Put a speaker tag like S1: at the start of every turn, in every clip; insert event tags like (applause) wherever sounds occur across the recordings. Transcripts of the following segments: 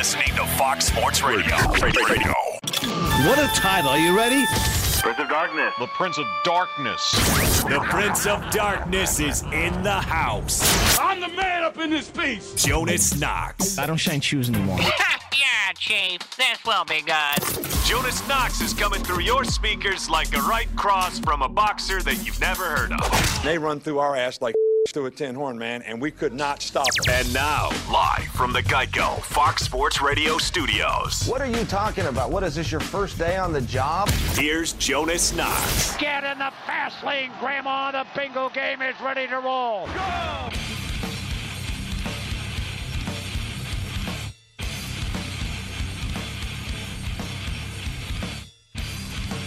S1: Listening to Fox Sports Radio. Radio.
S2: What a title. Are you ready?
S3: Prince of Darkness.
S4: The Prince of Darkness.
S2: The Prince of Darkness is in the house.
S5: I'm the man up in this piece.
S2: Jonas Knox.
S6: I don't shine shoes anymore.
S7: yeah, Chief. This will be good.
S1: Jonas Knox is coming through your speakers like a right cross from a boxer that you've never heard of.
S8: They run through our ass like through a tin horn, man, and we could not stop it.
S1: And now, live from the Geico Fox Sports Radio studios.
S9: What are you talking about? What is this, your first day on the job?
S1: Here's Jonas Knox.
S5: Get in the fast lane, Grandma. The bingo game is ready to roll. Go!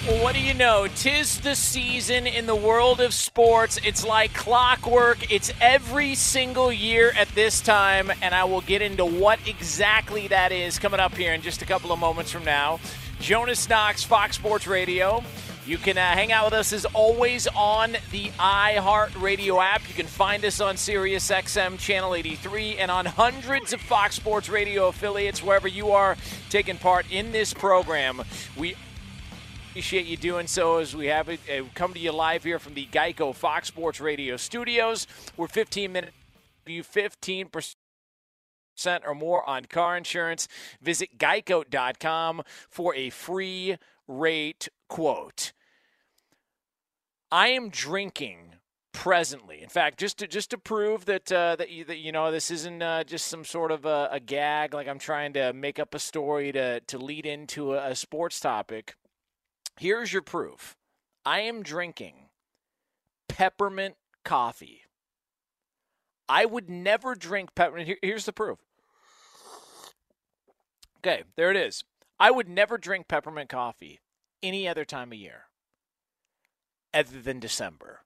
S10: What do you know? Tis the season in the world of sports. It's like clockwork. It's every single year at this time, and I will get into what exactly that is coming up here in just a couple of moments from now. Jonas Knox, Fox Sports Radio. You can uh, hang out with us as always on the iHeartRadio app. You can find us on SiriusXM Channel 83 and on hundreds of Fox Sports Radio affiliates wherever you are taking part in this program. We appreciate you doing so as we have it uh, come to you live here from the Geico Fox Sports Radio studios. We're 15 minutes, you 15 percent or more on car insurance. Visit geico.com for a free rate quote. I am drinking presently. In fact, just to just to prove that uh, that, you, that you know this isn't uh, just some sort of a, a, gag, like I'm trying to make up a story to to lead into a, a sports topic. Here's your proof. I am drinking peppermint coffee. I would never drink peppermint. Here, here's the proof. Okay, there it is. I would never drink peppermint coffee any other time of year other than December.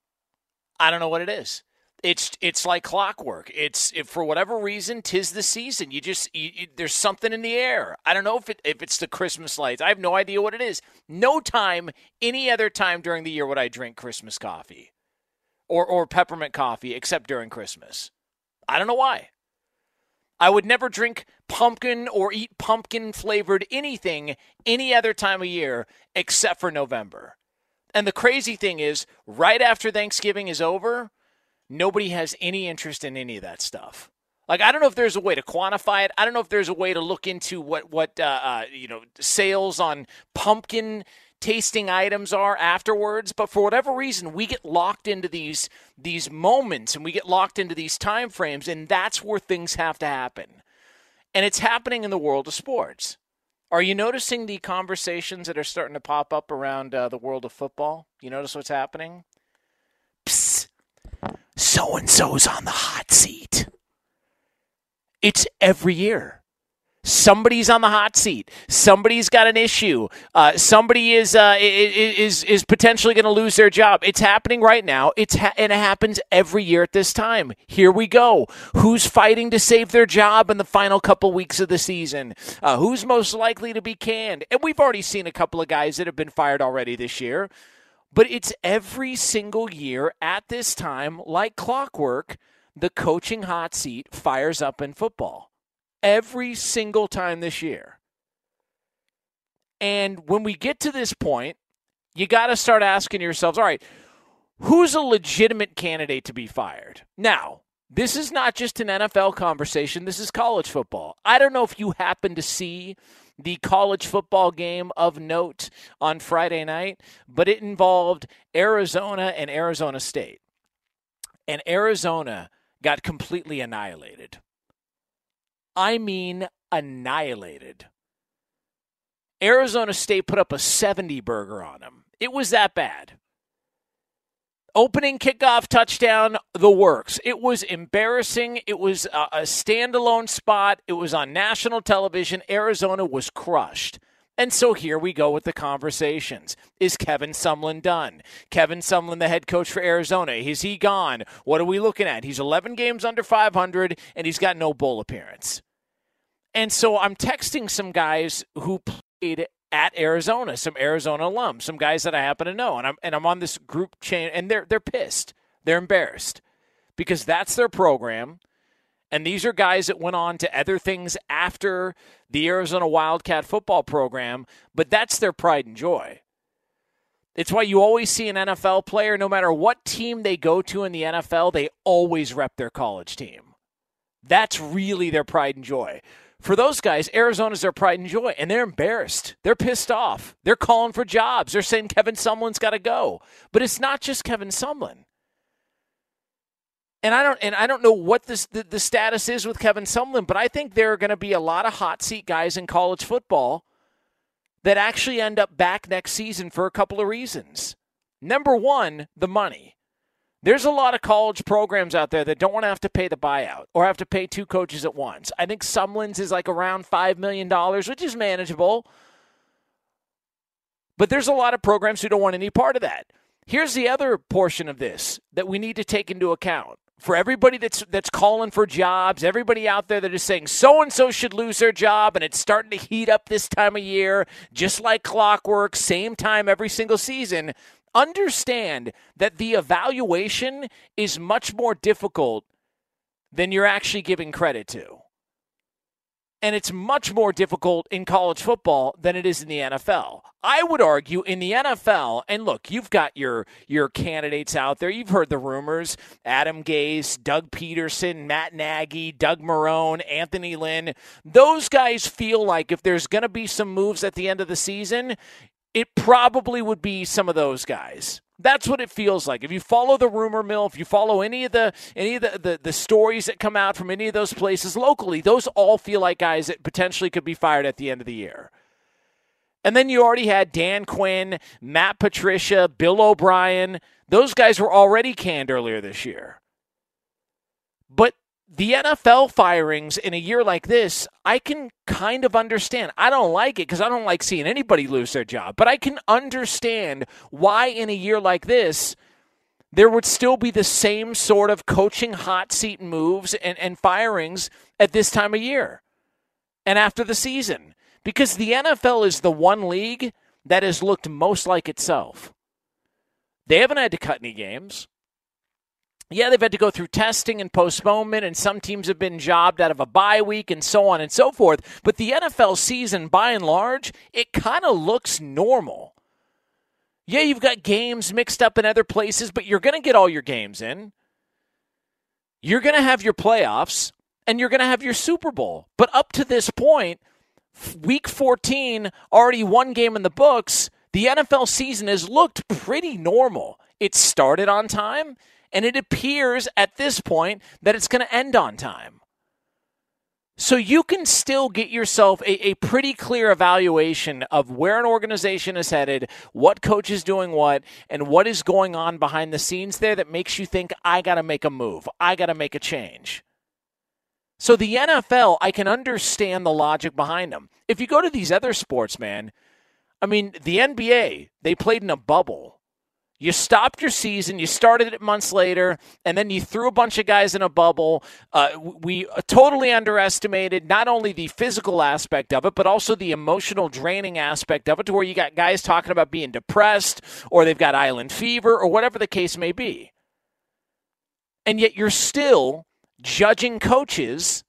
S10: I don't know what it is. It's it's like clockwork. It's for whatever reason, tis the season. You just you, you, there's something in the air. I don't know if it if it's the Christmas lights. I have no idea what it is. No time any other time during the year would I drink Christmas coffee, or or peppermint coffee except during Christmas. I don't know why. I would never drink pumpkin or eat pumpkin flavored anything any other time of year except for November. And the crazy thing is, right after Thanksgiving is over nobody has any interest in any of that stuff. Like I don't know if there's a way to quantify it. I don't know if there's a way to look into what what uh, uh, you know sales on pumpkin tasting items are afterwards, but for whatever reason, we get locked into these these moments and we get locked into these time frames, and that's where things have to happen. And it's happening in the world of sports. Are you noticing the conversations that are starting to pop up around uh, the world of football? You notice what's happening? So and so's on the hot seat. It's every year. Somebody's on the hot seat. Somebody's got an issue. Uh, somebody is uh, is is potentially going to lose their job. It's happening right now. It's ha- and it happens every year at this time. Here we go. Who's fighting to save their job in the final couple weeks of the season? Uh, who's most likely to be canned? And we've already seen a couple of guys that have been fired already this year. But it's every single year at this time, like clockwork, the coaching hot seat fires up in football every single time this year. And when we get to this point, you got to start asking yourselves all right, who's a legitimate candidate to be fired? Now, this is not just an NFL conversation, this is college football. I don't know if you happen to see the college football game of note on Friday night, but it involved Arizona and Arizona State. And Arizona got completely annihilated. I mean annihilated. Arizona State put up a 70 burger on them. It was that bad. Opening kickoff touchdown, the works. It was embarrassing. It was a, a standalone spot. It was on national television. Arizona was crushed. And so here we go with the conversations. Is Kevin Sumlin done? Kevin Sumlin, the head coach for Arizona, is he gone? What are we looking at? He's 11 games under 500, and he's got no bowl appearance. And so I'm texting some guys who played at Arizona, some Arizona alums, some guys that I happen to know, and I'm and I'm on this group chain, and they're they're pissed, they're embarrassed because that's their program. And these are guys that went on to other things after the Arizona Wildcat football program, but that's their pride and joy. It's why you always see an NFL player, no matter what team they go to in the NFL, they always rep their college team. That's really their pride and joy. For those guys, Arizona's their pride and joy, and they're embarrassed. They're pissed off. They're calling for jobs. They're saying Kevin Sumlin's got to go. But it's not just Kevin Sumlin and I don't and I don't know what this the, the status is with Kevin Sumlin, but I think there are going to be a lot of hot seat guys in college football that actually end up back next season for a couple of reasons. Number one, the money. There's a lot of college programs out there that don't want to have to pay the buyout or have to pay two coaches at once. I think Sumlin's is like around $5 million, which is manageable. But there's a lot of programs who don't want any part of that. Here's the other portion of this that we need to take into account for everybody that's that's calling for jobs, everybody out there that is saying so and so should lose their job and it's starting to heat up this time of year, just like clockwork, same time every single season, understand that the evaluation is much more difficult than you're actually giving credit to and it's much more difficult in college football than it is in the NFL. I would argue in the NFL, and look, you've got your your candidates out there. You've heard the rumors: Adam Gase, Doug Pederson, Matt Nagy, Doug Marrone, Anthony Lynn. Those guys feel like if there's going to be some moves at the end of the season, it probably would be some of those guys. That's what it feels like. If you follow the rumor mill, if you follow any of the any of the, the, the, stories that come out from any of those places locally, those all feel like guys that potentially could be fired at the end of the year. And then you already had Dan Quinn, Matt Patricia, Bill O'Brien. Those guys were already canned earlier this year. But the NFL firings in a year like this, I can kind of understand. I don't like it because I don't like seeing anybody lose their job, but I can understand why in a year like this, there would still be the same sort of coaching hot seat moves and, and firings at this time of year and after the season. Because the NFL is the one league that has looked most like itself. They haven't had to cut any games yeah, they've had to go through testing and postponement, and some teams have been jobbed out of a bye week and so on and so forth. But the NFL season, by and large, it kind of looks normal. Yeah, you've got games mixed up in other places, but you're going to get all your games in. You're going to have your playoffs, and you're going to have your Super Bowl. But up to this point, week 14, already one game in the books The NFL season has looked pretty normal. It started on time, and it appears at this point that it's going to end on time. So you can still get yourself a, a, pretty clear evaluation of where an organization is headed, what coach is doing what, and what is going on behind the scenes there that makes you think, I got to make a move. I got to make a change. So the NFL, I can understand the logic behind them. If you go to these other sports, man, I mean, the NBA, they played in a bubble. You stopped your season, you started it months later, and then you threw a bunch of guys in a bubble. Uh, we totally underestimated not only the physical aspect of it, but also the emotional draining aspect of it, to where you got guys talking about being depressed or they've got island fever or whatever the case may be. And yet you're still judging coaches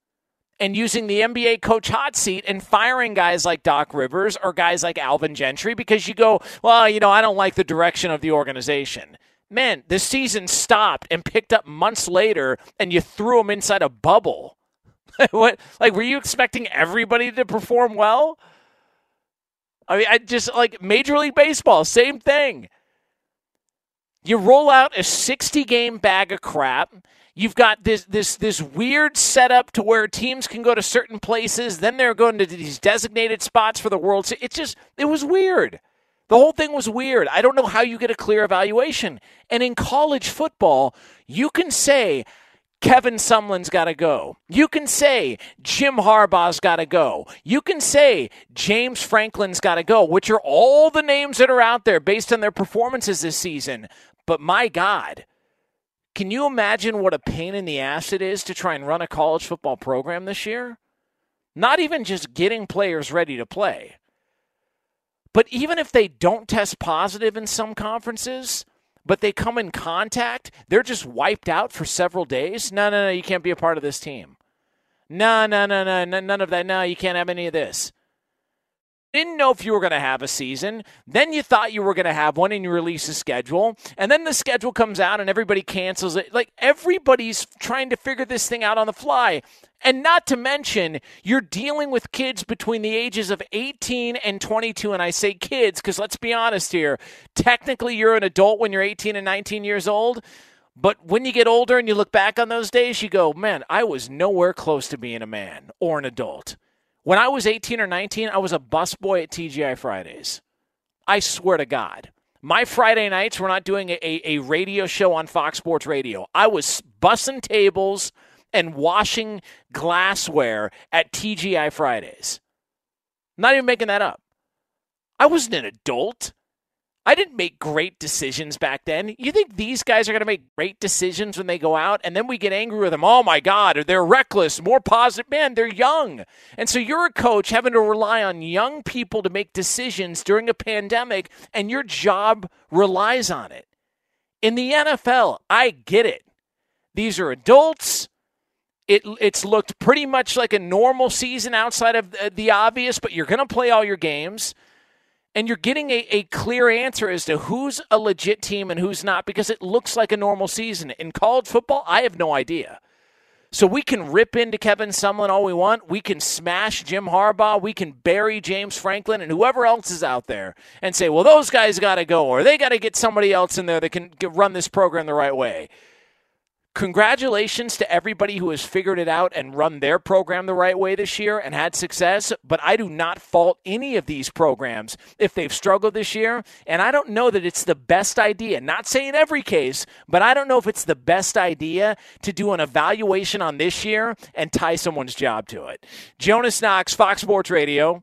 S10: and using the NBA coach hot seat and firing guys like Doc Rivers or guys like Alvin Gentry because you go, well, you know, I don't like the direction of the organization. Man, the season stopped and picked up months later, and you threw them inside a bubble. (laughs) what? Like, were you expecting everybody to perform well? I mean, I just like Major League Baseball, same thing. You roll out a 60 game bag of crap You've got this this this weird setup to where teams can go to certain places, then they're going to these designated spots for the World. It's just it was weird. The whole thing was weird. I don't know how you get a clear evaluation. And in college football, you can say Kevin Sumlin's got to go. You can say Jim Harbaugh's got to go. You can say James Franklin's got to go, which are all the names that are out there based on their performances this season. But my God, can you imagine what a pain in the ass it is to try and run a college football program this year? Not even just getting players ready to play. But even if they don't test positive in some conferences, but they come in contact, they're just wiped out for several days. No, no, no, you can't be a part of this team. No, no, no, no, no none of that. No, you can't have any of this didn't know if you were going to have a season. Then you thought you were going to have one and you release a schedule. And then the schedule comes out and everybody cancels it. Like everybody's trying to figure this thing out on the fly. And not to mention, you're dealing with kids between the ages of 18 and 22. And I say kids because let's be honest here. Technically, you're an adult when you're 18 and 19 years old. But when you get older and you look back on those days, you go, man, I was nowhere close to being a man or an adult. When I was 18 or 19, I was a busboy at TGI Fridays. I swear to God. My Friday nights, we're not doing a, a radio show on Fox Sports Radio. I was bussing tables and washing glassware at TGI Fridays. Not even making that up. I wasn't an adult. I didn't make great decisions back then. You think these guys are going to make great decisions when they go out? And then we get angry with them. Oh my God, they're reckless, more positive. Man, they're young. And so you're a coach having to rely on young people to make decisions during a pandemic, and your job relies on it. In the NFL, I get it. These are adults. It, it's looked pretty much like a normal season outside of the obvious, but you're going to play all your games and you're getting a, a clear answer as to who's a legit team and who's not because it looks like a normal season. In college football, I have no idea. So we can rip into Kevin Sumlin all we want. We can smash Jim Harbaugh. We can bury James Franklin and whoever else is out there and say, well, those guys got to go or they got to get somebody else in there that can run this program the right way congratulations to everybody who has figured it out and run their program the right way this year and had success. But I do not fault any of these programs if they've struggled this year. And I don't know that it's the best idea, not saying every case, but I don't know if it's the best idea to do an evaluation on this year and tie someone's job to it. Jonas Knox, Fox Sports Radio.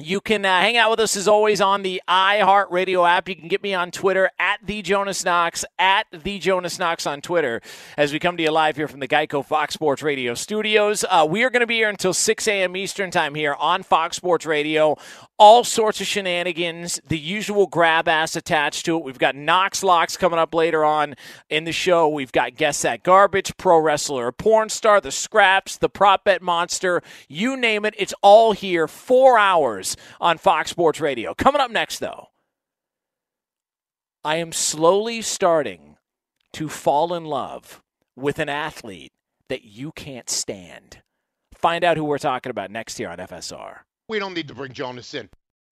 S10: You can uh, hang out with us as always on the iHeartRadio app. You can get me on Twitter at the Jonas Knox at the Jonas Knox on Twitter as we come to you live here from the Geico Fox Sports Radio studios. Uh, we are going to be here until 6 a.m. Eastern time here on Fox Sports Radio all sorts of shenanigans, the usual grab ass attached to it. We've got Knox Locks coming up later on in the show. We've got Guess That Garbage, Pro Wrestler, Porn Star, The Scraps, The Prop Bet Monster, you name it. It's all here, four hours on Fox Sports Radio. Coming up next, though, I am slowly starting to fall in love with an athlete that you can't stand. Find out who we're talking about next here on FSR.
S11: We don't need to bring Jonas in.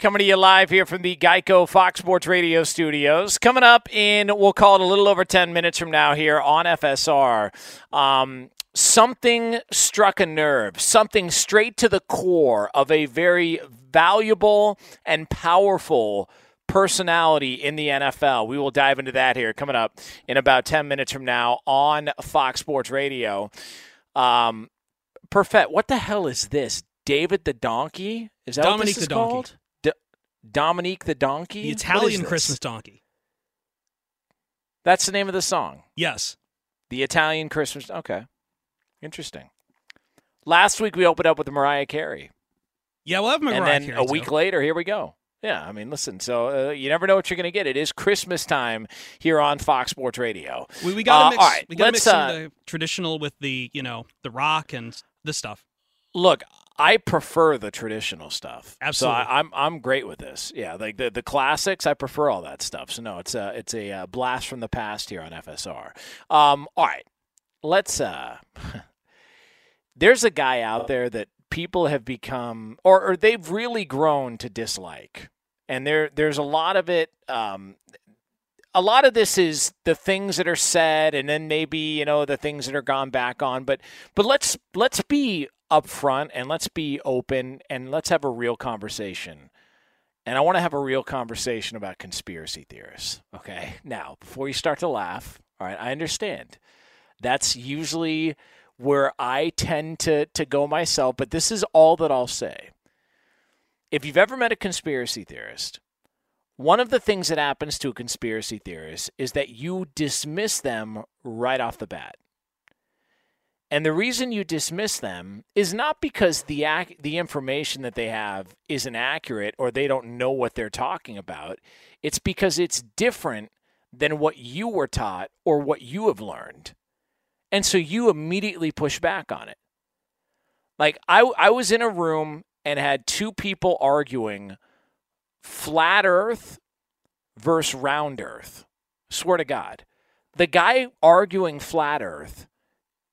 S10: Coming to you live here from the Geico Fox Sports Radio studios. Coming up in, we'll call it a little over 10 minutes from now here on FSR. Um, something struck a nerve, something straight to the core of a very valuable and powerful personality in the NFL. We will dive into that here coming up in about 10 minutes from now on Fox Sports Radio. Um, Perfect. What the hell is this? David the Donkey? Is that
S12: Dominique
S10: what this is
S12: the Donkey.
S10: called? Dominique the Donkey?
S12: The Italian? Christmas donkey.
S10: That's the name of the song.
S12: Yes.
S10: The Italian Christmas. Okay. Interesting. Last week we opened up with Mariah Carey.
S12: Yeah, we'll have Mariah
S10: and then
S12: Carey,
S10: a
S12: too.
S10: week later, here we go. Yeah, I mean, listen. So uh, you never know what you're going to get. It is Christmas time here on Fox Sports Radio.
S12: We, we got to
S10: Uh,
S12: mix.
S10: all right,
S12: we got to mix some
S10: uh,
S12: the traditional with the you know the rock and the stuff.
S10: Look, I prefer the traditional stuff.
S12: Absolutely.
S10: So I, I'm I'm great with this. Yeah, like the the classics, I prefer all that stuff. So no, it's a it's a uh, blast from the past here on FSR. Um, all right, let's. Uh, (laughs) there's a guy out there that people have become, or or they've really grown to dislike, and there there's a lot of it. Um, a lot of this is the things that are said and then maybe you know the things that are gone back on but but let's let's be upfront and let's be open and let's have a real conversation. And i want to have a real conversation about conspiracy theorists okay? Now before you start to laugh all right i understand. That's usually where i tend to to go myself but this is all that i'll say. If you've ever met a conspiracy theorist one of the things that happens to a conspiracy theorist is that you dismiss them right off the bat. And the reason you dismiss them is not because the ac- the information that they have isn't accurate or they don't know what they're talking about. It's because it's different than what you were taught or what you have learned. And so you immediately push back on it. Like I I was in a room and had two people arguing flat earth versus round earth. Swear to God. The guy arguing flat earth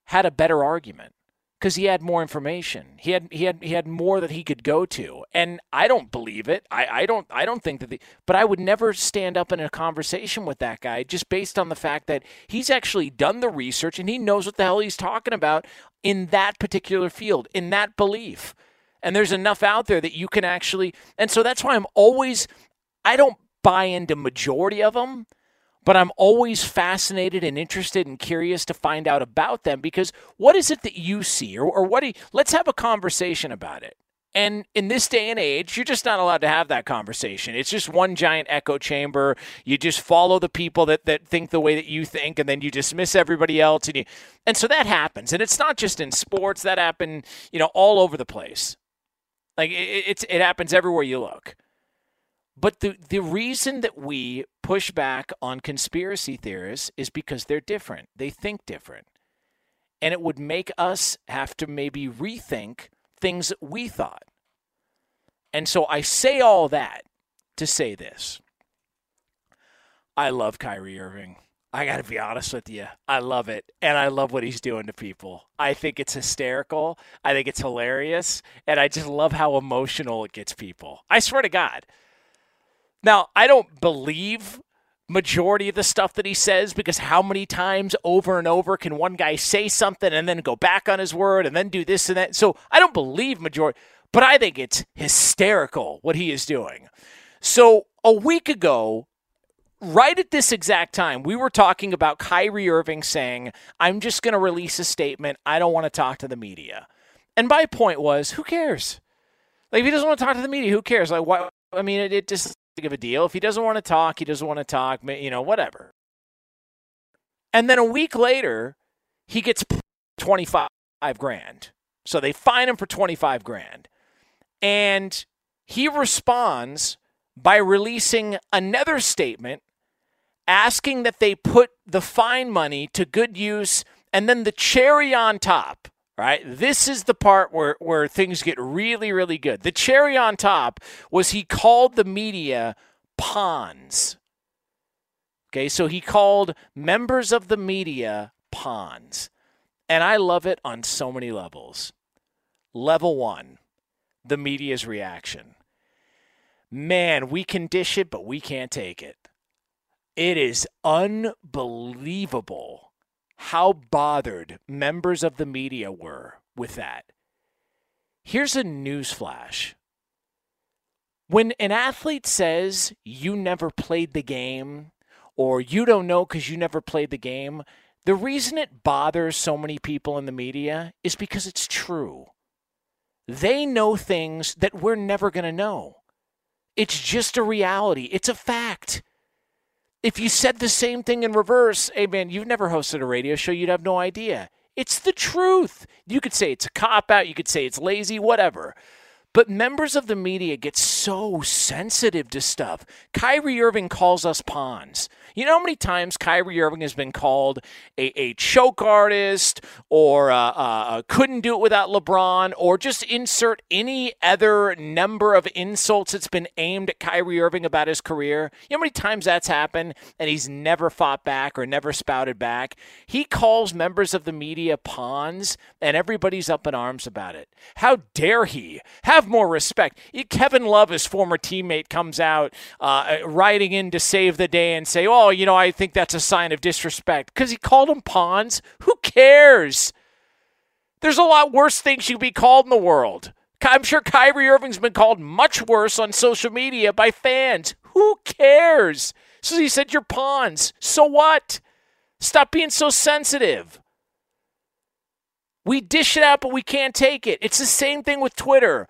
S10: had a better argument because he had more information. He had he had he had more that he could go to, and I don't believe it. I, I don't I don't think that. The, but I would never stand up in a conversation with that guy just based on the fact that he's actually done the research and he knows what the hell he's talking about in that particular field, in that belief. And there's enough out there that you can actually, and so that's why I'm always. I don't buy into majority of them but I'm always fascinated and interested and curious to find out about them because what is it that you see or, or what do you, let's have a conversation about it. And in this day and age, you're just not allowed to have that conversation. It's just one giant echo chamber. You just follow the people that, that think the way that you think, and then you dismiss everybody else. And you, and so that happens. And it's not just in sports. That happen, you know, all over the place. Like it, it's it happens everywhere you look. But the, the reason that we push back on conspiracy theorists is because they're different. They think different. And it would make us have to maybe rethink things that we thought. And so I say all that to say this I love Kyrie Irving. I got to be honest with you. I love it. And I love what he's doing to people. I think it's hysterical. I think it's hilarious. And I just love how emotional it gets people. I swear to God. Now, I don't believe majority of the stuff that he says because how many times over and over can one guy say something and then go back on his word and then do this and that? So I don't believe majority, but I think it's hysterical what he is doing. So a week ago, right at this exact time, we were talking about Kyrie Irving saying, I'm just going to release a statement. I don't want to talk to the media. And my point was, who cares? Like, if he doesn't want to talk to the media, who cares? Like, why? I mean, it, it just of a deal. If he doesn't want to talk, he doesn't want to talk, you know, whatever. And then a week later, he gets 25 grand. So they fine him for 25 grand. And he responds by releasing another statement asking that they put the fine money to good use and then the cherry on top right? This is the part where, where things get really, really good. The cherry on top was he called the media pawns. Okay, so he called members of the media pawns. And I love it on so many levels. Level one, the media's reaction. Man, we can dish it, but we can't take it. It is unbelievable how bothered members of the media were with that. Here's a news flash. When an athlete says you never played the game or you don't know because you never played the game, the reason it bothers so many people in the media is because it's true. They know things that we're never going to know. It's just a reality, it's a fact. If you said the same thing in reverse, hey man, you've never hosted a radio show, you'd have no idea. It's the truth. You could say it's a cop out, you could say it's lazy, whatever. But members of the media get so sensitive to stuff. Kyrie Irving calls us pawns. You know how many times Kyrie Irving has been called a, a choke artist or uh, uh, couldn't do it without LeBron or just insert any other number of insults that's been aimed at Kyrie Irving about his career? You know how many times that's happened and he's never fought back or never spouted back? He calls members of the media pawns and everybody's up in arms about it. How dare he? Have more respect. Kevin Love, his former teammate, comes out uh, writing in to save the day and say, oh, you know, I think that's a sign of disrespect because he called him pawns. Who cares? There's a lot worse things you could be called in the world. I'm sure Kyrie Irving's been called much worse on social media by fans. Who cares? So he said, You're pawns. So what? Stop being so sensitive. We dish it out, but we can't take it. It's the same thing with Twitter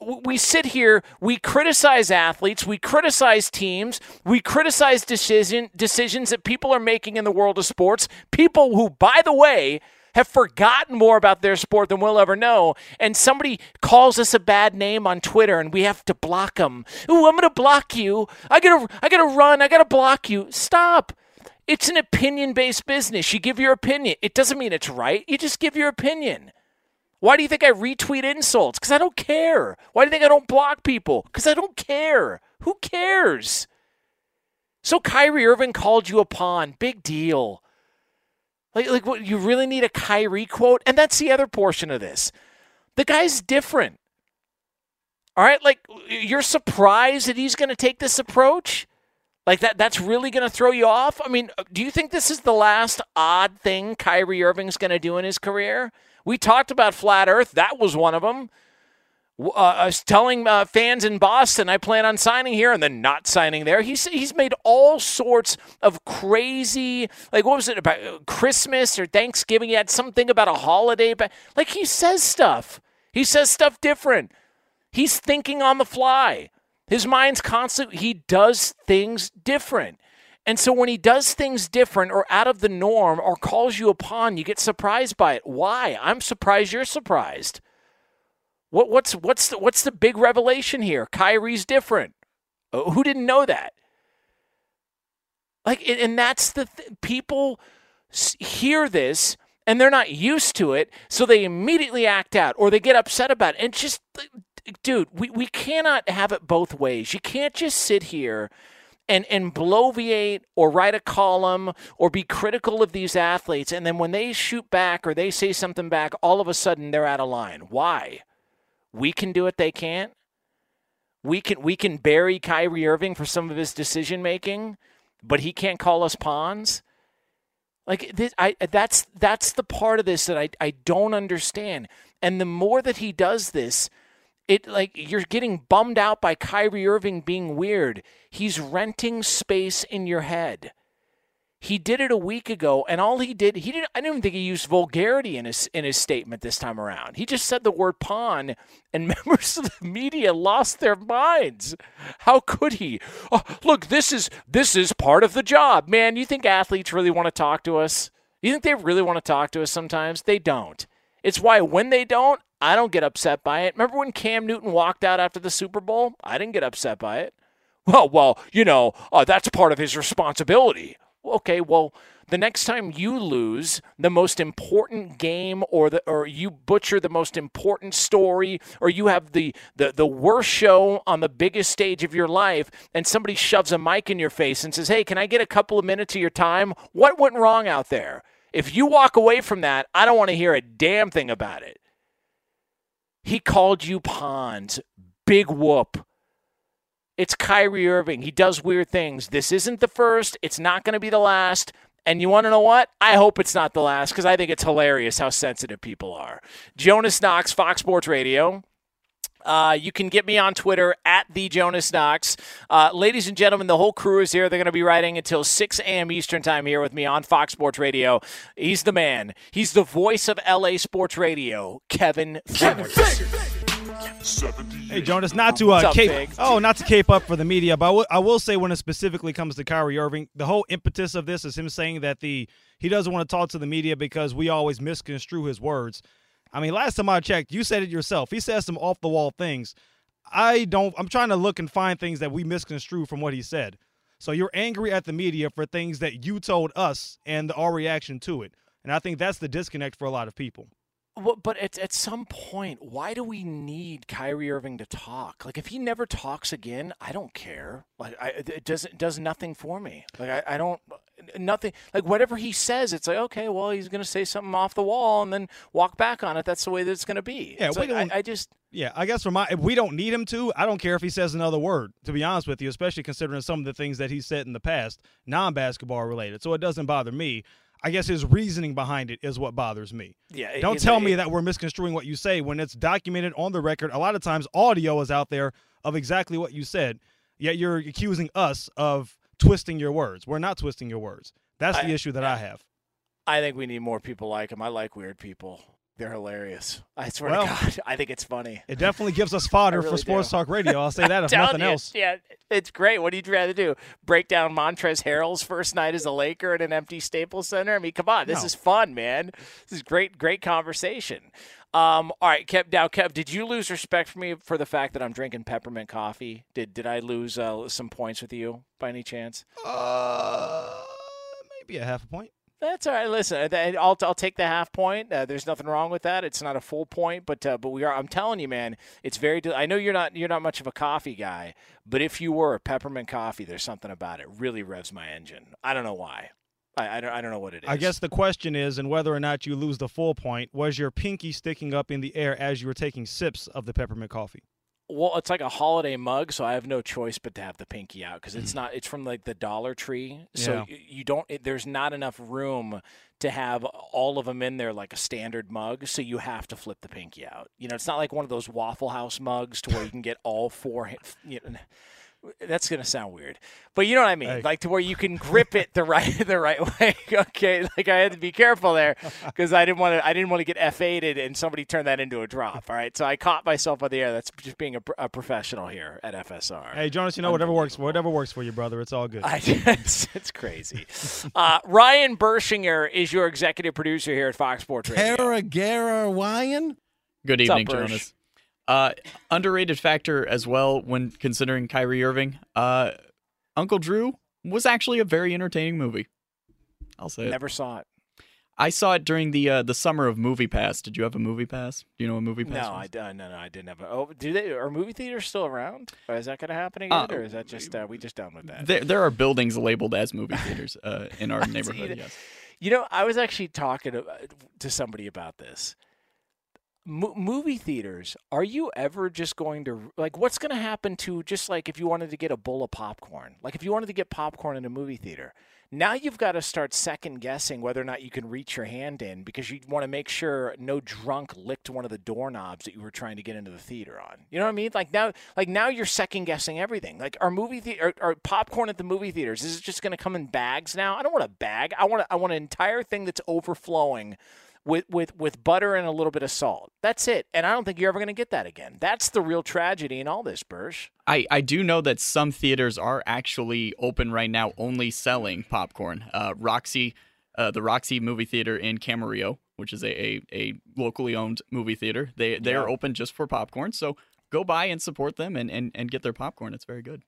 S10: we sit here, we criticize athletes, we criticize teams, we criticize decision decisions that people are making in the world of sports. People who, by the way, have forgotten more about their sport than we'll ever know. And somebody calls us a bad name on Twitter, and we have to block them. Ooh, I'm gonna block you. I gotta, I gotta run. I gotta block you. Stop. It's an opinion-based business. You give your opinion. It doesn't mean it's right. You just give your opinion. Why do you think I retweet insults? Because I don't care. Why do you think I don't block people? Because I don't care. Who cares? So Kyrie Irving called you a pawn. Big deal. Like, like what, you really need a Kyrie quote? And that's the other portion of this. The guy's different. All right, like you're surprised that he's going to take this approach? Like that that's really going to throw you off? I mean, do you think this is the last odd thing Kyrie Irving's going to do in his career? We talked about flat earth, that was one of them. Uh, I was telling uh, fans in Boston I plan on signing here and then not signing there. He's he's made all sorts of crazy like what was it about uh, Christmas or Thanksgiving? He had something about a holiday, but like he says stuff. He says stuff different. He's thinking on the fly. His mind's constant. He does things different. And so when he does things different or out of the norm or calls you upon, you get surprised by it. Why? I'm surprised you're surprised. What, what's what's the, what's the big revelation here? Kyrie's different. Uh, who didn't know that? Like, and that's the th- people hear this and they're not used to it, so they immediately act out or they get upset about it. And just, dude, we, we cannot have it both ways. You can't just sit here and and bloviate or write a column or be critical of these athletes. And then when they shoot back or they say something back all of a sudden they're out of line. Why? We can do it they can't? We can we can bury Kyrie Irving for some of his decision making but he can't call us pawns? Like this, I that's that's the part of this that I, I don't understand. And the more that he does this it like you're getting bummed out by Kyrie Irving being weird. He's renting space in your head. He did it a week ago, and all he did, he didn't. I didn't even think he used vulgarity in his in his statement this time around. He just said the word "pawn," and (laughs) members of the media lost their minds. How could he? Oh, look, this is this is part of the job, man. You think athletes really want to talk to us? You think they really want to talk to us? Sometimes they don't. It's why when they don't, I don't get upset by it. Remember when Cam Newton walked out after the Super Bowl? I didn't get upset by it. (laughs) Well, well, you know, uh, that's part of his responsibility. Okay, well, the next time you lose the most important game or the or you butcher the most important story or you have the, the the worst show on the biggest stage of your life and somebody shoves a mic in your face and says, "Hey, can I get a couple of minutes of your time?" What went wrong out there? If you walk away from that, I don't want to hear a damn thing about it. He called you pawns. Big whoop. It's Kyrie Irving. He does weird things. This isn't the first. It's not going to be the last. And you want to know what? I hope it's not the last because I think it's hilarious how sensitive people are. Jonas Knox, Fox Sports Radio. Uh, you can get me on Twitter at the Jonas Knox. Uh, ladies and gentlemen, the whole crew is here. They're going to be writing until 6 a.m. Eastern Time here with me on Fox Sports Radio. He's the man. He's the voice of LA Sports Radio, Kevin Figgers.
S13: Hey Jonas, not to uh,
S10: up,
S13: cape,
S10: Figs?
S13: oh, not to cape up for the media, but I will- I will say when it specifically comes to Kyrie Irving, the whole impetus of this is him saying that the he doesn't want to talk to the media because we always misconstrue his words. I mean, last time I checked, you said it yourself. He says some off the wall things. I don't. I'm trying to look and find things that we misconstrue from what he said. So you're angry at the media for things that you told us and our reaction to it, and I think that's the disconnect for a lot of people.
S10: But at, at some point, why do we need Kyrie Irving to talk? Like, if he never talks again, I don't care. Like, I, it does it does nothing for me. Like, I, I don't nothing. Like, whatever he says, it's like okay, well, he's going to say something off the wall and then walk back on it. That's the way that it's going to be.
S13: Yeah,
S10: like, I,
S13: don't-
S10: I just
S13: Yeah, I guess for my if we don't need him to, I don't care if he says another word. To be honest with you, especially considering some of the things that he said in the past, non-basketball related. So it doesn't bother me. I guess his reasoning behind it is what bothers me.
S10: Yeah,
S13: Don't
S10: it-
S13: tell me
S10: it-
S13: that we're misconstruing what you say when it's documented on the record. A lot of times, audio is out there of exactly what you said. Yet you're accusing us of twisting your words. We're not twisting your words. That's the
S10: I-
S13: issue that I have.
S10: I think we need more people like him. I like weird people. They're hilarious. I swear
S13: Well,
S10: to God, (laughs) I think it's funny.
S13: It definitely gives us fodder
S10: I
S13: for sports
S10: do.
S13: talk radio. I'll say (laughs) that if nothing
S10: you,
S13: else.
S10: Yeah, it's great. What do you rather do? Break down Montrez Harrell's first night as a Laker at an empty Staples Center? I mean, come on, this
S13: No.
S10: is fun, man. This is great, great conversation. Um, all right, Kev. Now, Kev, did you lose respect for me for the fact that I'm drinking peppermint coffee? Did did I lose uh, some points with you by any chance?
S13: Uh, maybe a half a point.
S10: That's all right. Listen, I- I'll I'll take the half point. Uh, there's nothing wrong with that. It's not a full point, but uh, but we are. I'm telling you, man, it's very. del- I know you're not you're not much of a coffee guy, but if you were a peppermint coffee, there's something about it really revs my engine. I don't know why. I, I don't I don't know what it is.
S13: I guess the question is, and whether or not you lose the full point, was your pinky sticking up in the air as you were taking sips of the peppermint coffee?
S10: Well, it's like a holiday mug, so I have no choice but to have the pinky out because it's mm. not. It's from like the Dollar Tree, so
S13: Yeah.
S10: you, you don't. It, there's not enough room to have all of them in there like a standard mug, so you have to flip the pinky out. You know, it's not like one of those Waffle House mugs to where you can get all four. You know, that's gonna sound weird, but you know what I mean,
S13: Hey.
S10: like to where you can grip it the right the right (laughs) way. okay, like I had to be careful there because I didn't want to I didn't want to get f8ed and somebody turned that into a drop. All right, so I caught myself on the air. That's just being a, a professional here at FSR.
S13: Hey, Jonas, you know whatever works, whatever works for you, brother. It's all good.
S10: I, (laughs) it's, it's crazy. Uh, Ryan Bershinger is your executive producer here at Fox Sports Radio.
S8: Paragarawayan?
S14: Good
S10: What's up,
S14: evening,
S10: Bersh?
S14: Jonas. Uh, underrated factor as well when considering Kyrie Irving. Uh, Uncle Drew was actually a very entertaining movie. I'll say it.
S10: Never saw it.
S14: I saw it during the uh, the summer of Movie Pass. Did you have a Movie Pass? Do you know a Movie Pass?
S10: No,
S14: was?
S10: I d- no, no, I didn't have. A, oh, do they? Are movie theaters still around? Or is that going to happen again,
S14: Uh,
S10: or is that just uh, we just done with that?
S14: There, there are buildings labeled as movie theaters uh, in (laughs) our neighborhood. Yes.
S10: You know, I was actually talking to, to somebody about this. Mo- movie theaters, are you ever just going to like what's going to happen to just like if you wanted to get a bowl of popcorn? Like if you wanted to get popcorn in a movie theater. Now you've got to start second guessing whether or not you can reach your hand in because you want to make sure no drunk licked one of the doorknobs that you were trying to get into the theater on. You know what I mean? Like now like now you're second guessing everything. Like our movie theater are, popcorn at the movie theaters is it just going to come in bags now? I don't want a bag. I want a, I want an entire thing that's overflowing with, with, with butter and a little bit of salt. That's it. And I don't think you're ever going to get that again. That's the real tragedy in all this, Bursch.
S14: I, I do know that some theaters are actually open right now, only selling popcorn. Uh, Roxy, uh, the Roxy movie theater in Camarillo, which is a, a, a locally owned movie theater, they they are open just for popcorn. So go by and support them and, and, and get their popcorn. It's very good.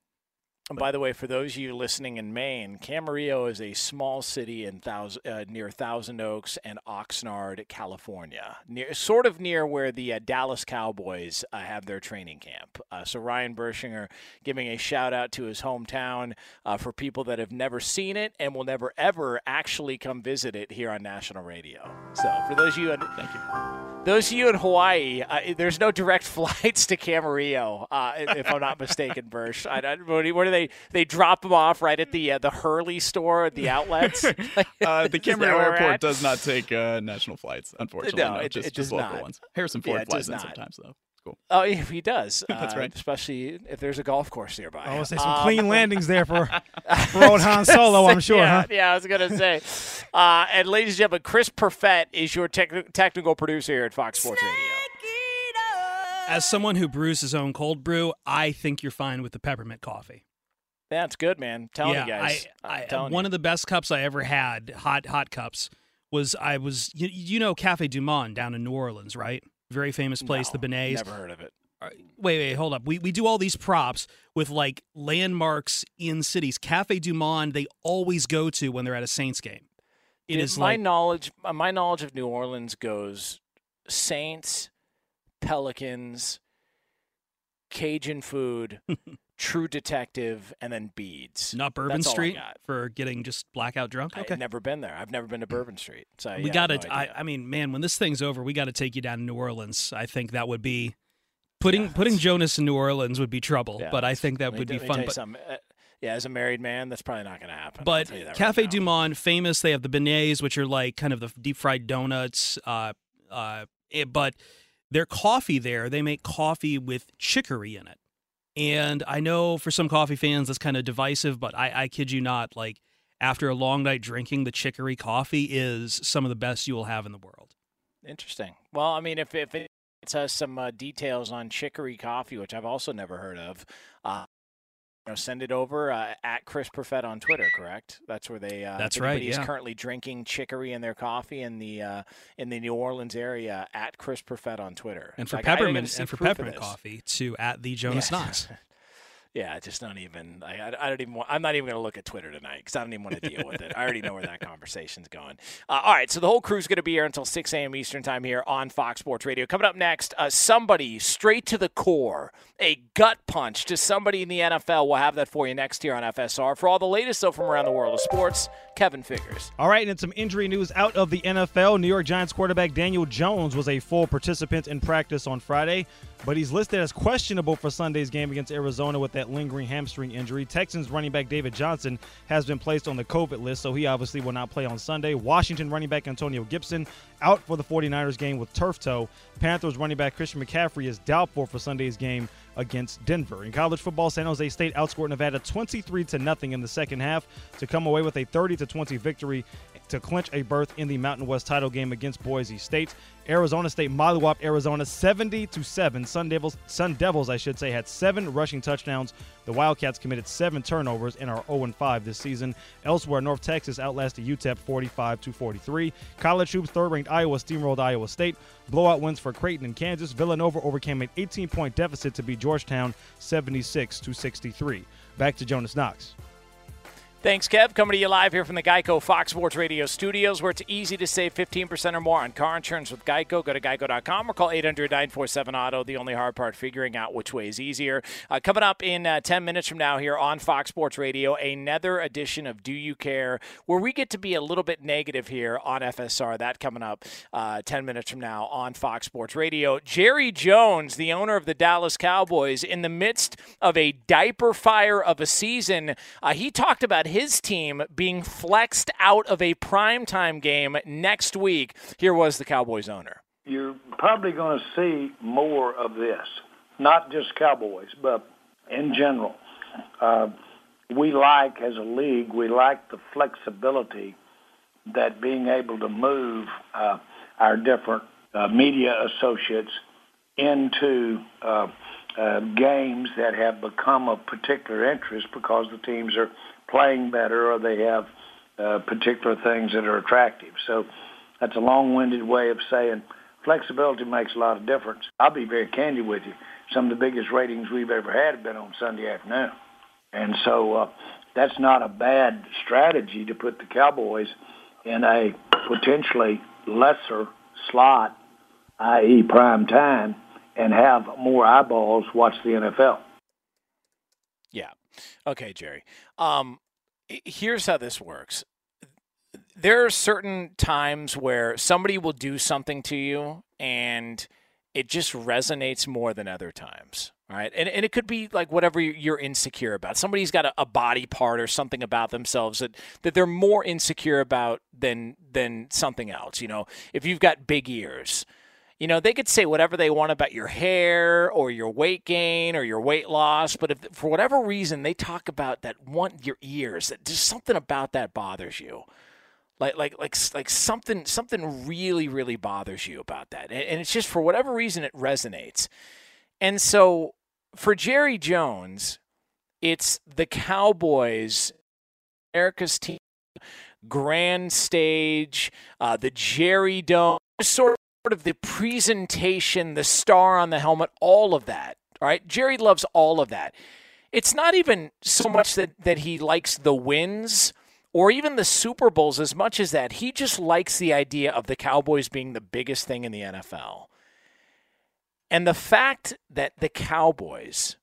S10: And by the way, for those of you listening in Maine, Camarillo is a small city in thousand, uh, near Thousand Oaks and Oxnard, California, near sort of near where the uh, Dallas Cowboys uh, have their training camp. Uh, so Ryan Bershinger giving a shout out to his hometown uh, for people that have never seen it and will never ever actually come visit it here on national radio. So for those of you,
S14: thank you.
S10: Those of you in Hawaii, uh, there's no direct (laughs) flights to Camarillo, uh, if I'm not mistaken, Bursch. I, I, what what do they? They drop them off right at the uh, the Hurley store at the outlets. (laughs)
S14: Uh, the
S10: Is that
S14: Camarillo
S10: where we're
S14: Airport does not take uh, national flights, unfortunately.
S10: No, it-
S14: just,
S10: it
S14: just local
S10: not.
S14: ones. Harrison Ford
S10: it
S14: flies in
S10: not.
S14: sometimes, though. It's cool.
S10: Oh, yeah, he does. (laughs)
S14: That's
S10: uh,
S14: right.
S10: Especially if there's a golf course nearby.
S13: I would say some
S10: Um,
S13: clean landings there for, (laughs) for old Han Solo, I'm sure,
S10: yeah,
S13: huh?
S10: Yeah, I was gonna say. Uh, and ladies and gentlemen, Chris Perfett is your tech- technical producer here at Fox Sports Radio.
S15: As someone who brews his own cold brew, I think you're fine with the peppermint coffee.
S10: That's good, man. Telling
S15: yeah,
S10: you guys.
S15: I,
S10: I'm
S15: I, one
S10: you.
S15: of the best cups I ever had, hot hot cups, was I was you, you know Cafe Du Monde down in New Orleans, right? Very famous place, the beignets.
S10: Never heard of it.
S15: Wait, wait, hold up. We we do all these props with like landmarks in cities. Cafe Du Monde, they always go to when they're at a Saints game. It
S10: Dude,
S15: is
S10: my
S15: like
S10: knowledge. uh, My knowledge of New Orleans goes Saints, Pelicans, Cajun food, (laughs) True Detective, and then Beads.
S15: not Bourbon
S10: That's
S15: Street for getting just blackout drunk. Okay,
S10: I've never been there. I've never been to Bourbon Street. So
S15: we
S10: yeah,
S15: got to.
S10: idea.
S15: I, I mean, man, when this thing's over, we got to take you down to New Orleans. I think that would be putting putting (laughs) Jonas in New Orleans would be trouble.
S10: Yeah,
S15: but I think that would be fun. But.
S10: Uh, yeah, as a married man, that's probably not going to happen.
S15: But
S10: tell you that right
S15: Cafe
S10: now.
S15: Du Monde, famous. They have the beignets, which are like kind of the deep fried donuts. Uh, uh, eh, but their coffee there, they make coffee with chicory in it. And I know for some coffee fans that's kind of divisive, but I, I kid you not, like after a long night drinking, the chicory coffee is some of the best you will have in the world.
S10: Interesting. Well, I mean, if if it has some uh, details on chicory coffee, which I've also never heard of, uh, know, send it over uh, at Chris Perfett on Twitter. Correct? That's where they. Uh,
S15: That's right,
S10: is
S15: yeah.
S10: currently drinking chicory in their coffee in the uh, in the New Orleans area at Chris Perfett on Twitter.
S15: And for
S10: Like, I didn't even
S15: peppermint and for peppermint coffee to at the Jonas
S10: Yeah.
S15: Knox. (laughs)
S10: Yeah, just don't even. I, I, I don't even. Want, I'm not even going to look at Twitter tonight because I don't even want to deal with it. I already know where that conversation's going. Uh, all right, so the whole crew's going to be here until 6 a.m. Eastern time here on Fox Sports Radio. Coming up next, uh, somebody straight to the core, a gut punch to somebody in the NFL. We'll have that for you next here on FSR. For all the latest though from around the world of sports, Kevin Figgers.
S13: All right, and some injury news out of the NFL. New York Giants quarterback Daniel Jones was a full participant in practice on Friday but he's listed as questionable for Sunday's game against Arizona with that lingering hamstring injury. Texans running back David Johnson has been placed on the COVID list, so he obviously will not play on Sunday. Washington running back Antonio Gibson out for the 49ers game with turf toe. Panthers running back Christian McCaffrey is doubtful for Sunday's game against Denver. In college football, San Jose State outscored Nevada 23 to nothing in the second half to come away with a 30 to 20 victory to clinch a berth in the Mountain West title game against Boise State. Arizona State mollywopped Arizona 70 to 7. Sun Devils, Sun Devils, I should say, had seven rushing touchdowns. The Wildcats committed seven turnovers and are 0 5 this season. Elsewhere, North Texas outlasted UTEP 45 to 43. College hoops, third-ranked Iowa steamrolled Iowa State. Blowout wins for Creighton and Kansas. Villanova overcame an 18-point deficit to beat Georgetown 76 to 63. Back to Jonas Knox.
S10: Thanks, Kev. Coming to you live here from the Geico Fox Sports Radio studios, where it's easy to save 15% or more on car insurance with Geico. Go to geico.com or call 800 947 Auto. The only hard part, figuring out which way is easier. Uh, coming up in uh, 10 minutes from now here on Fox Sports Radio, another edition of Do You Care, where we get to be a little bit negative here on FSR. That coming up uh, 10 minutes from now on Fox Sports Radio. Jerry Jones, the owner of the Dallas Cowboys, in the midst of a diaper fire of a season, uh, he talked about his team being flexed out of a primetime game next week. Here was the Cowboys owner.
S16: You're probably going to see more of this, not just Cowboys, but in general. Uh, we like, as a league, we like the flexibility that being able to move uh, our different uh, media associates into uh, uh, games that have become of particular interest because the teams are playing better or they have uh, particular things that are attractive. So that's a long-winded way of saying flexibility makes a lot of difference. I'll be very candid with you. Some of the biggest ratings we've ever had have been on Sunday afternoon. And so uh, that's not a bad strategy to put the Cowboys in a potentially lesser slot, i.e. prime time, and have more eyeballs watch the NFL.
S10: Yeah. Okay, Jerry. Um, here's how this works. There are certain times where somebody will do something to you and it just resonates more than other times. Right. And, and it could be like whatever you're insecure about. Somebody's got a, a, body part or something about themselves that, that they're more insecure about than than something else. You know, if you've got big ears, you know, they could say whatever they want about your hair or your weight gain or your weight loss, but if for whatever reason they talk about that one your ears, that just something about that bothers you. Like like like like something something really really bothers you about that. And, it's just for whatever reason it resonates. And so for Jerry Jones, it's the Cowboys, America's team, grand stage, uh, the Jerry Dome, sort of the presentation, the star on the helmet, all of that. All right. Jerry loves all of that. It's not even so much that, that he likes the wins or even the Super Bowls as much as that. He just likes the idea of the Cowboys being the biggest thing in the NFL. And the fact that the Cowboys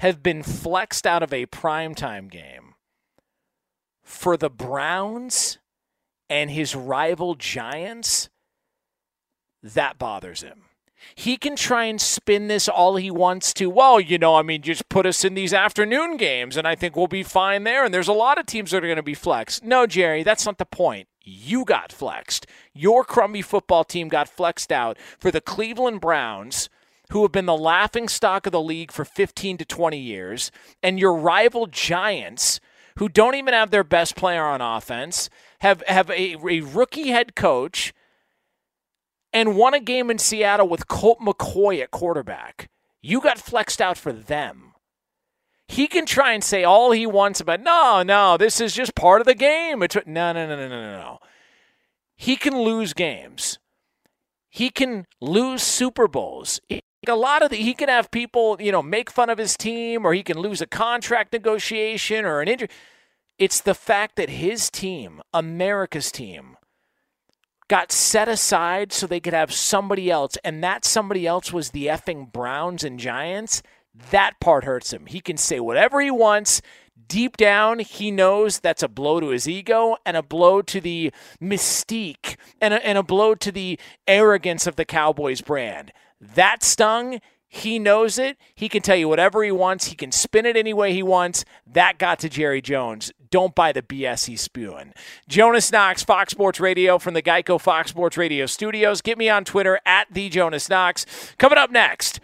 S10: have been flexed out of a primetime game for the Browns and his rival Giants that bothers him. He can try and spin this all he wants to. Well, you know, I mean, just put us in these afternoon games and I think we'll be fine there. And there's a lot of teams that are going to be flexed. No, Jerry, that's not the point. You got flexed. Your crummy football team got flexed out for the Cleveland Browns, who have been the laughing stock of the league for 15 to 20 years, and your rival Giants, who don't even have their best player on offense, have, have a, a rookie head coach and won a game in Seattle with Colt McCoy at quarterback. You got flexed out for them. He can try and say all he wants about, no, no, this is just part of the game. It's no, no, no, no, no, no. He can lose games. He can lose Super Bowls. a lot of the he can have people, you know, make fun of his team or he can lose a contract negotiation or an injury. It's the fact that his team, America's team, got set aside so they could have somebody else, and that somebody else was the effing Browns and Giants. That part hurts him. He can say whatever he wants. Deep down, he knows that's a blow to his ego and a blow to the mystique and a, and a blow to the arrogance of the Cowboys brand. That stung. He knows it. He can tell you whatever he wants. He can spin it any way he wants. That got to Jerry Jones. Don't buy the BS he's spewing. Jonas Knox, Fox Sports Radio from the Geico Fox Sports Radio studios. Get me on Twitter at the Jonas Knox. Coming up next.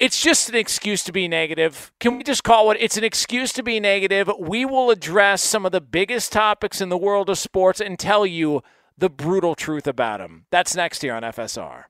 S10: It's just an excuse to be negative. Can we just call it? It's an excuse to be negative. We will address some of the biggest topics in the world of sports and tell you the brutal truth about them. That's next here on FSR.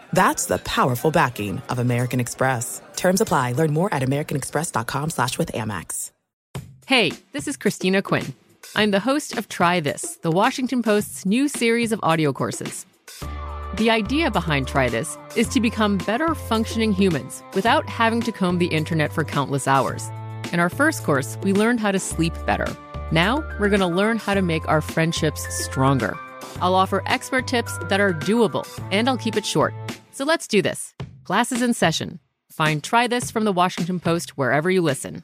S11: That's the powerful backing of American Express. Terms apply. Learn more at americanexpress.com slash with Amex.
S17: Hey, this is Christina Quinn. I'm the host of Try This, the Washington Post's new series of audio courses. The idea behind Try This is to become better functioning humans without having to comb the internet for countless hours. In our first course, we learned how to sleep better. Now, we're going to learn how to make our friendships stronger. I'll offer expert tips that are doable, and I'll keep it short. So let's do this. Classes in session. Find Try This from the Washington Post wherever you listen.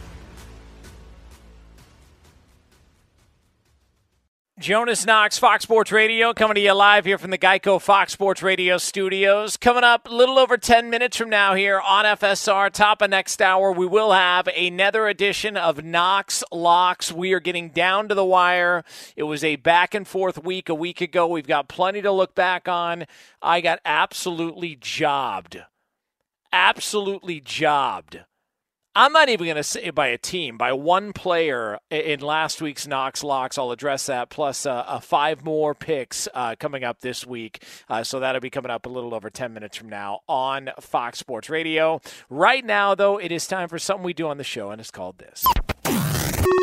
S10: Jonas Knox, Fox Sports Radio, coming to you live here from the Geico Fox Sports Radio studios. Coming up a little over 10 minutes from now here on FSR, top of next hour, we will have another edition of Knox Locks. We are getting down to the wire. It was a back and forth week a week ago. We've got plenty to look back on. I got absolutely jobbed. Absolutely jobbed I'm not even going to say by a team, by one player in last week's Knox Locks. I'll address that, plus uh, uh, five more picks uh, coming up this week. Uh, so that'll be coming up a little over 10 minutes from now on Fox Sports Radio. Right now, though, it is time for something we do on the show, and it's called this.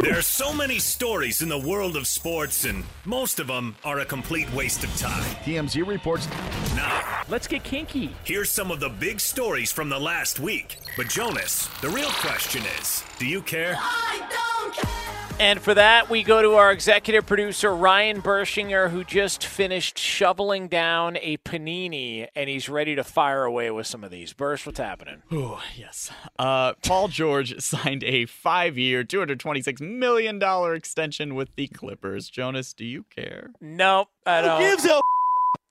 S1: There are so many stories in the world of sports, and most of them are a complete waste of time.
S18: TMZ reports.
S1: Now,
S10: let's get kinky.
S1: Here's some of the big stories from the last week. But, Jonas, the real question is do you care?
S19: I don't care.
S10: And for that, we go to our executive producer, Ryan Bershinger, who just finished shoveling down a panini and he's ready to fire away with some of these. Bursch, what's happening?
S14: Ooh, yes. Uh, Paul George (laughs) signed a five year, $226 million extension with the Clippers. Jonas, do you care?
S10: Nope, I don't.
S20: Who gives a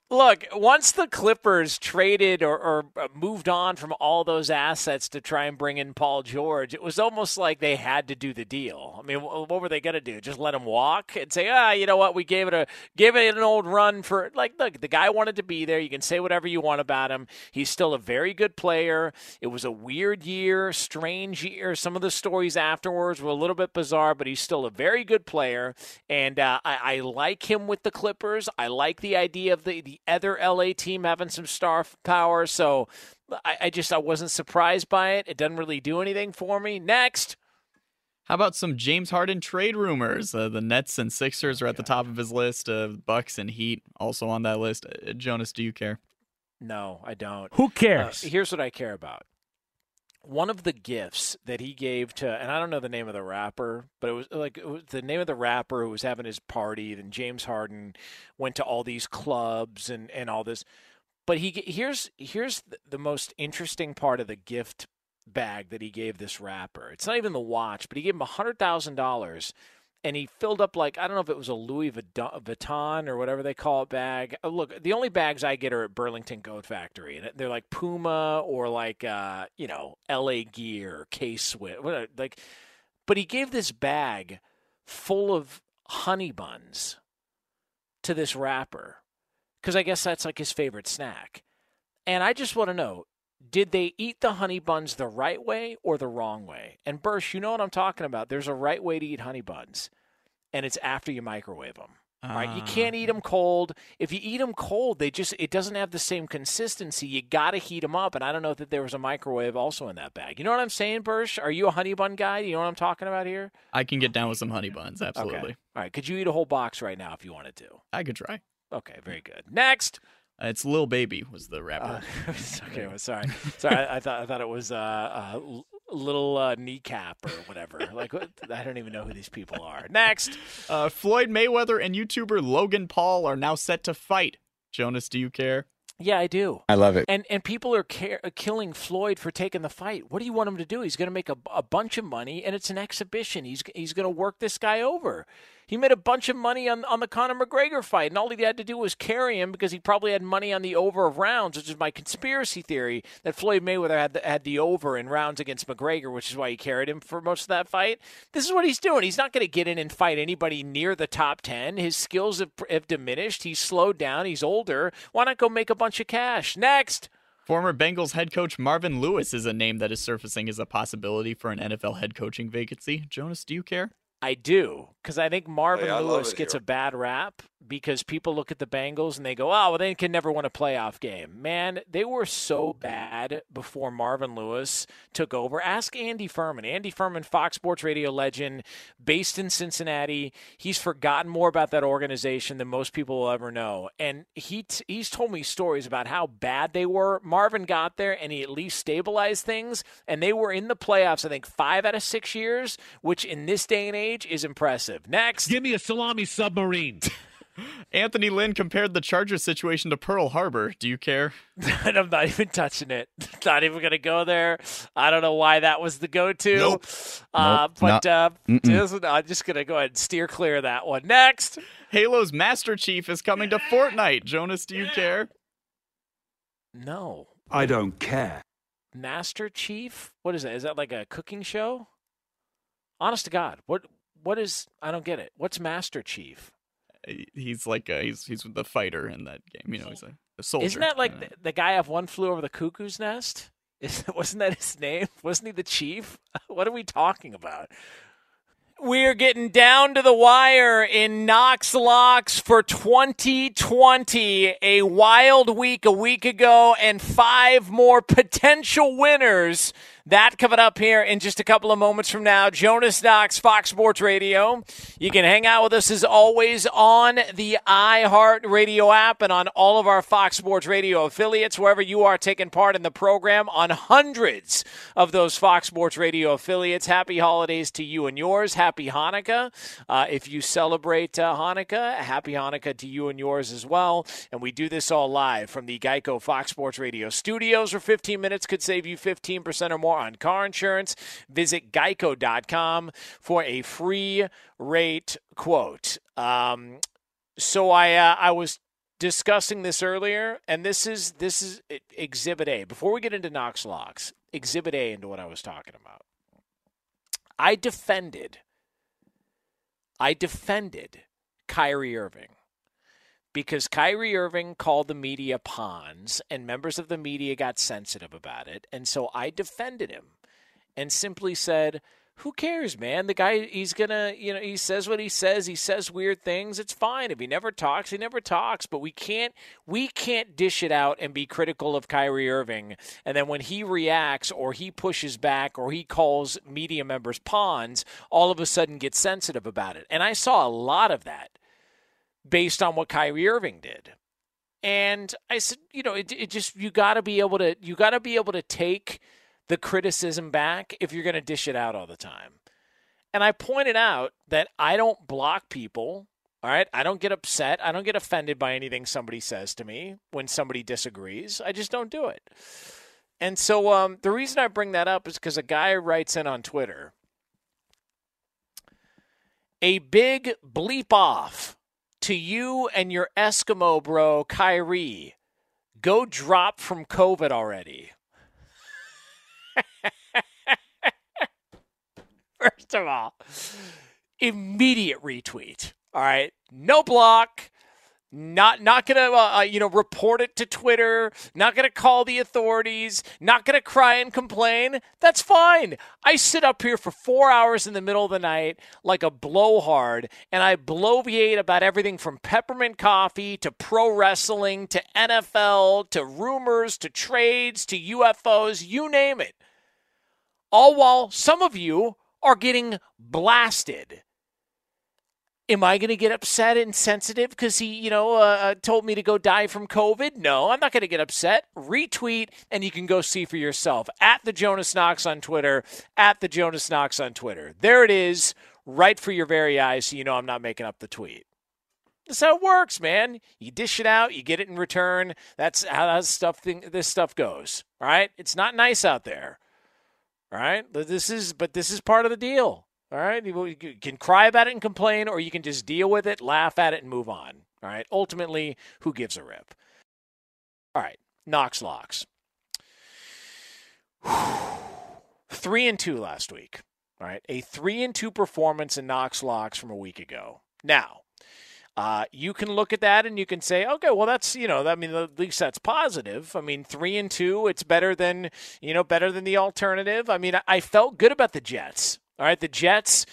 S10: Look, once the Clippers traded or, or, uh, moved on from all those assets to try and bring in Paul George, it was almost like they had to do the deal. I mean, what were they going to do? Just let him walk and say, ah, you know what? We gave it a gave it an old run for like, look, the guy wanted to be there. You can say whatever you want about him. He's still a very good player. It was a weird year, strange year. Some of the stories afterwards were a little bit bizarre, but he's still a very good player, and uh, I, I like him with the Clippers. I like the idea of the, the other LA team having some star power. So I, I just I wasn't surprised by it. It doesn't really do anything for me. Next.
S14: How about some James Harden trade rumors? Uh, the Nets and Sixers are at the top of his list. Uh, Bucks and Heat also on that list. Uh, Jonas, do you care?
S10: No, I don't.
S21: Who cares?
S10: Uh, here's what I care about one of the gifts that he gave to, and I don't know the name of the rapper, but it was like it was the name of the rapper who was having his party. Then James Harden went to all these clubs and and all this. But he here's here's the most interesting part of the gift bag that he gave this rapper. It's not even the watch, but he gave him a hundred thousand dollars and he filled up like I don't know if it was a Louis Vuitton or whatever they call it bag. Uh, look, the only bags I get are at Burlington Coat Factory, and they're like Puma or like uh, you know L.A. Gear, K Swiss, like. But he gave this bag full of honey buns to this rapper because I guess that's like his favorite snack. And I just want to know did they eat the honey buns the right way or the wrong way? And Bursch, you know what I'm talking about. There's a right way to eat honey buns, and it's after you microwave them. Uh, right, you can't eat them cold. If you eat them cold, they just it doesn't have the same consistency. You got to heat them up, and I don't know that there was a microwave also in that bag. You know what I'm saying, Bursch? Are you a honey bun guy? You know what I'm talking about here?
S14: I can get down with some honey buns, absolutely.
S10: Okay. All right, could you eat a whole box right now if you wanted to?
S14: I could try.
S10: Okay, very good. Next.
S14: Uh, it's Lil Baby was the rapper.
S10: Uh, (laughs) okay, well, sorry, sorry. I, I, thought I thought it was uh, uh little uh, kneecap or whatever. (laughs) like I don't even know who these people are. Next,
S14: uh, Floyd Mayweather and YouTuber Logan Paul are now set to fight. Jonas, do you care?
S10: Yeah, I do.
S22: I love it.
S10: And and people are care, killing Floyd for taking the fight. What do you want him to do? He's going to make a, a bunch of money, and it's an exhibition. He's he's going to work this guy over. He made a bunch of money on, on the Conor McGregor fight, and all he had to do was carry him because he probably had money on the over of rounds, which is my conspiracy theory that Floyd Mayweather had the, had the over in rounds against McGregor, which is why he carried him for most of that fight. This is what he's doing. He's not going to get in and fight anybody near the top 10. His skills have, have diminished. He's slowed down. He's older. Why not go make a bunch of cash? Next.
S14: Former Bengals head coach Marvin Lewis is a name that is surfacing as a possibility for an NFL head coaching vacancy. Jonas, do you care?
S10: I do because I think Marvin Lewis gets here. a bad rap because people look at the Bengals and they go, "Oh, well, they can never win a playoff game." Man, they were so bad before Marvin Lewis took over. Ask Andy Furman. Andy Furman, Fox Sports Radio legend, based in Cincinnati. He's forgotten more about that organization than most people will ever know, and he t- he's told me stories about how bad they were. Marvin got there and he at least stabilized things, and they were in the playoffs. I think five out of six years, which in this day and age is impressive. Next,
S21: give me a salami submarine. (laughs)
S14: Anthony Lynn compared the Chargers situation to Pearl Harbor. Do you care?
S10: and (laughs) I'm not even touching it. (laughs) Not even going to go there. I don't know why that was the go-to.
S22: Nope.
S10: Uh,
S22: nope,
S10: but uh, just, I'm just going to go ahead and steer clear of that one. Next.
S14: Halo's Master Chief is coming to Fortnite. Jonas, do you yeah. care?
S10: No.
S21: I don't care.
S10: Master Chief? What is that? Is that like a cooking show? Honest to God, what what is? I don't get it. What's Master Chief?
S14: he's like a, he's he's the fighter in that game. You know, he's a, a soldier.
S10: Isn't that like the, the, guy off One Flew Over the Cuckoo's Nest? Is, (laughs) wasn't that his name? Wasn't he the chief? (laughs) What are we talking about? We're getting down to the wire in Knox Locks for 2020. A wild week a week ago, and five more potential winners that coming up here in just a couple of moments from now. Jonas Knox, Fox Sports Radio. You can hang out with us as always on the iHeart Radio app and on all of our Fox Sports Radio affiliates, wherever you are taking part in the program on hundreds of those Fox Sports Radio affiliates. Happy holidays to you and yours. Happy Hanukkah. Uh, if you celebrate uh, Hanukkah, happy Hanukkah to you and yours as well. And we do this all live from the Geico Fox Sports Radio studios where 15 minutes could save you 15% or more on car insurance. Visit geico.com for a free rate quote. Um, so I uh, I was discussing this earlier, and this is this is Exhibit A. Before we get into Knox locks, Exhibit A into what I was talking about. I defended. I defended Kyrie Irving because Kyrie Irving called the media pawns, and members of the media got sensitive about it, and so I defended him and simply said who cares, man? The guy, he's gonna, you know, he says what he says. He says weird things. It's fine. If he never talks, he never talks. But we can't, we can't dish it out and be critical of Kyrie Irving. And then when he reacts or he pushes back or he calls media members pawns, all of a sudden get sensitive about it. And I saw a lot of that based on what Kyrie Irving did. And I said, you know, it, it just, you got to be able to, you got to be able to take the criticism back if you're going to dish it out all the time. And I pointed out that I don't block people. All right. I don't get upset. I don't get offended by anything somebody says to me when somebody disagrees. I just don't do it. And so um, the reason I bring that up is because a guy writes in on Twitter a big bleep off to you and your Eskimo bro, Kyrie. Go drop from COVID already. (laughs) First of all, immediate retweet. All right, no block. Not not gonna uh, uh, you know report it to Twitter. Not gonna call the authorities. Not gonna cry and complain. That's fine. I sit up here for four hours in the middle of the night like a blowhard, and I bloviate about everything from peppermint coffee to pro wrestling to NFL to rumors to trades to UFOs. You name it. All while some of you are getting blasted. Am I going to get upset and sensitive because he, you know, uh, uh, told me to go die from COVID? No, I'm not going to get upset. Retweet, and you can go see for yourself at the Jonas Knox on Twitter. At the Jonas Knox on Twitter. There it is, right for your very eyes, so you know I'm not making up the tweet. That's how it works, man. You dish it out, you get it in return. That's how this stuff thing, this stuff goes. All right, it's not nice out there. All right, this is but this is part of the deal. All right, you can cry about it and complain, or you can just deal with it, laugh at it, and move on. All right, ultimately, who gives a rip? All right, Knox locks. (sighs) three and two last week. All right, a three and two performance in Knox locks from a week ago. Now, uh, you can look at that and you can say, okay, well, that's you know, I mean, at least that's positive. I mean, three and two, it's better than you know, better than the alternative. I mean, I felt good about the Jets. All right, the Jets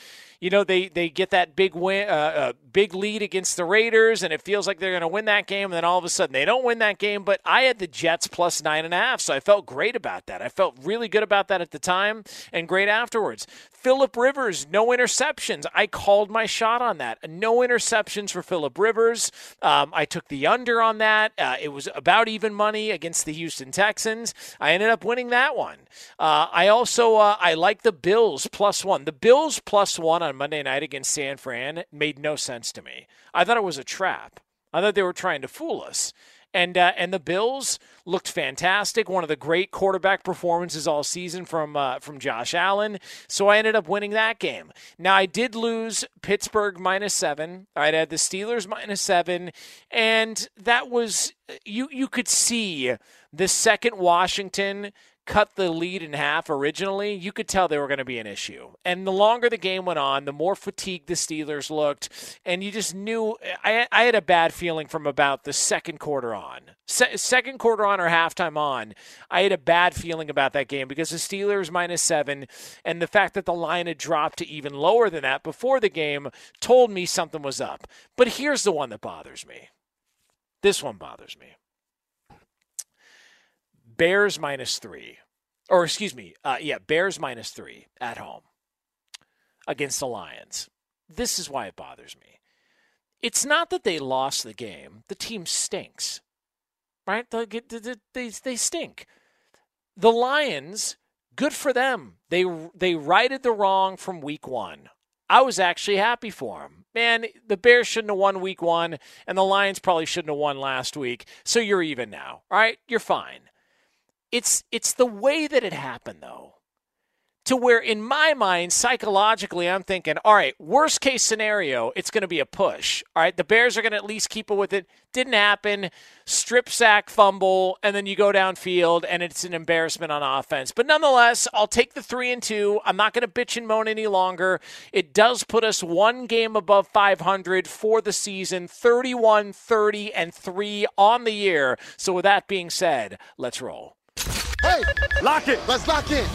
S10: you know they they get that big win, uh, uh, big lead against the Raiders, and it feels like they're going to win that game. And then all of a sudden they don't win that game. But I had the Jets plus nine and a half, so I felt great about that. I felt really good about that at the time, and great afterwards. Philip Rivers, no interceptions. I called my shot on that. No interceptions for Philip Rivers. Um, I took the under on that. Uh, it was about even money against the Houston Texans. I ended up winning that one. Uh, I also uh, I like the Bills plus one. The Bills plus one on Monday night against San Fran made no sense to me. I thought it was a trap. I thought they were trying to fool us. And uh, and the Bills looked fantastic. One of the great quarterback performances all season from uh, from Josh Allen. So I ended up winning that game. Now I did lose Pittsburgh minus seven. I had the Steelers minus seven, and that was you. You could see the second Washington cut the lead in half originally, you could tell they were going to be an issue. And the longer the game went on, the more fatigued the Steelers looked. And you just knew I, I had a bad feeling from about the second quarter on. Se- second quarter on or halftime on, I had a bad feeling about that game because the Steelers minus seven and the fact that the line had dropped to even lower than that before the game told me something was up. But here's the one that bothers me. This one bothers me. Bears minus three, or excuse me, uh, yeah, Bears minus three at home against the Lions. This is why it bothers me. It's not that they lost the game; the team stinks, right? They they, they stink. The Lions, good for them. They they righted the wrong from week one. I was actually happy for them. Man, the Bears shouldn't have won week one, and the Lions probably shouldn't have won last week. So you're even now. All right, you're fine. It's it's the way that it happened though. to where, in my mind, psychologically, I'm thinking, all right, worst case scenario, it's going to be a push. All right, the Bears are going to at least keep it with it. Didn't happen. Strip sack, fumble, and then you go downfield, and it's an embarrassment on offense. But nonetheless, I'll take the three and two. I'm not going to bitch and moan any longer. It does put us one game above 500 for the season 31, 30, and three on the year. So, with that being said, let's roll.
S23: Hey, lock it. Let's lock in.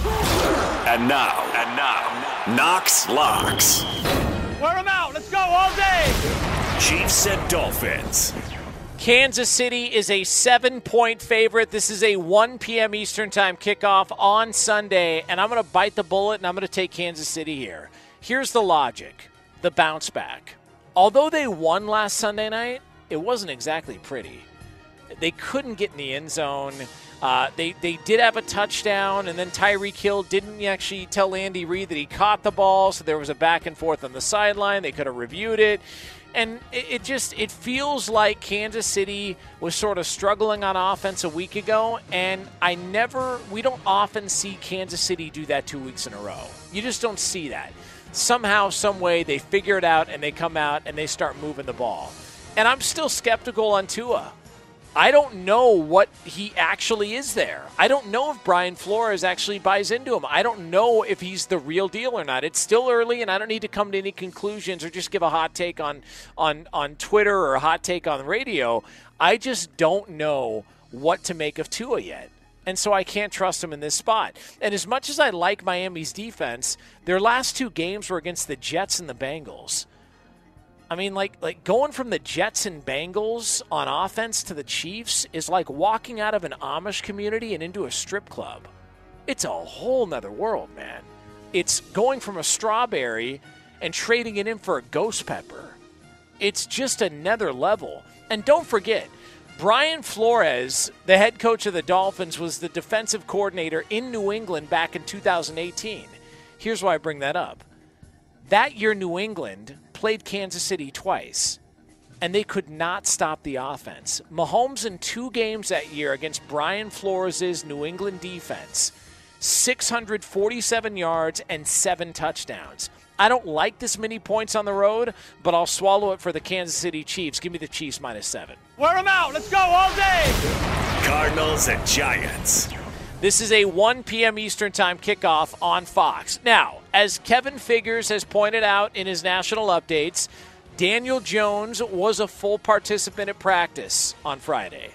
S1: And now, and now, Knox locks.
S5: Wear them out. Let's go all day.
S1: Chiefs and Dolphins.
S10: Kansas City is a seven point favorite. This is a 1 p.m. Eastern Time kickoff on Sunday, and I'm going to bite the bullet and I'm going to take Kansas City here. Here's the logic the bounce back. Although they won last Sunday night, it wasn't exactly pretty. They couldn't get in the end zone. Uh, they, they did have a touchdown, and then Tyreek Hill didn't actually tell Andy Reid that he caught the ball, so there was a back and forth on the sideline. They could have reviewed it. And it, it just it feels like Kansas City was sort of struggling on offense a week ago, and I never we don't often see Kansas City do that two weeks in a row. You just don't see that. Somehow, some way, they figure it out and they come out and they start moving the ball. And I'm still skeptical on Tua. I don't know what he actually is there. I don't know if Brian Flores actually buys into him. I don't know if he's the real deal or not. It's still early, and I don't need to come to any conclusions or just give a hot take on on on Twitter or a hot take on radio. I just don't know what to make of Tua yet. And so I can't trust him in this spot. And as much as I like Miami's defense, their last two games were against the Jets and the Bengals. I mean, like like going from the Jets and Bengals on offense to the Chiefs is like walking out of an Amish community and into a strip club. It's a whole nother world, man. It's going from a strawberry and trading it in for a ghost pepper. It's just another level. And don't forget, Brian Flores, the head coach of the Dolphins, was the defensive coordinator in New England back in 2018. Here's why I bring that up. That year, New England played Kansas City twice, and they could not stop the offense. Mahomes in two games that year against Brian Flores' New England defense, 647 yards and seven touchdowns. I don't like this many points on the road, but I'll swallow it for the Kansas City Chiefs. Give me the Chiefs minus seven.
S5: Wear them out. Let's go all day.
S1: Cardinals and Giants.
S10: This is a 1 p.m. Eastern Time kickoff on Fox. Now, as Kevin Figgers has pointed out in his national updates, Daniel Jones was a full participant at practice on Friday.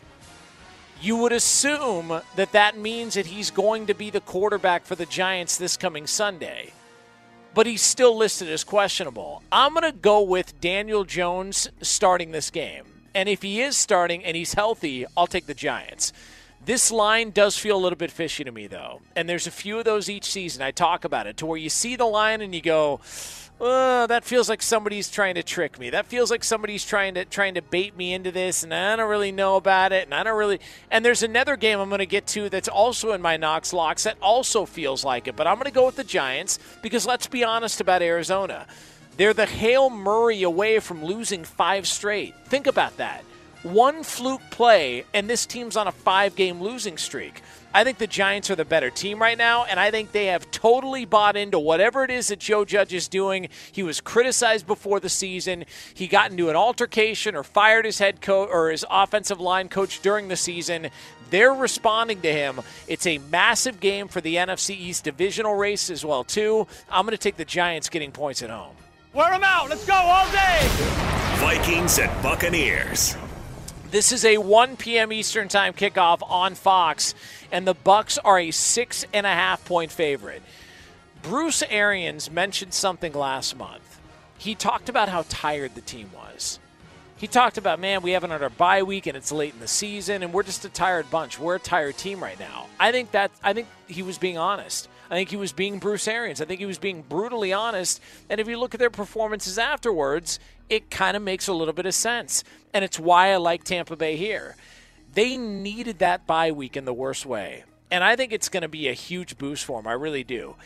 S10: You would assume that that means that he's going to be the quarterback for the Giants this coming Sunday. But he's still listed as questionable. I'm going to go with Daniel Jones starting this game. And if he is starting and he's healthy, I'll take the Giants. This line does feel a little bit fishy to me, though. And there's a few of those each season. I talk about it to where you see the line and you go, oh, that feels like somebody's trying to trick me. That feels like somebody's trying to trying to bait me into this, and I don't really know about it, and I don't really. And there's another game I'm going to get to that's also in my Knox locks that also feels like it. But I'm going to go with the Giants because let's be honest about Arizona. They're the Hail Murray away from losing five straight. Think about that one fluke play, and this team's on a five game losing streak. I think the Giants are the better team right now, and I think they have totally bought into whatever it is that Joe Judge is doing. He was criticized before the season. He got into an altercation or fired his head coach or his offensive line coach during the season. They're responding to him. It's a massive game for the NFC East divisional race as well, too. I'm going to take the Giants getting points at home.
S5: Wear them out. Let's go all day.
S1: Vikings and Buccaneers.
S10: This is a 1 p.m. Eastern Time kickoff on Fox, and the Bucks are a six and a half point favorite. Bruce Arians mentioned something last month. He talked about how tired the team was. He talked about, man, we haven't had our bye week and it's late in the season, and we're just a tired bunch. We're a tired team right now. I think that I think he was being honest. I think he was being Bruce Arians. I think he was being brutally honest. And if you look at their performances afterwards, it kind of makes a little bit of sense. And it's why I like Tampa Bay here. They needed that bye week in the worst way. And I think it's going to be a huge boost for them. I really do.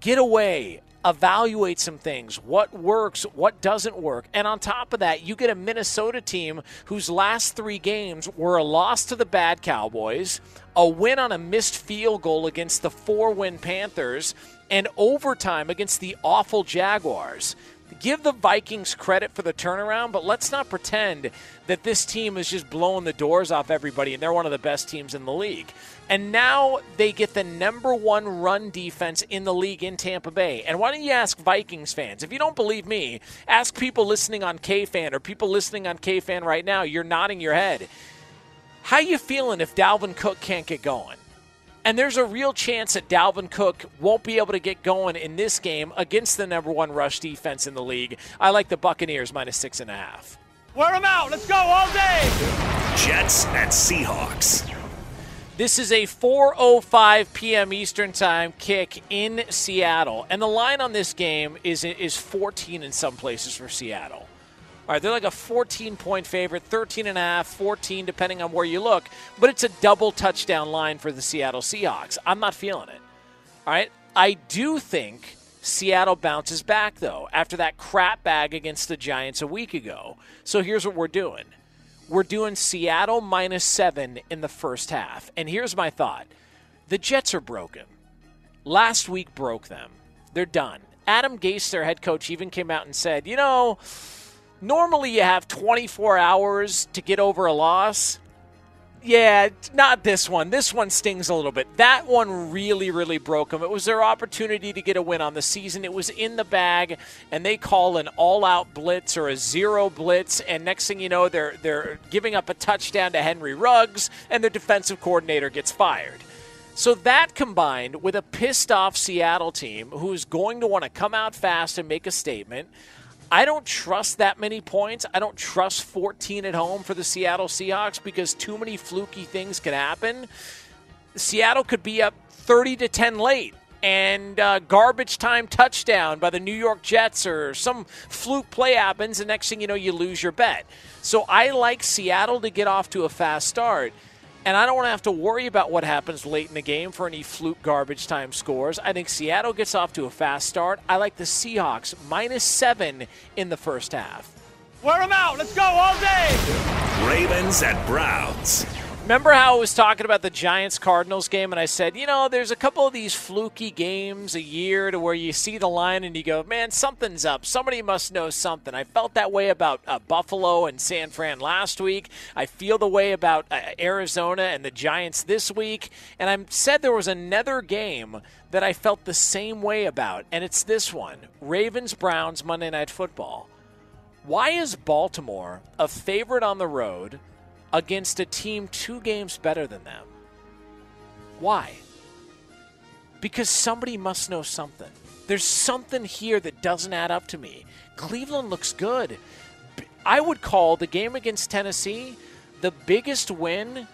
S10: Get away, evaluate some things. What works, what doesn't work. And on top of that, you get a Minnesota team whose last three games were a loss to the bad Cowboys, a win on a missed field goal against the four win Panthers, and overtime against the awful Jaguars. Give the Vikings credit for the turnaround, but let's not pretend that this team is just blowing the doors off everybody and they're one of the best teams in the league. And now they get the number one run defense in the league in Tampa Bay. And why don't you ask Vikings fans? If you don't believe me, ask people listening on KFan or people listening on KFan right now. You're nodding your head. How you feeling if Dalvin Cook can't get going? And there's a real chance that Dalvin Cook won't be able to get going in this game against the number one rush defense in the league. I like the Buccaneers minus six and a half.
S5: Wear them out. Let's go all day.
S1: Jets at Seahawks.
S10: This is a 4:05 p.m. Eastern Time kick in Seattle, and the line on this game is is 14 in some places for Seattle. All right, they're like a 14 point favorite, 13 and a half, 14, depending on where you look. But it's a double touchdown line for the Seattle Seahawks. I'm not feeling it. All right, I do think Seattle bounces back, though, after that crap bag against the Giants a week ago. So here's what we're doing we're doing Seattle minus seven in the first half. And here's my thought the Jets are broken. Last week broke them, they're done. Adam Gase, their head coach, even came out and said, you know, Normally, you have 24 hours to get over a loss. Yeah, not this one. This one stings a little bit. That one really, really broke them. It was their opportunity to get a win on the season. It was in the bag, and they call an all-out blitz or a zero blitz, and next thing you know, they're they're giving up a touchdown to Henry Ruggs, and their defensive coordinator gets fired. So that combined with a pissed off Seattle team who's going to want to come out fast and make a statement. I don't trust that many points. I don't trust 14 at home for the Seattle Seahawks because too many fluky things can happen. Seattle could be up 30 to 10 late and uh, garbage time touchdown by the New York Jets or some fluke play happens, and next thing you know, you lose your bet. So I like Seattle to get off to a fast start. And I don't want to have to worry about what happens late in the game for any fluke garbage time scores. I think Seattle gets off to a fast start. I like the Seahawks minus seven in the first half.
S5: Wear them out. Let's go all day.
S1: Ravens at Browns.
S10: Remember how I was talking about the Giants Cardinals game, and I said, you know, there's a couple of these fluky games a year to where you see the line and you go, man, something's up. Somebody must know something. I felt that way about uh, Buffalo and San Fran last week. I feel the way about uh, Arizona and the Giants this week. And I said there was another game that I felt the same way about, and it's this one Ravens Browns Monday Night Football. Why is Baltimore a favorite on the road? Against a team two games better than them. Why? Because somebody must know something. There's something here that doesn't add up to me. Cleveland looks good. I would call the game against Tennessee the biggest win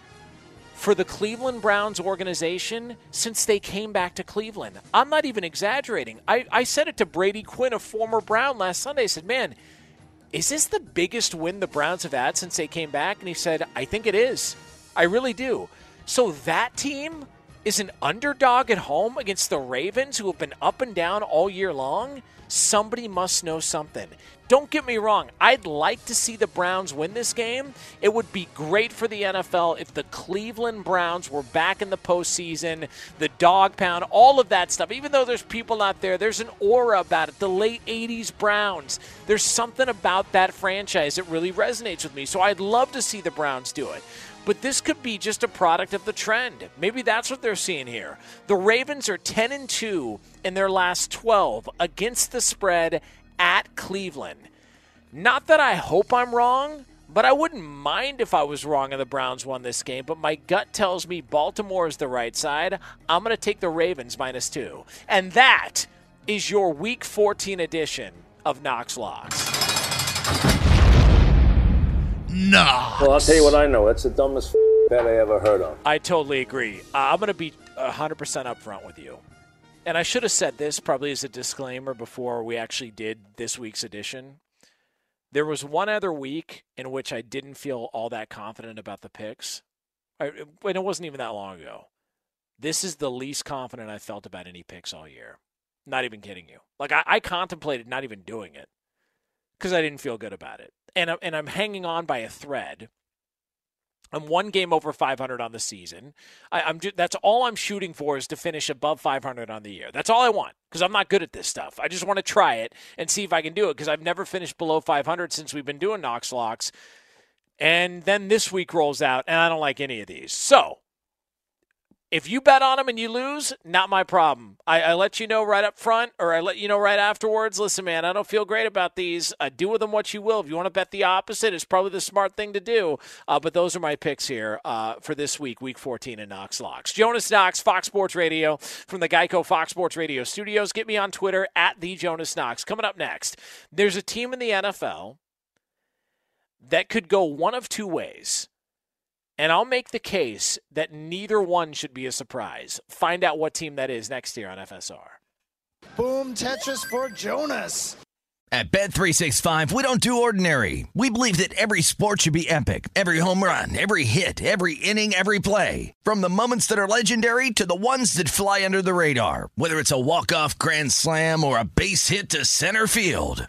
S10: for the Cleveland Browns organization since they came back to Cleveland. I'm not even exaggerating. I, I said it to Brady Quinn, a former Brown, last Sunday. I said, man, is this the biggest win the Browns have had since they came back? And he said, I think it is. I really do. So that team is an underdog at home against the Ravens, who have been up and down all year long. Somebody must know something. Don't get me wrong, I'd like to see the Browns win this game. It would be great for the NFL if the Cleveland Browns were back in the postseason, the dog pound, all of that stuff. Even though there's people out there, there's an aura about it. The late 80s Browns, there's something about that franchise that really resonates with me. So I'd love to see the Browns do it. But this could be just a product of the trend. Maybe that's what they're seeing here. The Ravens are 10 and 2 in their last 12 against the spread at Cleveland. Not that I hope I'm wrong, but I wouldn't mind if I was wrong and the Browns won this game. But my gut tells me Baltimore is the right side. I'm going to take the Ravens minus two. And that is your Week 14 edition of Knox Locks.
S24: Knox. Well, I'll tell you what I know. That's the dumbest bet I ever heard of.
S10: I totally agree. Uh, I'm going to be 100% upfront with you and I should have said this probably as a disclaimer before we actually did this week's edition. There was one other week in which I didn't feel all that confident about the picks. I, and it wasn't even that long ago. This is the least confident I felt about any picks all year. Not even kidding you. Like I, I contemplated not even doing it because I didn't feel good about it. And, and I'm hanging on by a thread I'm one game over 500 on the season. I, am that's all I'm shooting for is to finish above 500 on the year. That's all I want because I'm not good at this stuff. I just want to try it and see if I can do it because I've never finished below 500 since we've been doing Knox Locks. And then this week rolls out, and I don't like any of these. So if you bet on them and you lose, not my problem. I, I, let you know right up front, or I let you know right afterwards. Listen, man, I don't feel great about these. Uh, do with them what you will. If you want to bet the opposite, it's probably the smart thing to do. Uh, but those are my picks here uh, for this week, week 14 in Knox Locks. Jonas Knox, Fox Sports Radio from the Geico Fox Sports Radio studios. Get me on Twitter at the Jonas Knox. Coming up next, there's a team in the NFL that could go one of two ways. And I'll make the case that neither one should be a surprise. Find out what team that is next year on FSR.
S20: Boom Tetris for Jonas.
S25: At Bet365, we don't do ordinary. We believe that every sport should be epic. Every home run, every hit, every inning, every play. From the moments that are legendary to the ones that fly under the radar. Whether it's a walk-off grand slam or a base hit to center field.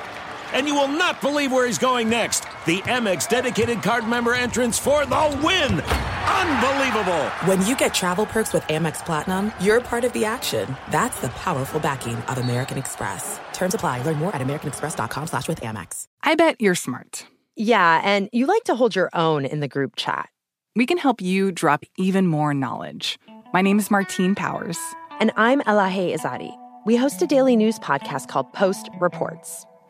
S2: and you will not believe where he's going next. The Amex dedicated card member entrance for the win. Unbelievable.
S11: When you get travel perks with Amex Platinum, you're part of the action. That's the powerful backing of American Express. Terms apply. Learn more at americanexpress.com slash with Amex.
S26: I bet you're smart.
S27: Yeah, and you like to hold your own in the group chat.
S26: We can help you drop even more knowledge. My name is Martine Powers.
S27: And I'm Elahe Izadi. We host a daily news podcast called Post Reports.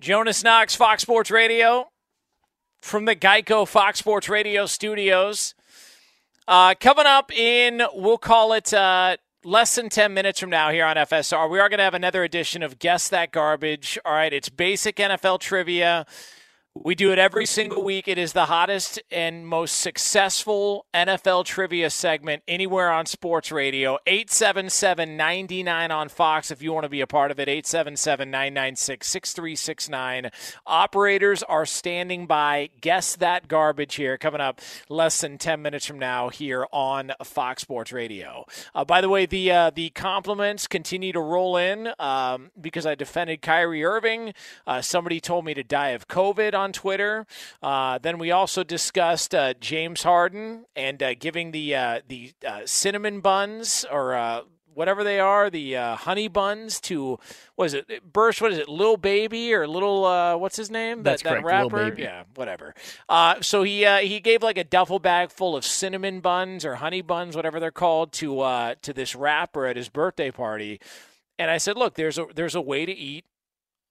S10: Jonas Knox, Fox Sports Radio, from the Geico Fox Sports Radio studios. Uh, coming up in, we'll call it uh, less than 10 minutes from now here on FSR, we are going to have another edition of Guess That Garbage. All right, it's basic NFL trivia. We do it every single week. It is the hottest and most successful NFL trivia segment anywhere on sports radio. 877 99 on Fox if you want to be a part of it. 877 996 6369. Operators are standing by. Guess that garbage here coming up less than 10 minutes from now here on Fox Sports Radio. Uh, by the way, the, uh, the compliments continue to roll in um, because I defended Kyrie Irving. Uh, somebody told me to die of COVID on Twitter. Uh, then we also discussed uh, James Harden and uh, giving the uh, the uh, cinnamon buns or uh, whatever they are, the honey buns to was it Burst? What is it, Lil Baby or Little what's his name?
S14: That's
S10: that,
S14: correct,
S10: that rapper.
S14: Baby.
S10: Yeah, whatever. so he he gave like a duffel bag full of cinnamon buns or honey buns, whatever they're called, to to this rapper at his birthday party. And I said, look, there's a there's a way to eat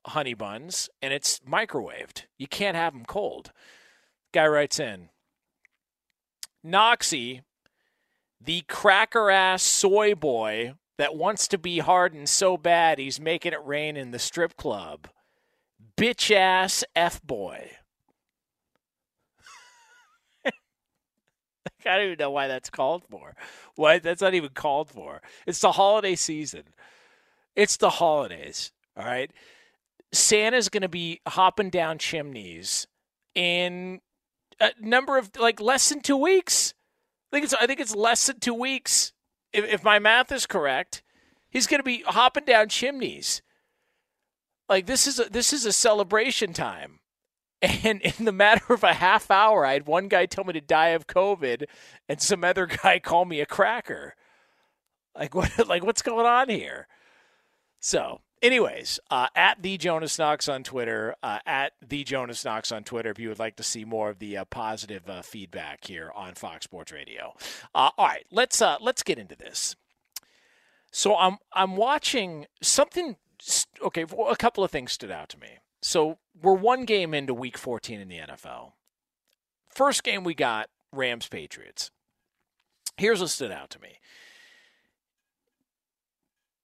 S10: honey buns and it's microwaved. You can't have them cold. Guy writes in Noxie, the cracker ass soy boy that wants to be hardened so bad he's making it rain in the strip club. Bitch ass F boy. (laughs) I don't even know why that's called for. Why that's not even called for. It's the holiday season. It's the holidays. All right. Santa's going to be hopping down chimneys in a number of like less than two weeks. I think it's I think it's less than two weeks. If, if my math is correct, he's going to be hopping down chimneys. Like this is a, this is a celebration time. And (laughs) in the matter of a half hour, I had one guy tell me to die of COVID, and some other guy (laughs) call me a cracker. Like what? (laughs) Like what's going on here? So, anyways, uh, at the Jonas Knox on Twitter, uh, at the Jonas Knox on Twitter, if you would like to see more of the uh, positive uh, feedback here on Fox Sports Radio. Uh, all right, let's uh, let's get into this. So I'm I'm watching something. Okay, a couple of things stood out to me. So we're one game into week 14 in the NFL. First game we got Rams Patriots. Here's what stood out to me.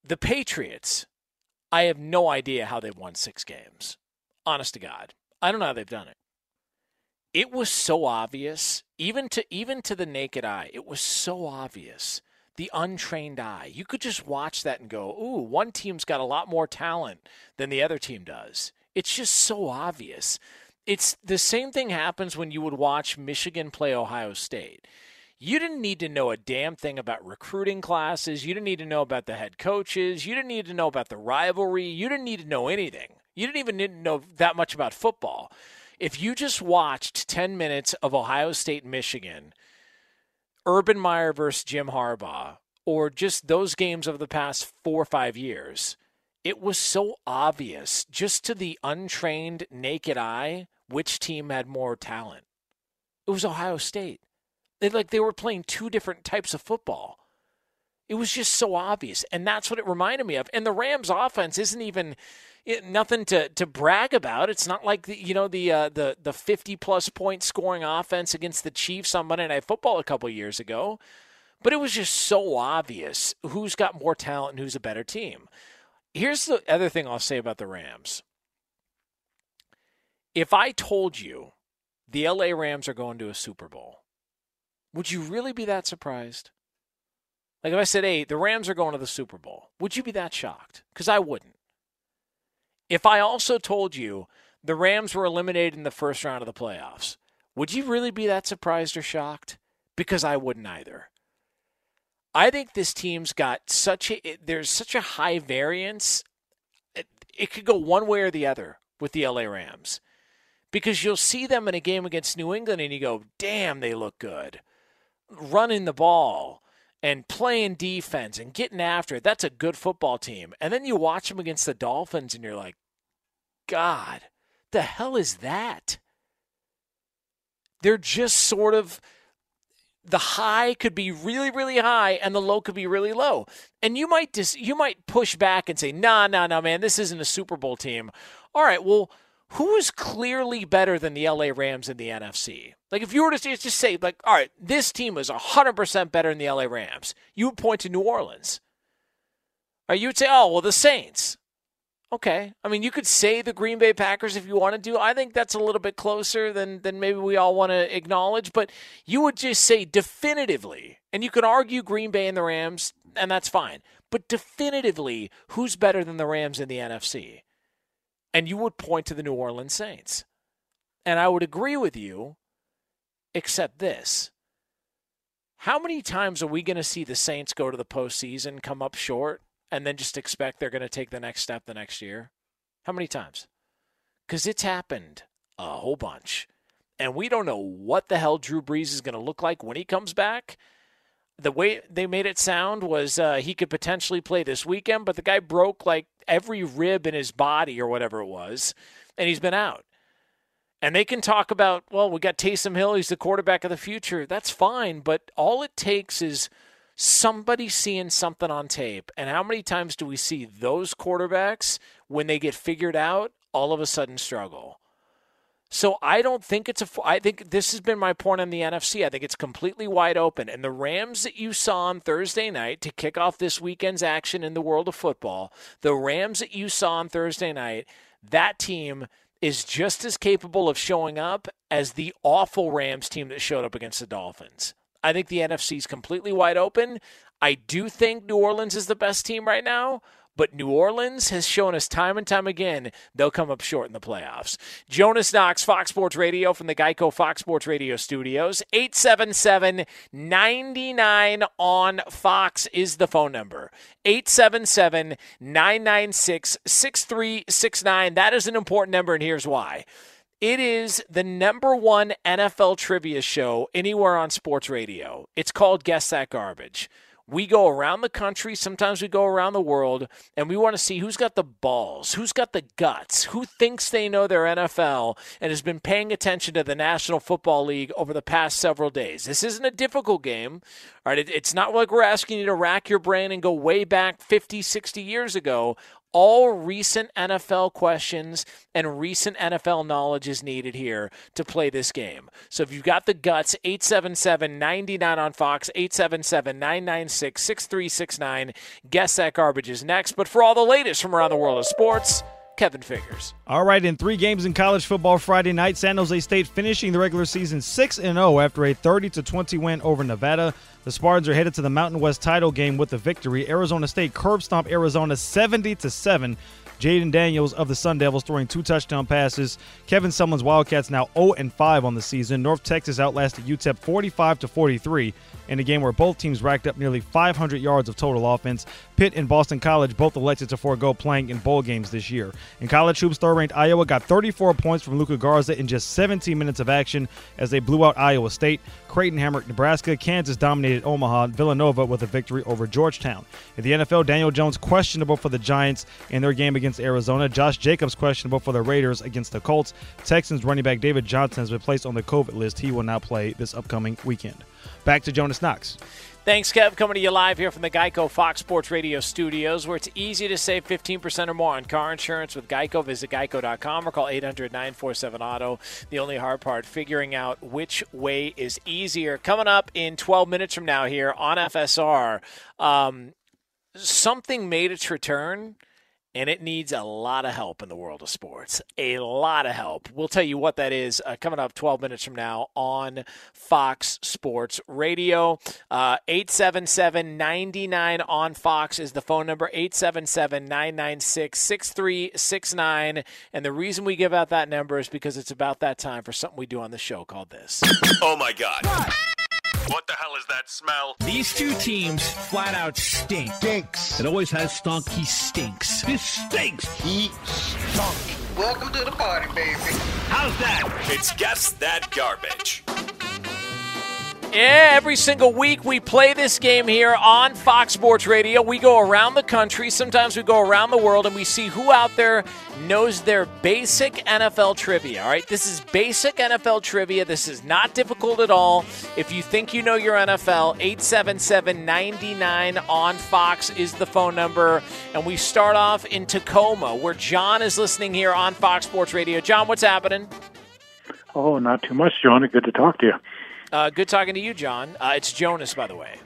S10: The Patriots, I have no idea how they've won six games. Honest to God. I don't know how they've done it. It was so obvious, even to even to the naked eye, it was so obvious. The untrained eye. You could just watch that and go, ooh, one team's got a lot more talent than the other team does. It's just so obvious. It's the same thing happens when you would watch Michigan play Ohio State. You didn't need to know a damn thing about recruiting classes. You didn't need to know about the head coaches. You didn't need to know about the rivalry. You didn't need to know anything. You didn't even need to know that much about football. If you just watched 10 minutes of Ohio State Michigan, Urban Meyer versus Jim Harbaugh, or just those games of the past four or five years, it was so obvious just to the untrained naked eye which team had more talent. It was Ohio State. They like they were playing two different types of football. It was just so obvious, and that's what it reminded me of. And the Rams' offense isn't even it, nothing to, to brag about. It's not like the you know the uh, the the fifty plus point scoring offense against the Chiefs on Monday Night Football a couple years ago, but it was just so obvious who's got more talent and who's a better team. Here's the other thing I'll say about the Rams. If I told you the LA Rams are going to a Super Bowl, would you really be that surprised? Like if I said, hey, the Rams are going to the Super Bowl, would you be that shocked? Because I wouldn't. If I also told you the Rams were eliminated in the first round of the playoffs, would you really be that surprised or shocked? Because I wouldn't either. I think this team's got such a there's such a high variance. It, it could go one way or the other with the LA Rams. Because you'll see them in a game against New England and you go, "Damn, they look good." Running the ball and playing defense and getting after it. That's a good football team. And then you watch them against the Dolphins and you're like, "God, the hell is that?" They're just sort of the high could be really really high and the low could be really low and you might dis- you might push back and say nah nah nah man this isn't a super bowl team all right well who is clearly better than the LA Rams in the NFC like if you were to just say like all right this team is 100% better than the LA Rams you would point to New Orleans or you would say oh well the Saints Okay. I mean, you could say the Green Bay Packers if you wanted to. I think that's a little bit closer than than maybe we all want to acknowledge, but you would just say definitively, and you could argue Green Bay and the Rams, and that's fine. But definitively, who's better than the Rams in the NFC? And you would point to the New Orleans Saints. And I would agree with you, except this. How many times are we going to see the Saints go to the postseason, come up short, and then just expect they're going to take the next step the next year? How many times? Because it's happened a whole bunch. And we don't know what the hell Drew Brees is going to look like when he comes back. The way they made it sound was uh, he could potentially play this weekend, but the guy broke like every rib in his body or whatever it was, and he's been out. And they can talk about, well, we got Taysom Hill, he's the quarterback of the future. That's fine, but all it takes is – somebody seeing something on tape. And how many times do we see those quarterbacks, when they get figured out, all of a sudden struggle? So I don't think it's a. I think this has been my point on the NFC. I think it's completely wide open. And the Rams that you saw on Thursday night to kick off this weekend's action in the world of football, the Rams that you saw on Thursday night, that team is just as capable of showing up as the awful Rams team that showed up against the Dolphins. I think the NFC is completely wide open. I do think New Orleans is the best team right now, but New Orleans has shown us time and time again they'll come up short in the playoffs. Jonas Knox, Fox Sports Radio from the Geico Fox Sports Radio studios. 877 99 on Fox is the phone number. 877 996 6369. That is an important number, and here's why. It is the number one NFL trivia show anywhere on sports radio. It's called Guess That Garbage. We go around the country, sometimes we go around the world, and we want to see who's got the balls, who's got the guts, who thinks they know their NFL and has been paying attention to the National Football League over the past several days. This isn't a difficult game. All right, it's not like we're asking you to rack your brain and go way back 50, 60 years ago all recent NFL questions and recent NFL knowledge is needed here to play this game. So if you've got the guts, 877 99 on Fox, 877 996 6369. Guess that garbage is next. But for all the latest from around the world of sports, Kevin Figgers.
S13: All right, in three games in college football Friday night, San Jose State finishing the regular season 6 0 after a 30 20 win over Nevada. The Spartans are headed to the Mountain West title game with the victory. Arizona State curb stomp Arizona 70 7. Jayden Daniels of the Sun Devils throwing two touchdown passes. Kevin Sumlin's Wildcats now 0 5 on the season. North Texas outlasted UTEP 45 43 in a game where both teams racked up nearly 500 yards of total offense. Pitt and Boston College both elected to forego playing in bowl games this year. In college hoops, third-ranked Iowa got 34 points from Luka Garza in just 17 minutes of action as they blew out Iowa State. Creighton hammered Nebraska. Kansas dominated Omaha. Villanova with a victory over Georgetown. In the NFL, Daniel Jones questionable for the Giants in their game against Arizona. Josh Jacobs questionable for the Raiders against the Colts. Texans running back David Johnson has been placed on the COVID list. He will not play this upcoming weekend. Back to Jonas Knox.
S10: Thanks, Kev. Coming to you live here from the Geico Fox Sports Radio studios, where it's easy to save 15% or more on car insurance with Geico. Visit geico.com or call 800 947 Auto. The only hard part, figuring out which way is easier. Coming up in 12 minutes from now here on FSR, um, something made its return and it needs a lot of help in the world of sports. A lot of help. We'll tell you what that is uh, coming up 12 minutes from now on Fox Sports Radio. Uh, 877 99 on Fox is the phone number 877 996 6369. And the reason we give out that number is because it's about that time for something we do on the show called this.
S1: Oh my God. What the hell is that smell?
S21: These two teams flat out stink.
S23: Stinks.
S21: It always has stunk. He stinks. This stinks.
S23: He stunk.
S28: Welcome to the party, baby.
S21: How's that?
S1: It's Guess That Garbage.
S10: Yeah, every single week we play this game here on Fox Sports Radio. We go around the country, sometimes we go around the world, and we see who out there knows their basic NFL trivia. All right, this is basic NFL trivia. This is not difficult at all. If you think you know your NFL, 877 99 on Fox is the phone number. And we start off in Tacoma, where John is listening here on Fox Sports Radio. John, what's happening?
S29: Oh, not too much, Johnny. Good to talk to you.
S10: Uh, good talking to you, John. Uh, it's Jonas, by the way.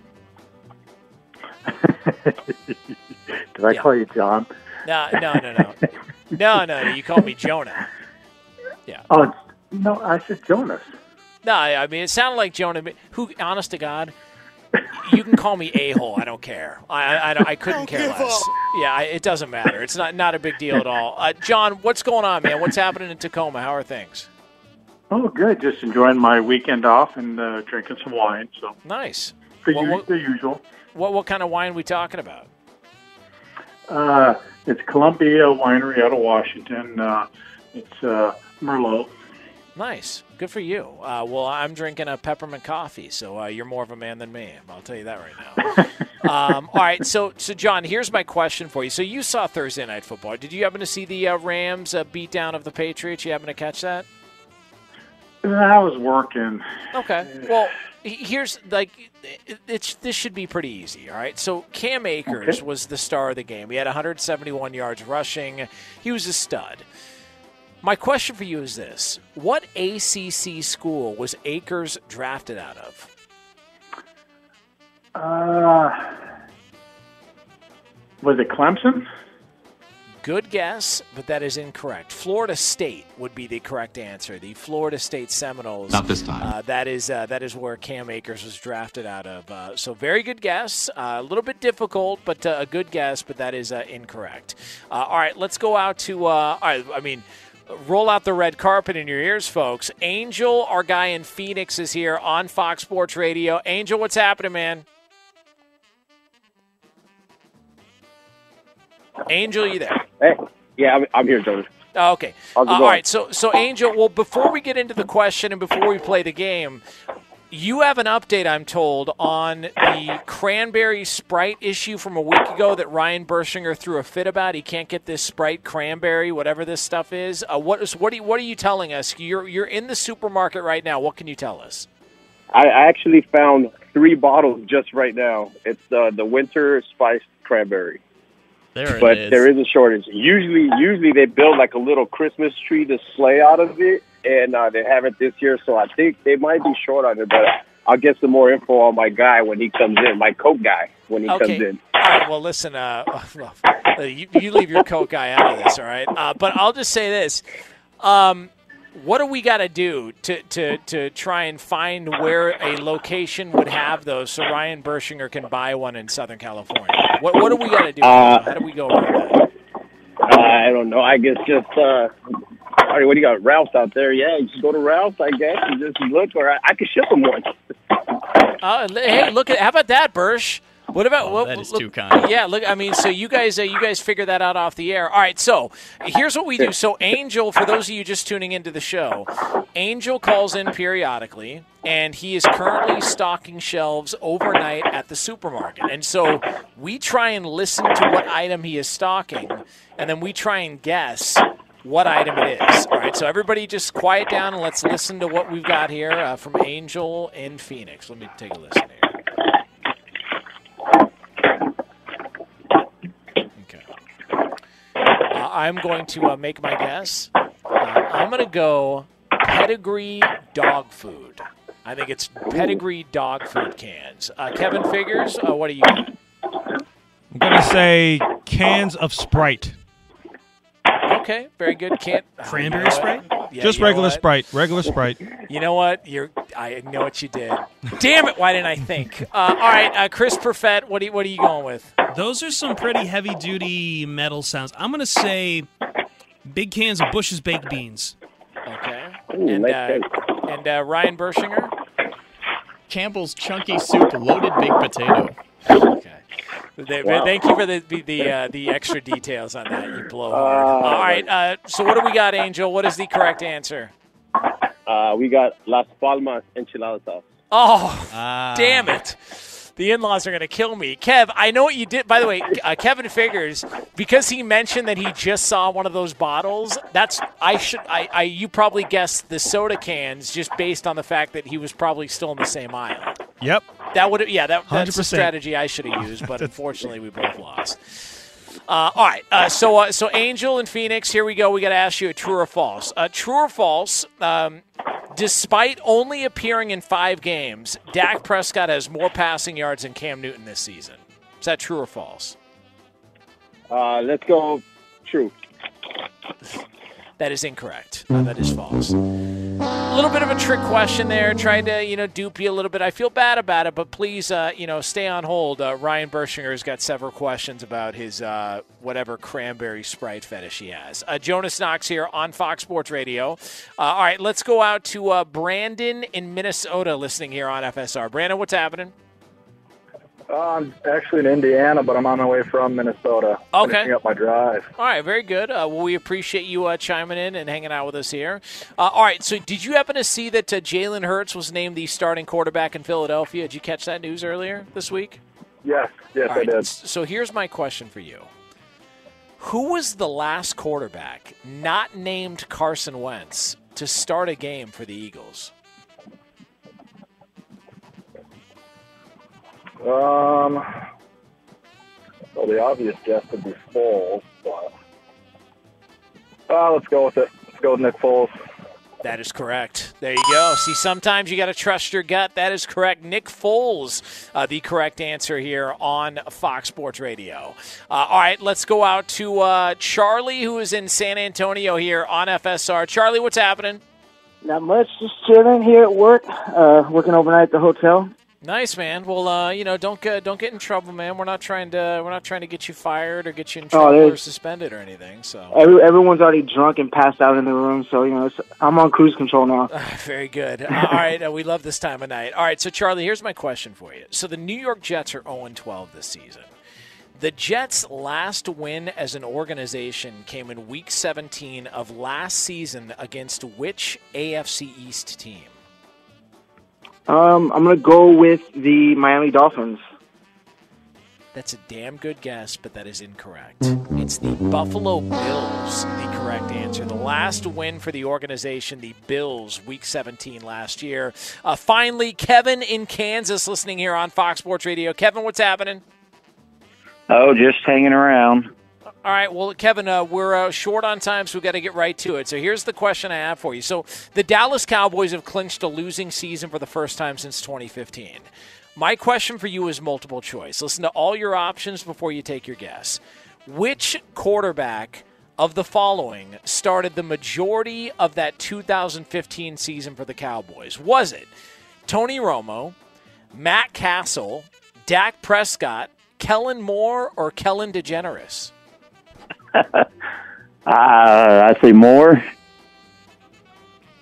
S10: (laughs)
S29: Did I
S10: Yeah.
S29: call you John?
S10: No, no, no, no, no, no. no. You called me Jonah. Yeah.
S29: Oh, no, I said Jonas.
S10: No, I I mean it sounded like Jonah. but Who, honest to God, you can call me a hole. I don't care. I, I, I, don't- I couldn't care less. Yeah, I, it doesn't matter. It's not not a big deal at all. Uh, John, what's going on, man? What's happening in Tacoma? How are things?
S29: Oh, good. Just enjoying my weekend off and uh, drinking some wine. So
S10: Nice.
S29: the,
S10: What-
S29: u-
S10: what-
S29: the usual.
S10: What what kind of wine we talking about?
S29: Uh, it's Columbia Winery out of Washington. Uh, it's uh, Merlot.
S10: Nice. Good for you. Uh, well, I'm drinking a peppermint coffee, so uh, you're more of a man than me. I'll tell you that right now. (laughs) um, all right. So, so John, here's my question for you. So you saw Thursday night football. Did you happen to see the uh, Rams uh, beat down of the Patriots? You happen to catch that?
S29: I was working.
S10: Okay. Well, here's like it's this should be pretty easy. All right. So Cam Akers
S29: Okay.
S10: was the star of the game. He had 171 yards rushing. He was a stud. My question for you is this: What ACC school was Akers drafted out of?
S29: Uh, was it Clemson?
S10: Good guess, but that is incorrect. Florida State would be the correct answer. The Florida State Seminoles.
S28: Not this time.
S10: Uh, that is uh, that is where Cam Akers was drafted out of. Uh, so very good guess. Uh, a little bit difficult, but uh, a good guess. But that is uh, incorrect. Uh, all right, let's go out to. Uh, all right, I mean. Roll out the red carpet in your ears, folks. Angel, our guy in Phoenix, is here on Fox Sports Radio. Angel, what's happening, man? Angel, you there?
S30: Hey, yeah, I'm, I'm here, Jonas.
S10: Oh, okay. Uh, all right. So, so Angel. Well, before we get into the question and before we play the game, you have an update, I'm told, on the cranberry Sprite issue from a week ago that Ryan Bershinger threw a fit about. He can't get this Sprite cranberry, whatever this stuff is. Uh, what is what? Are you, what are you telling us? You're you're in the supermarket right now. What can you tell us?
S30: I, I actually found three bottles just right now. It's the the winter spiced cranberry.
S14: There
S30: but
S14: is.
S30: there is a shortage. Usually, usually they build like a little Christmas tree to sleigh out of it, and uh, they haven't this year. So I think they might be short on it. But I'll get some more info on my guy when he comes in, my Coke guy when he
S10: Okay.
S30: comes in.
S10: All right. Well, listen. Uh, (laughs) well, uh, you, you leave your Coke guy out of this, all right? Uh, but I'll just say this: um, What do we got to do to, to to try and find where a location would have those, so Ryan Bershinger can buy one in Southern California? What what do we got to do?
S30: Uh,
S10: How do we go about that?
S30: Uh, I don't know. I guess just uh, all right. What do you got? Ralph's out there. Yeah, just go to Ralph's. I guess and just look, or I, I could ship him one.
S10: Uh, hey, look at how about that, Bersh? What about what?
S14: Oh, that is
S10: look-
S14: too kind.
S10: Yeah, look. I mean, so you guys, uh, you guys figure that out off the air. All right. So here's what we do. So Angel, for those of you just tuning into the show, Angel calls in periodically, and he is currently stocking shelves overnight at the supermarket. And so we try and listen to what item he is stocking, and then we try and guess what item it is. All right. So everybody, just quiet down and let's listen to what we've got here uh, from Angel in Phoenix. Let me take a listen here. Uh, I'm going to uh, make my guess. Uh, I'm going to go pedigree dog food. I think it's pedigree dog food cans. Uh, Kevin Figgers. Uh, what do you got?
S13: I'm gonna say cans of Sprite.
S10: Okay, very good. Can't
S13: Cranberry Sprite?
S10: What? Yeah,
S13: Just regular
S10: what?
S13: Sprite. Regular Sprite. (laughs)
S10: You know what? You're. I know what you did. Damn it! Why didn't I think? Uh, all right, uh, Chris Perfett. What are you, What are you going with?
S15: Those are some pretty heavy duty metal sounds. I'm going to say big cans of Bush's baked beans.
S10: Okay.
S30: Ooh,
S10: and
S30: nice
S10: uh, and uh, Ryan Bershinger.
S14: Campbell's chunky soup, loaded baked potato.
S10: They-
S14: Wow.
S10: Thank you for the the the, uh, the extra details on that. You blow hard.
S30: Uh,
S10: All right. Uh, so what do we got, Angel? What is the correct answer?
S30: Uh, we got Las Palmas enchilada sauce.
S10: Oh,
S30: Ah.
S10: damn it. The in-laws are going to kill me. Kev, I know what you did. By the way, uh, Kevin Figgers because he mentioned that he just saw one of those bottles. That's I should I, I you probably guessed the soda cans just based on the fact that he was probably still in the same aisle.
S13: Yep.
S10: That would yeah that, that's the
S13: 100%.
S10: strategy I should have used, but (laughs) unfortunately we both lost. Uh, all right, uh, so uh, so Angel and Phoenix, here we go. We got to ask you a true or false. Uh, true or false? Um, despite only appearing in five games, Dak Prescott has more passing yards than Cam Newton this season. Is that true or false?
S30: Uh, let's go true.
S10: That is incorrect. Uh, that is false. A little bit of a trick question there. trying to, you know, dupe you a little bit. I feel bad about it, but please, uh, you know, stay on hold. Uh, Ryan Bershinger has got several questions about his uh, whatever cranberry sprite fetish he has. Uh, Jonas Knox here on Fox Sports Radio. Uh, all right, let's go out to Brandon in Minnesota listening here on FSR. Brandon, what's happening?
S18: Uh, I'm actually in Indiana, but I'm on my way from Minnesota.
S10: Okay.
S18: Finishing up my drive.
S10: All right, very good. Uh, well, we appreciate you uh, chiming in and hanging out with us here. Uh, all right, so did you happen to see that uh, Jalen Hurts was named the starting quarterback in Philadelphia? Did you catch that news earlier this week?
S18: Yes, yes, I did.
S10: So here's my question for you Who was the last quarterback not named Carson Wentz to start a game for the Eagles?
S18: Um, well, the obvious guess would be Foles, but uh, let's go with it. Let's go with Nick Foles.
S10: That is correct. There you go. See, sometimes you got to trust your gut. That is correct. Nick Foles, uh, the correct answer here on Fox Sports Radio. Uh, all right, let's go out to uh, Charlie, who is in San Antonio here on FSR. Charlie, what's happening?
S28: Not much. Just chilling here at work. Uh, working overnight at the hotel.
S10: Nice man. Well, uh, you know, don't get don't get in trouble, man. We're not trying to we're not trying to get you fired or get you in trouble or suspended or anything. So
S28: Every, everyone's already drunk and passed out in the room, so you know it's, I'm on cruise control now. (laughs)
S10: Very good. Uh, all right, uh, we love this time of night. All right, so Charlie, here's my question for you. So the New York Jets are 0 12 this season. The Jets' last win as an organization came in Week 17 of last season against which AFC East team?
S28: Um, I'm gonna go with the Miami Dolphins.
S10: That's a damn good guess, but that is incorrect. It's the Buffalo Bills, the correct answer. The last win for the organization, the Bills, Week 17 last year. Uh, finally, Kevin in Kansas, listening here on Fox Sports Radio. Kevin, what's happening?
S31: Oh, just hanging around.
S10: All right, well, Kevin, uh, we're uh, short on time, so we've got to get right to it. So here's the question I have for you. So the Dallas Cowboys have clinched a losing season for the first time since 2015. My question for you is multiple choice. Listen to all your options before you take your guess. Which quarterback of the following started the majority of that 2015 season for the Cowboys? Was it Tony Romo, Matt Cassel, Dak Prescott, Kellen Moore, or Kellen DeGeneres? (laughs)
S31: Uh, I say more.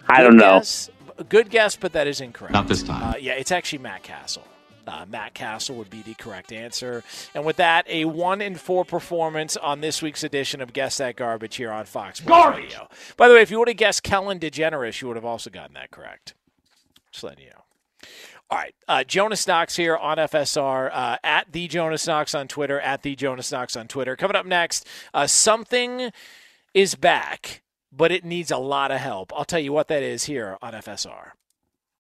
S31: I don't know.
S10: Guess, good guess, but that is incorrect.
S31: Not this time.
S10: Uh, yeah, it's actually Matt Cassel. Uh, Matt Cassel would be the correct answer. And with that, a one in four performance on this week's edition of Guess That Garbage here on Fox Sports
S21: Garbage!
S10: Radio. By the way, if you would have guessed Kellen DeGeneres, you would have also gotten that correct. Just letting you know. All right, uh, Jonas Knox here on FSR uh, at the Jonas Knox on Twitter at the Jonas Knox on Twitter. Coming up next, uh, something is back, but it needs a lot of help. I'll tell you what that is here on FSR.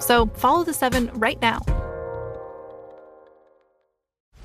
S32: So follow the seven right now.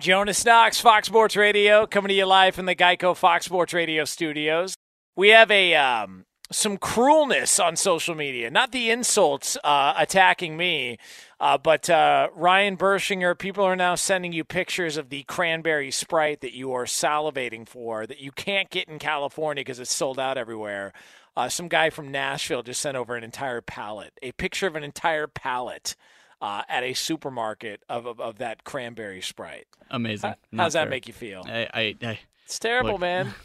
S10: Jonas Knox, Fox Sports Radio, coming to you live from the Geico Fox Sports Radio studios. We have a um, some cruelness on social media. Not the insults uh, attacking me, uh, but uh, Ryan Bershinger. People are now sending you pictures of the cranberry sprite that you are salivating for that you can't get in California because it's sold out everywhere. Uh, some guy from Nashville just sent over an entire pallet, a picture of an entire pallet. Uh, at a supermarket of, of, of that cranberry sprite.
S14: Amazing.
S10: How, does that
S14: fair.
S10: make you feel?
S14: I, I, I
S10: It's terrible,
S14: Look,
S10: man. (laughs)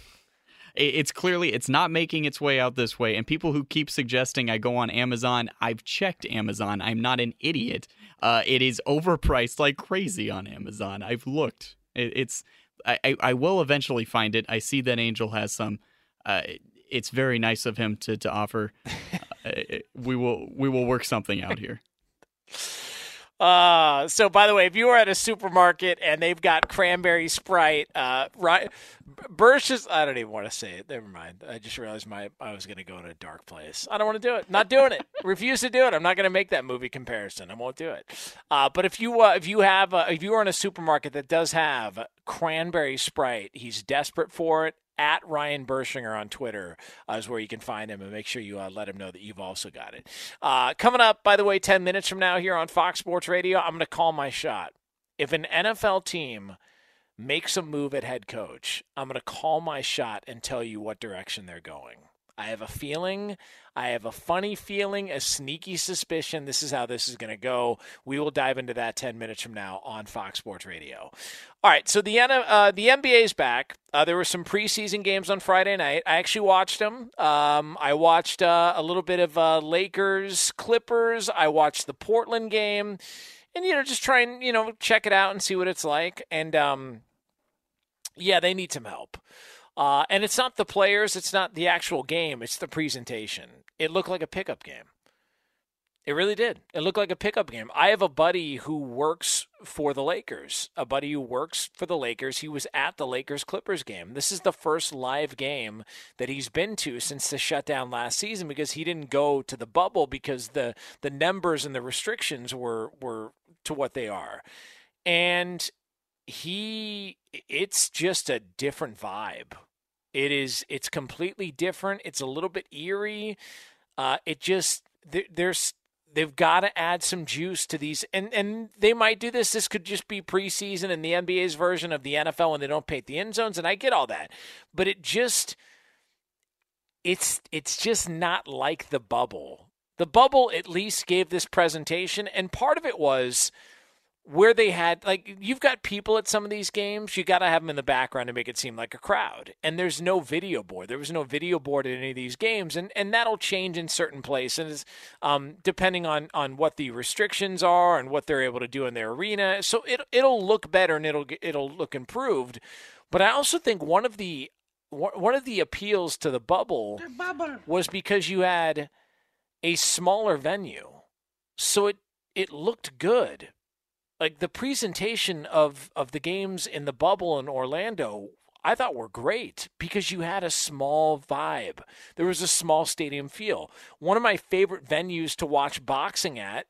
S14: it's clearly it's not making its way out this way and people who keep suggesting i go on amazon i've checked amazon i'm not an idiot uh, it is overpriced like crazy on amazon i've looked it, it's I, I, I will eventually find it i see that angel has some uh, it's very nice of him to, to offer (laughs) uh, we will we will work something out here (laughs)
S10: Uh, so by the way, if you are at a supermarket and they've got cranberry sprite, uh, right, Birch is, I don't even want to say it. Never mind. I just realized my, I was going to go in a dark place. I don't want to do it. Not doing it. (laughs) Refuse to do it. I'm not going to make that movie comparison. I won't do it. Uh, but if you, uh, if you have, uh, if you are in a supermarket that does have cranberry sprite, he's desperate for it at Ryan Bershinger on Twitter uh, is where you can find him and make sure you uh, let him know that you've also got it. Uh, coming up, by the way, 10 minutes from now here on Fox Sports Radio, I'm going to call my shot. If an NFL team makes a move at head coach, I'm going to call my shot and tell you what direction they're going. I have a feeling, I have a funny feeling, a sneaky suspicion this is how this is going to go. We will dive into that 10 minutes from now on Fox Sports Radio. All right, so the uh, the NBA is back. Uh, there were some preseason games on Friday night. I actually watched them. Um, I watched uh, a little bit of uh, Lakers Clippers. I watched the Portland game, and you know, just try and you know check it out and see what it's like. And um, yeah, they need some help. Uh, and it's not the players, it's not the actual game, it's the presentation. It looked like a pickup game. It really did. It looked like a pickup game. I have a buddy who works for the Lakers. A buddy who works for the Lakers. He was at the Lakers Clippers game. This is the first live game that he's been to since the shutdown last season because he didn't go to the bubble because the the numbers and the restrictions were were to what they are. And he it's just a different vibe. It is it's completely different. It's a little bit eerie. Uh, it just there, there's they've got to add some juice to these and and they might do this this could just be preseason and the NBA's version of the NFL when they don't paint the end zones and I get all that but it just it's it's just not like the bubble the bubble at least gave this presentation and part of it was where they had like you've got people at some of these games you got to have them in the background to make it seem like a crowd. And there's no video board. There was no video board at any of these games. And and that'll change in certain places um, depending on on what the restrictions are and what they're able to do in their arena. So it it'll look better and it'll it'll look improved. But i also think one of the one of the appeals to the bubble. was because you had a smaller venue. So it it looked good like the presentation of of the games in the bubble in Orlando I thought were great because you had a small vibe. There was a small stadium feel. One of my favorite venues to watch boxing at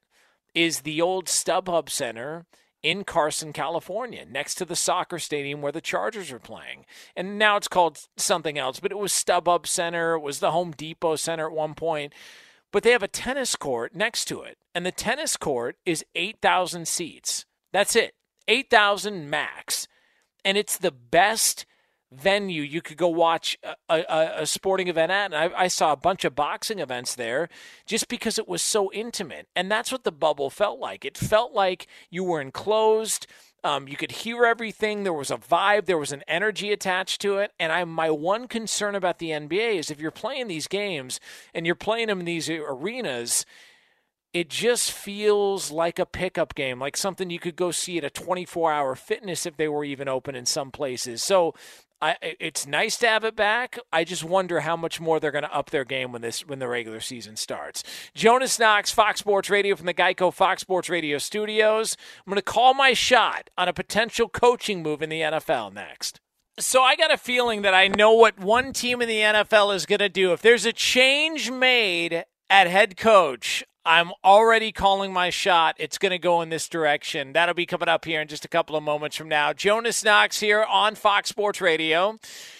S10: is the old StubHub Center in Carson, California, next to the soccer stadium where the Chargers are playing. And now it's called something else, but it was StubHub Center, it was the Home Depot Center at one point. But they have a tennis court next to it. And the tennis court is 8,000 seats. That's it. 8,000 max. And it's the best venue you could go watch a, a, a sporting event at. And I, I, saw a bunch of boxing events there just because it was so intimate. And that's what the bubble felt like. It felt like you were enclosed. Um, you could hear everything. There was a vibe. There was an energy attached to it. And I, my one concern about the NBA is if you're playing these games and you're playing them in these arenas, it just feels like a pickup game, like something you could go see at a 24 hour fitness if they were even open in some places. So I, it's nice to have it back. I just wonder how much more they're going to up their game when this when the regular season starts. Jonas Knox, Fox Sports Radio from the Geico Fox Sports Radio studios. I'm going to call my shot on a potential coaching move in the NFL next. So I got a feeling that I know what one team in the NFL is going to do. If there's a change made at head coach, I'm already calling my shot. It's going to go in this direction. That'll be coming up here in just a couple of moments from now. Jonas Knox here on Fox Sports Radio.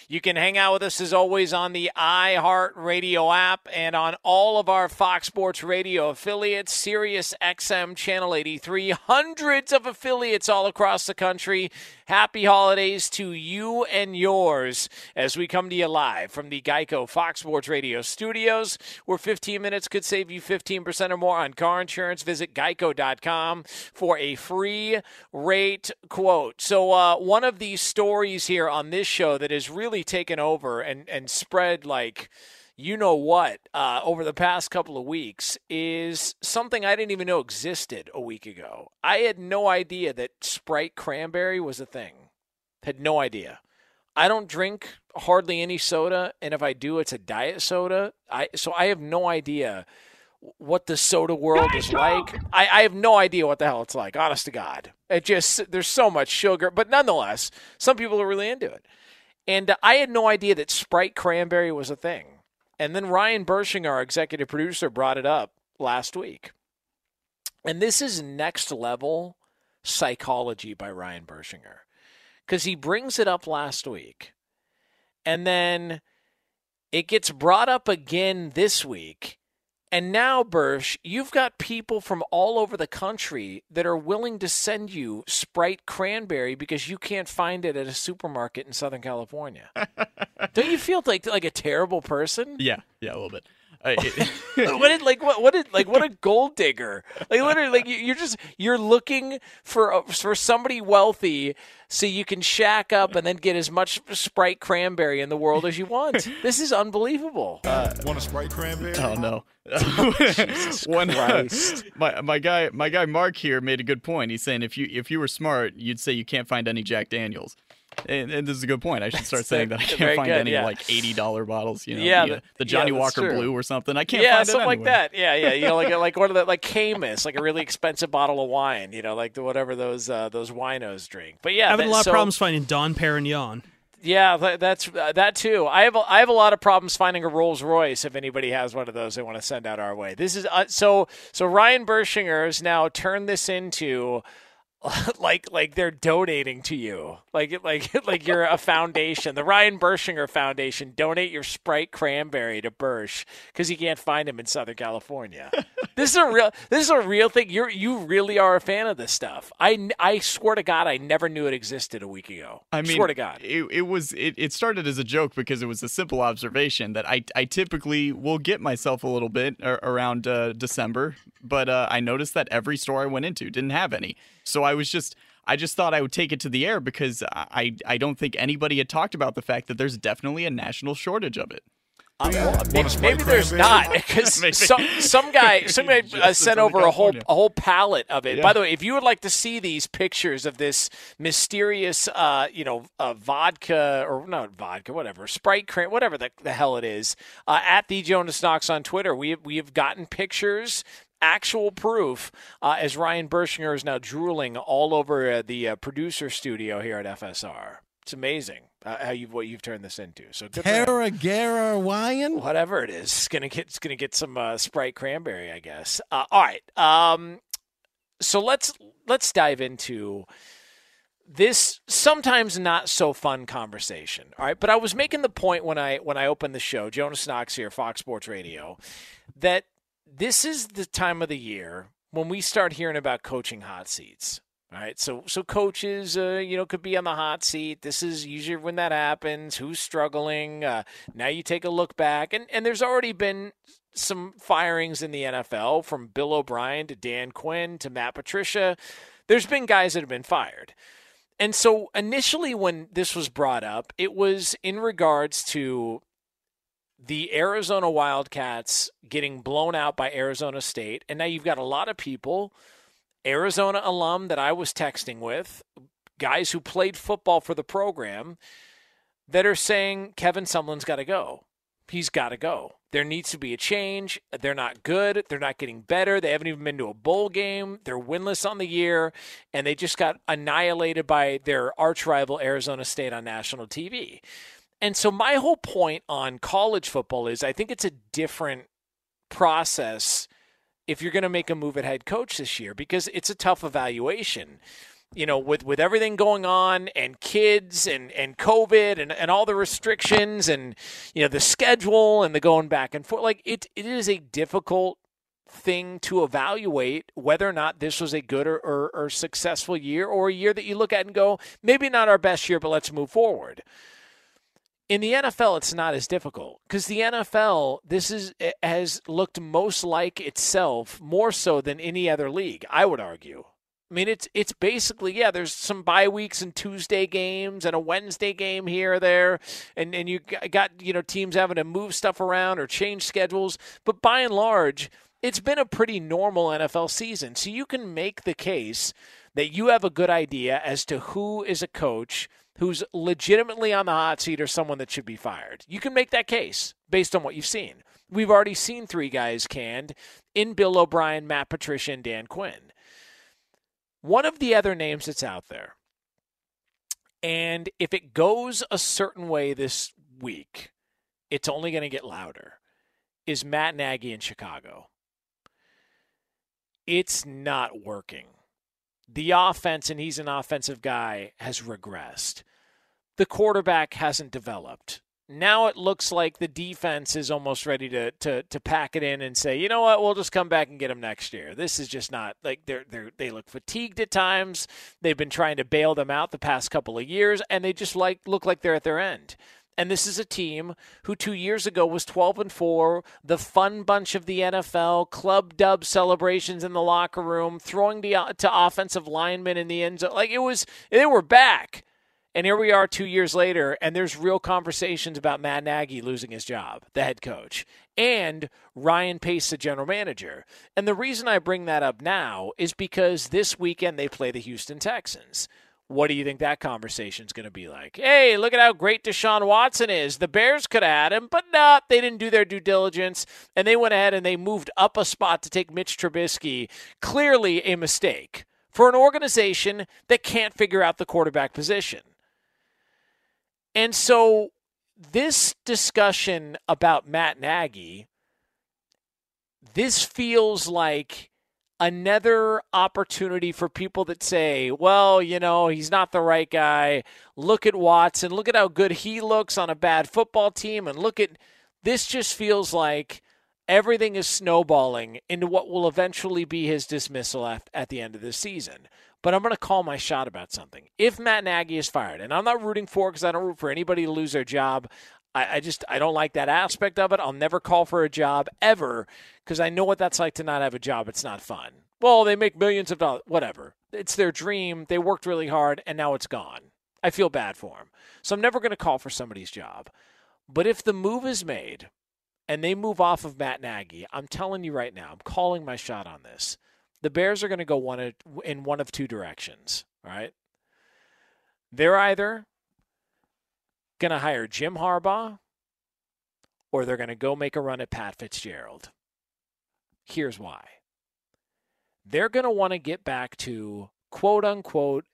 S10: You can hang out with us as always on the iHeartRadio app and on all of our Fox Sports Radio affiliates, Sirius XM Channel 83, hundreds of affiliates all across the country. Happy holidays to you and yours as we come to you live from the Geico Fox Sports Radio studios, where 15 minutes could save you 15% or more on car insurance. Visit geico.com for a free rate quote. So, uh, one of these stories here on this show that is really taken over and, and spread like you know what uh, over the past couple of weeks is something I didn't even know existed a week ago. I had no idea that Sprite cranberry was a thing. Had no idea. I don't drink hardly any soda, and if I do, it's a diet soda. I so I have no idea what the soda world is like. I, I have no idea what the hell it's like. Honest to God, it just there's so much sugar, but nonetheless, some people are really into it. And uh, I had no idea that Sprite cranberry was a thing. And then Ryan Bershing, our executive producer, brought it up last week. And this is next level psychology by Ryan Bershinger. Because he brings it up last week. And then it gets brought up again this week. And now, Bersh, you've got people from all over the country that are willing to send you Sprite cranberry because you can't find it at a supermarket in Southern California. (laughs) Don't you feel like like a terrible person?
S14: Yeah, yeah, a little bit. Uh, it, (laughs) (laughs)
S10: what did like what what did like what a gold digger like literally like you- you're just you're looking for a- for somebody wealthy so you can shack up and then get as much Sprite cranberry in the world as you want. (laughs) This is unbelievable.
S33: Want a Sprite cranberry?
S14: Oh no.
S10: Jesus
S14: One,
S10: Christ.
S14: my my guy my guy Mark here made a good point. He's saying if you if you were smart, you'd say you can't find any Jack Daniels. And, and this is a good point. I should start saying that I can't find
S10: good,
S14: any
S10: yeah.
S14: like eighty dollar bottles. You know,
S10: Yeah,
S14: the,
S10: the-
S14: the Johnny
S10: yeah,
S14: Walker
S10: true.
S14: Blue or something. I can't
S10: yeah,
S14: find it
S10: something like that. Yeah, yeah. You know, like like what are the like Camus, like a really (laughs) expensive bottle of wine. You know, like the, whatever those uh, those winos drink. But yeah,
S15: having
S10: that-
S15: a lot
S10: so-
S15: of problems finding Don Perignon.
S10: Yeah, that's uh, that too. I have a, I have a lot of problems finding a Rolls Royce. If anybody has one of those, they want to send out our way. This is uh, so so. Ryan Bershinger has now turned this into (laughs) like like they're donating to you, like like (laughs) like you're a foundation. The Ryan Bershinger Foundation donate your Sprite cranberry to Bersh because you can't find him in Southern California. (laughs) this is a real this is a real thing. You you really are a fan of this stuff. I I swear to God, I never knew it existed a week ago.
S14: I mean,
S10: swear to God.
S14: it, it was it, it started as a joke because it was a simple observation that I I typically will get myself a little bit around uh, December, but uh, I noticed that every store I went into didn't have any, so I was just. I just thought I would take it to the air because I, I don't think anybody had talked about the fact that there's definitely a national shortage of it.
S10: Uh, well, maybe, maybe there's not (laughs) because some some guy (laughs) some guy uh, sent over a whole
S14: California.
S10: a whole pallet of it.
S14: Yeah.
S10: By the way, if you would like to see these pictures of this mysterious, uh, you know, uh, vodka or not vodka, whatever Sprite, cran- whatever the, the hell it is, uh, at the Jonas Knox on Twitter, we have, we have gotten pictures. Actual proof, uh, as Ryan Bershinger is now drooling all over uh, the uh, producer studio here at FSR. It's amazing uh, how you what you've turned this into. So for him
S33: Ryan?
S10: whatever it is. It's gonna get it's gonna get some uh, Sprite cranberry, I guess. Uh, all right. Um, so let's let's dive into this sometimes not so fun conversation. All right, but I was making the point when I when I opened the show, Jonas Knox here, Fox Sports Radio, that this is the time of the year when we start hearing about coaching hot seats. All right, so so coaches, uh, you know, could be on the hot seat. This is usually when that happens. Who's struggling? Uh, now you take a look back, and and there's already been some firings in the NFL from Bill O'Brien to Dan Quinn to Matt Patricia. There's been guys that have been fired. And so initially, when this was brought up, it was in regards to the Arizona Wildcats getting blown out by Arizona State. And now you've got a lot of people, Arizona alum that I was texting with, guys who played football for the program, that are saying Kevin Sumlin's got to go. He's got to go. There needs to be a change. They're not good. They're not getting better. They haven't even been to a bowl game. They're winless on the year, and they just got annihilated by their arch rival Arizona State on national TV. And so, my whole point on college football is I think it's a different process if you're going to make a move at head coach this year because it's a tough evaluation. you know, with, with everything going on and kids and, and COVID and, and all the restrictions and, you know, the schedule and the going back and forth, like it, it is a difficult thing to evaluate whether or not this was a good or, or, or successful year or a year that you look at and go, maybe not our best year, but let's move forward. In the NFL, it's not as difficult because the NFL, this is eh, has looked most like itself more so than any other league. I would argue. I mean, it's it's basically yeah. There's some bye weeks and Tuesday games and a Wednesday game here or there, and and you got you know teams having to move stuff around or change schedules. But by and large, it's been a pretty normal NFL season. So you can make the case that you have a good idea as to who is a coach who's legitimately on the hot seat or someone that should be fired. You can make that case based on what you've seen. We've already seen three guys canned in Bill O'Brien, Matt Patricia, and Dan Quinn. One of the other names that's out there, and if it goes a certain way this week, it's only going to get louder, is Matt Nagy in Chicago. It's not working. The offense, and he's an offensive guy, has regressed. The quarterback hasn't developed now it looks like the defense is almost ready to, to to pack it in and say, you know what, we'll just come back and get them next year. This is just not like they're they they look fatigued at times. They've been trying to bail them out the past couple of years, and they just like look like they're at their end. And this is a team who two years ago was 12 and 4, the fun bunch of the NFL, club dub celebrations in the locker room, throwing to, uh, to offensive linemen in the end zone. Like it was, they were back. And here we are two years later, and there's real conversations about Matt Nagy losing his job, the head coach, and Ryan Pace, the general manager. And the reason I bring that up now is because this weekend they play the Houston Texans. What do you think that conversation's going to be like? Hey, look at how great Deshaun Watson is. The Bears could have had him, but not. They didn't do their due diligence, and they went ahead and they moved up a spot to take Mitch Trubisky. Clearly a mistake for an organization that can't figure out the quarterback position. And so this discussion about Matt Nagy, this feels like another opportunity for people that say, well, you know, he's not the right guy. Look at Watson. Look at how good he looks on a bad football team. And look at this just feels like everything is snowballing into what will eventually be his dismissal at, at the end of the season. But I'm going to call my shot about something. If Matt Nagy is fired, and I'm not rooting for because I don't root for anybody to lose their job. I, I just I don't like that aspect of it. I'll never call for a job ever because I know what that's like to not have a job. It's not fun. Well, they make millions of dollars. Whatever. It's their dream. They worked really hard, and now it's gone. I feel bad for them. So I'm never going to call for somebody's job. But if the move is made and they move off of Matt Nagy, I'm telling you right now, I'm calling my shot on this the Bears are going to go one in one of two directions. Right? They're either going to hire Jim Harbaugh or they're going to go make a run at Pat Fitzgerald. Here's why. They're going to want to get back to quote unquote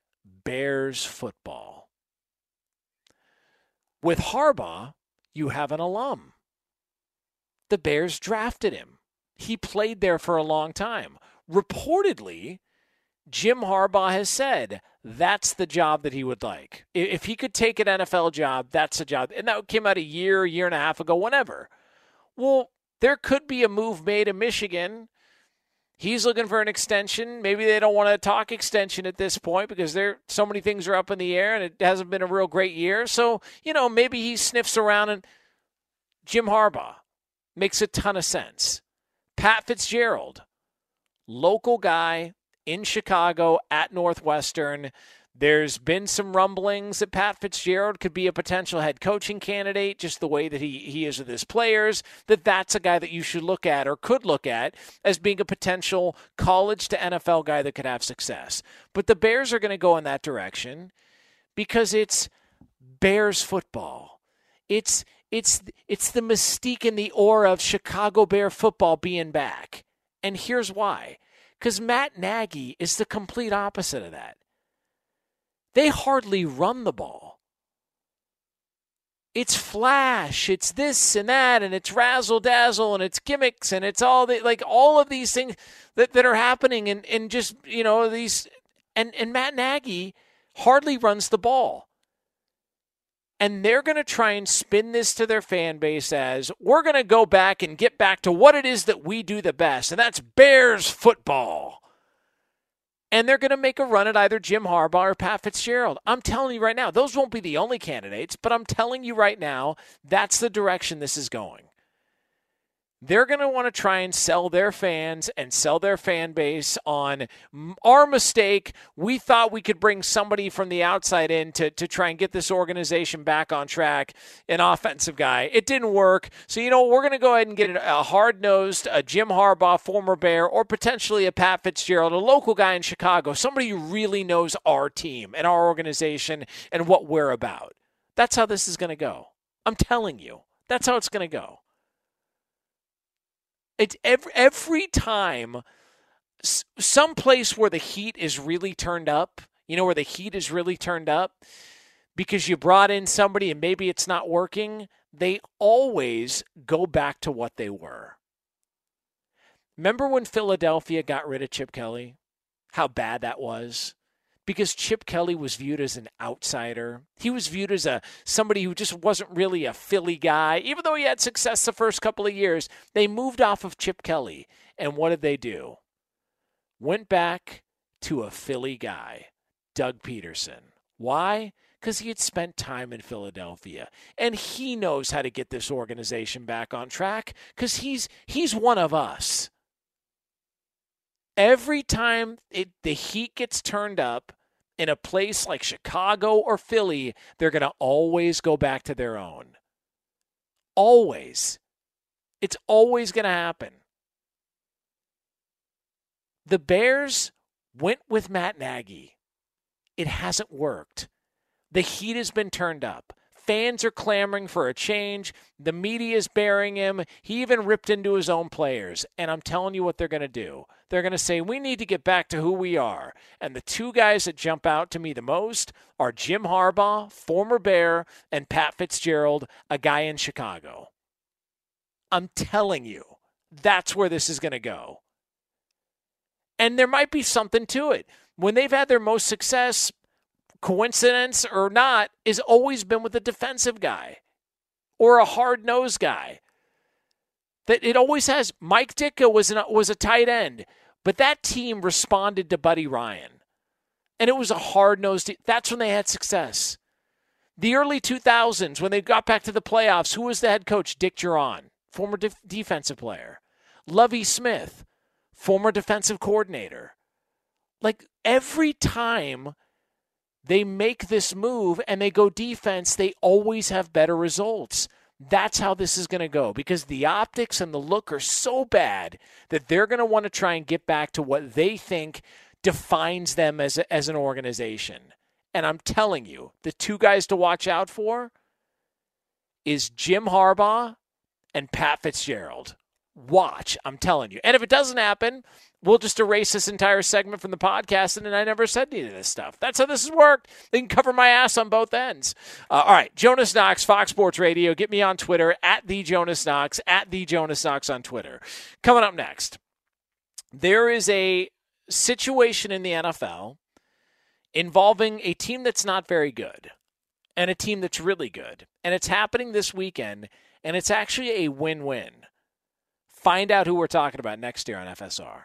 S10: Bears football. With Harbaugh, you have an alum. The Bears drafted him. He played there for a long time reportedly, Jim Harbaugh has said that's the job that he would like. If he could take an NFL job, that's a job. And that came out a year, year and a half ago, whenever. Well, there could be a move made in Michigan. He's looking for an extension. Maybe they don't want to talk extension at this point because there so many things are up in the air and it hasn't been a real great year. So, you know, maybe he sniffs around and Jim Harbaugh makes a ton of sense. Pat Fitzgerald local guy in Chicago at Northwestern. There's been some rumblings that Pat Fitzgerald could be a potential head coaching candidate, just the way that he, he is with his players, that that's a guy that you should look at or could look at as being a potential college to NFL guy that could have success. But the Bears are going to go in that direction because it's Bears football. It's it's it's the mystique and the aura of Chicago Bear football being back. And here's why because Matt Nagy is the complete opposite of that. They hardly run the ball. It's flash, it's this and that, and it's razzle dazzle, and it's gimmicks, and it's all the like all of these things that, that are happening, and, and just you know these And and Matt Nagy hardly runs the ball. And they're going to try and spin this to their fan base as we're going to go back and get back to what it is that we do the best, and that's Bears football. And they're going to make a run at either Jim Harbaugh or Pat Fitzgerald. I'm telling you right now, those won't be the only candidates, but I'm telling you right now, that's the direction this is going they're going to want to try and sell their fans and sell their fan base on our mistake. We thought we could bring somebody from the outside in to, to try and get this organization back on track, an offensive guy. It didn't work. So, you know, we're going to go ahead and get a hard nosed, a Jim Harbaugh, former Bear, or potentially a Pat Fitzgerald, a local guy in Chicago, somebody who really knows our team and our organization and what we're about. That's how this is going to go. I'm telling you, that's how it's going to go. It's every every time some place where the heat is really turned up, you know where the heat is really turned up because you brought in somebody and maybe it's not working, they always go back to what they were. Remember when Philadelphia got rid of Chip Kelly? How bad that was? Because Chip Kelly was viewed as an outsider. He was viewed as a somebody who just wasn't really a Philly guy. Even though he had success the first couple of years, they moved off of Chip Kelly. And what did they do? Went back to a Philly guy, Doug Pederson. Why? Because he had spent time in Philadelphia and he knows how to get this organization back on track because he's he's one of us every time it, the heat gets turned up in a place like Chicago or Philly, they're going to always go back to their own. Always. It's always going to happen. The Bears went with Matt Nagy. It hasn't worked. The heat has been turned up. Fans are clamoring for a change. The media is burying him. He even ripped into his own players. And I'm telling you what they're going to do. They're going to say, we need to get back to who we are. And the two guys that jump out to me the most are Jim Harbaugh, former Bear, and Pat Fitzgerald, a guy in Chicago. I'm telling you, that's where this is going to go. And there might be something to it. When they've had their most success, coincidence or not, has always been with a defensive guy or a hard nosed guy. That it always has. Mike Ditka was an, was a tight end, but that team responded to Buddy Ryan, and it was a hard nosed. That's when they had success. The early 2000s, when they got back to the playoffs, who was the head coach? Dick Jauron, former def- defensive player. Lovie Smith, former defensive coordinator. Like every time they make this move and they go defense, they always have better results. That's how this is going to go because the optics and the look are so bad that they're going to want to try and get back to what they think defines them as, a, as an organization. And I'm telling you, the two guys to watch out for is Jim Harbaugh and Pat Fitzgerald. Watch, I'm telling you. And if it doesn't happen, we'll just erase this entire segment from the podcast, and then I never said any of this stuff. That's how this has worked. They can cover my ass on both ends. Uh, all right, Jonas Knox, Fox Sports Radio. Get me on Twitter at the Jonas Knox at the Jonas Knox on Twitter. Coming up next, there is a situation in the NFL involving a team that's not very good and a team that's really good, and it's happening this weekend, and it's actually a win-win. Find out who we're talking about next year on FSR.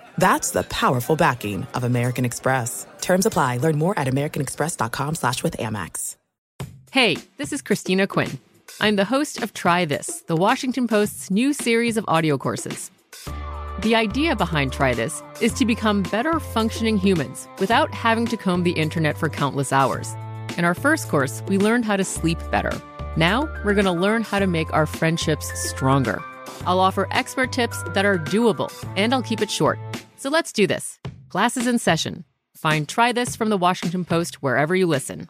S11: That's the powerful backing of American Express. Terms apply. Learn more at americanexpress.com slash with Amex.
S34: Hey, this is Christina Quinn. I'm the host of Try This, the Washington Post's new series of audio courses. The idea behind Try This is to become better functioning humans without having to comb the internet for countless hours. In our first course, we learned how to sleep better. Now, we're going to learn how to make our friendships stronger. I'll offer expert tips that are doable, and I'll keep it short. So let's do this. Class is in session. Find Try This from the Washington Post wherever you listen.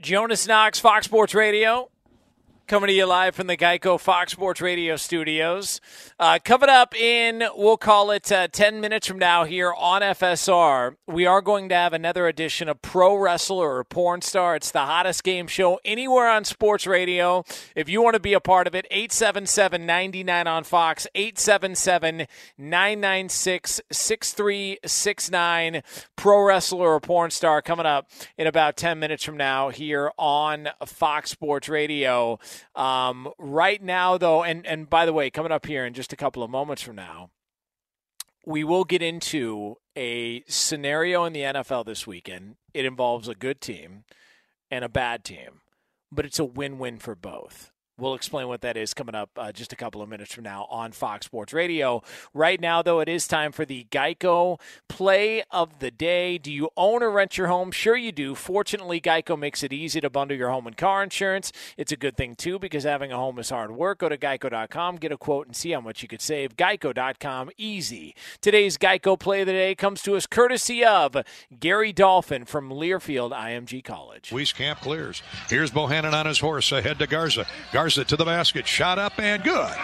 S10: Jonas Knox, Fox Sports Radio, coming to you live from the Geico Fox Sports Radio studios. Uh, coming up in, we'll call it uh, 10 minutes from now here on FSR, we are going to have another edition of Pro Wrestler or Porn Star. It's the hottest game show anywhere on sports radio. If you want to be a part of it, 877 99 on Fox, 877 996 6369. Pro Wrestler or Porn Star coming up in about 10 minutes from now here on Fox Sports Radio. Um, right now, though, and, and by the way, coming up here in just a couple of moments from now, we will get into a scenario in the NFL this weekend. It involves a good team and a bad team, but it's a win win for both. We'll explain what that is coming up uh, just a couple of minutes from now on Fox Sports Radio. Right now, though, it is time for the Geico play of the day. Do you own or rent your home? Sure, you do. Fortunately, Geico makes it easy to bundle your home and car insurance. It's a good thing, too, because having a home is hard work. Go to geico.com, get a quote, and see how much you could save. Geico.com, easy. Today's Geico play of the day comes to us courtesy of Gary Dolphin from Learfield IMG College.
S35: Wieskamp clears. Here's Bohannon on his horse ahead to Garza. Garza to the basket, shot up and good.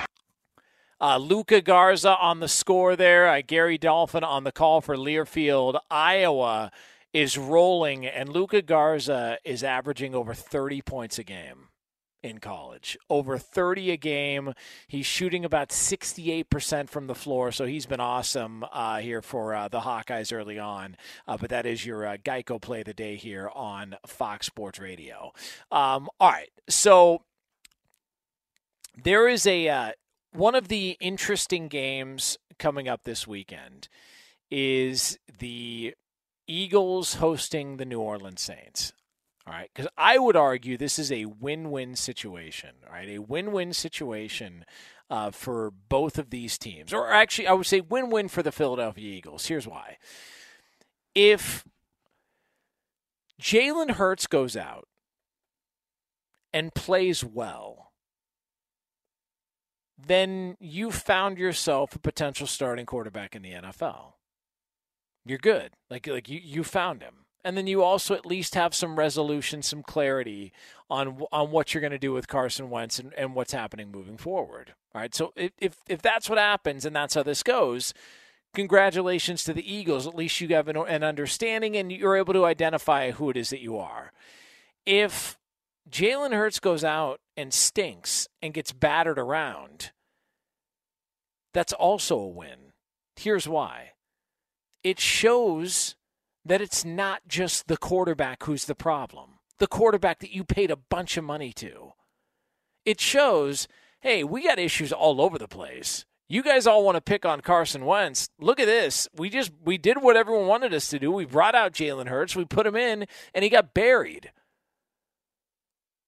S10: Uh, Luka Garza on the score there. Uh, Gary Dolphin on the call for Learfield, Iowa is rolling, and Luka Garza is averaging over 30 points a game in college. Over 30 a game. He's shooting about 68% from the floor, so he's been awesome uh, here for uh, the Hawkeyes early on. Uh, but that is your uh, Geico play of the day here on Fox Sports Radio. Um, all right, so there is a uh, one of the interesting games coming up this weekend is the Eagles hosting the New Orleans Saints. All right, because I would argue this is a win-win situation. Right, a win-win situation uh, for both of these teams, or actually, I would say win-win for the Philadelphia Eagles. Here's why: if Jalen Hurts goes out and plays well, then you found yourself a potential starting quarterback in the NFL. You're good. Like like you you found him. And then you also at least have some resolution, some clarity on on what you're going to do with Carson Wentz and, and what's happening moving forward. All right. So if, if if that's what happens and that's how this goes, congratulations to the Eagles. At least you have an, an understanding and you're able to identify who it is that you are. If Jalen Hurts goes out and stinks and gets battered around, that's also a win. Here's why it shows that it's not just the quarterback who's the problem, the quarterback that you paid a bunch of money to. It shows, hey, we got issues all over the place. You guys all want to pick on Carson Wentz. Look at this. We just we did what everyone wanted us to do. We brought out Jalen Hurts. We put him in, and he got buried.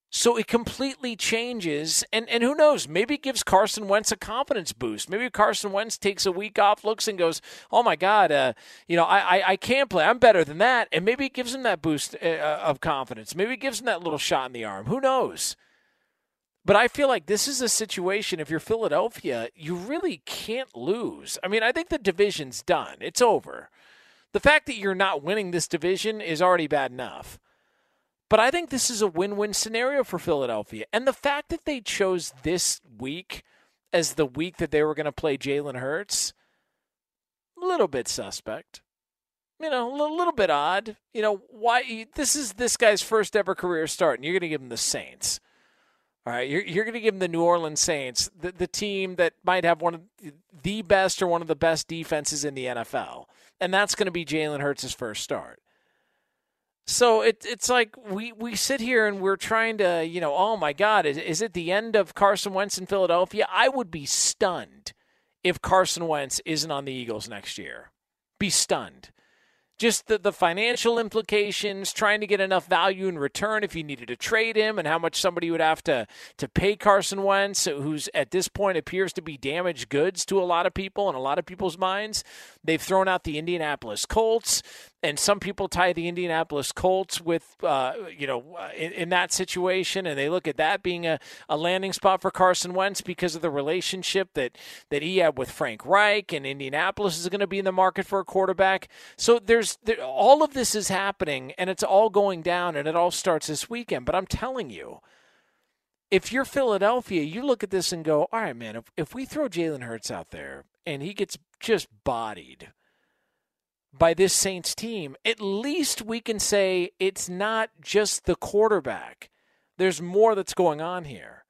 S10: So it completely changes, and, and who knows? Maybe it gives Carson Wentz a confidence boost. Maybe Carson Wentz takes a week off, looks and goes, "Oh my God, uh, you know, I, I I can't play. I'm better than that." And maybe it gives him that boost uh, of confidence. Maybe it gives him that little shot in the arm. Who knows? But I feel like this is a situation. If you're Philadelphia, you really can't lose. I mean, I think the division's done. It's over. The fact that you're not winning this division is already bad enough. But I think this is a win win scenario for Philadelphia. And the fact that they chose this week as the week that they were going to play Jalen Hurts, a little bit suspect. You know, a little, bit odd. You know, why? This is this guy's first ever career start, and you're going to give him the Saints. All right, you're, you're going to give him the New Orleans Saints, the, the team that might have one of the best or one of the best defenses in the NFL. And that's going to be Jalen Hurts' first start. So it, it's like we, we sit here and we're trying to, you know, oh my God, is, is it the end of Carson Wentz in Philadelphia? I would be stunned if Carson Wentz isn't on the Eagles next year. Be stunned just the, the financial implications, trying to get enough value in return if you needed to trade him, and how much somebody would have to to pay Carson Wentz, who's at this point appears to be damaged goods to a lot of people in a lot of people's minds. They've thrown out the Indianapolis Colts and some people tie the Indianapolis Colts with, uh, you know, in, in, that situation, and they look at that being a, a landing spot for Carson Wentz because of the relationship that that he had with Frank Reich, and Indianapolis is going to be in the market for a quarterback. So there's there, all of this is happening, and it's all going down, and it all starts this weekend. But I'm telling you. If you're Philadelphia, you look at this and go, all right, man, if, if we throw Jalen Hurts out there and he gets just bodied, by this Saints team, at least we can say it's not just the quarterback. There's more that's going on here.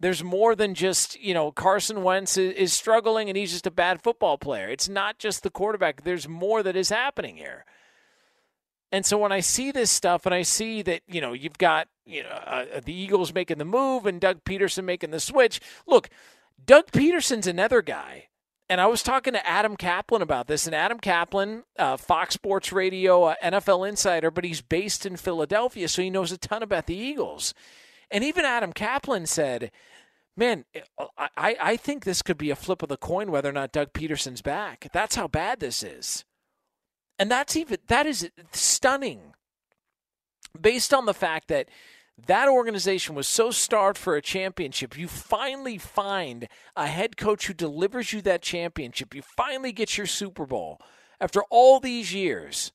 S10: There's more than just, you know, Carson Wentz is, struggling and he's just a bad football player. It's not just the quarterback. There's more that is happening here. And so when I see this stuff and I see that, you know, you've got, you know, uh, the Eagles making the move and Doug Pederson making the switch. Look, Doug Pederson's another guy and I was talking to Adam Kaplan about this, and Adam Kaplan, uh, Fox Sports Radio, uh, NFL insider, but he's based in Philadelphia, so he knows a ton about the Eagles. And even Adam Kaplan said, "Man, I, I think this could be a flip of the coin whether or not Doug Pederson's back. That's how bad this is, and that's even that is stunning, based on the fact that." That organization was so starved for a championship. You finally find a head coach who delivers you that championship. You finally get your Super Bowl after all these years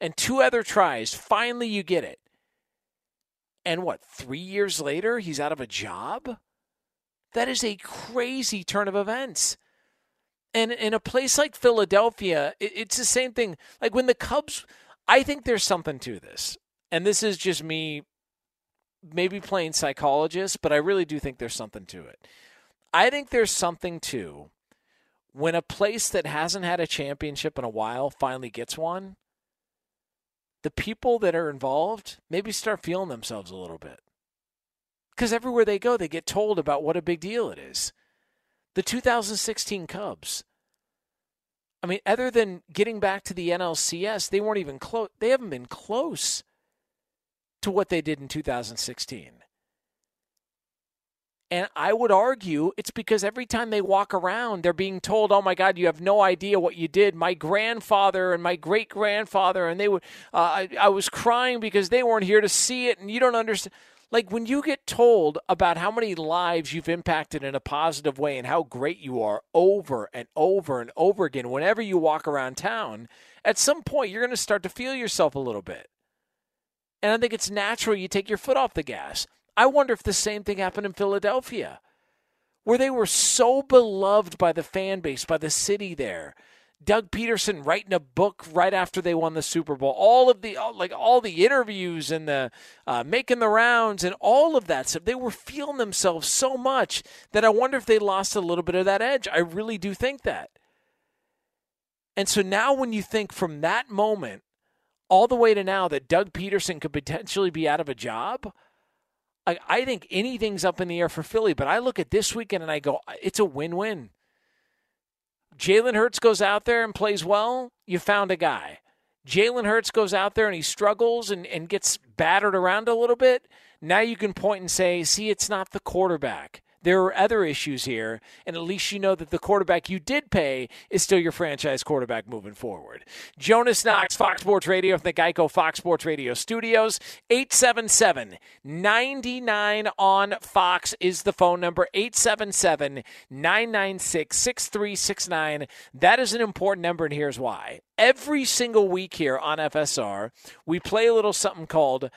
S10: and two other tries. Finally, you get it. And what, three years later, he's out of a job? That is a crazy turn of events. And in a place like Philadelphia, it's the same thing. Like when the Cubs, I think there's something to this. And this is just me maybe playing psychologist, but I really do think there's something to it. I think there's something to when a place that hasn't had a championship in a while finally gets one, the people that are involved maybe start feeling themselves a little bit. Because everywhere they go, they get told about what a big deal it is. The 2016 Cubs. I mean, other than getting back to the NLCS, they weren't even close. They haven't been close to what they did in 2016. And I would argue it's because every time they walk around, they're being told, "Oh my God, you have no idea what you did." My grandfather and my great grandfather, and they would. Uh, I, I was crying because they weren't here to see it, and you don't understand. Like when you get told about how many lives you've impacted in a positive way and how great you are over and over and over again, whenever you walk around town, at some point you're going to start to feel yourself a little bit. And I think it's natural you take your foot off the gas. I wonder if the same thing happened in Philadelphia, where they were so beloved by the fan base, by the city there. Doug Pederson writing a book right after they won the Super Bowl. All of the like all the interviews and the uh, making the rounds and all of that stuff. They were feeling themselves so much that I wonder if they lost a little bit of that edge. I really do think that. And so now, when you think from that moment all the way to now that Doug Pederson could potentially be out of a job. I, I think anything's up in the air for Philly, but I look at this weekend and I go, it's a win win. Jalen Hurts goes out there and plays well, you found a guy. Jalen Hurts goes out there and he struggles and, and gets battered around a little bit. Now you can point and say, see, it's not the quarterback. There are other issues here, and at least you know that the quarterback you did pay is still your franchise quarterback moving forward. Jonas Knox, Fox Sports Radio from the Geico Fox Sports Radio studios. 877 99 on Fox is the phone number. 877 996 6369. That is an important number, and here's why. Every single week here on FSR, we play a little something called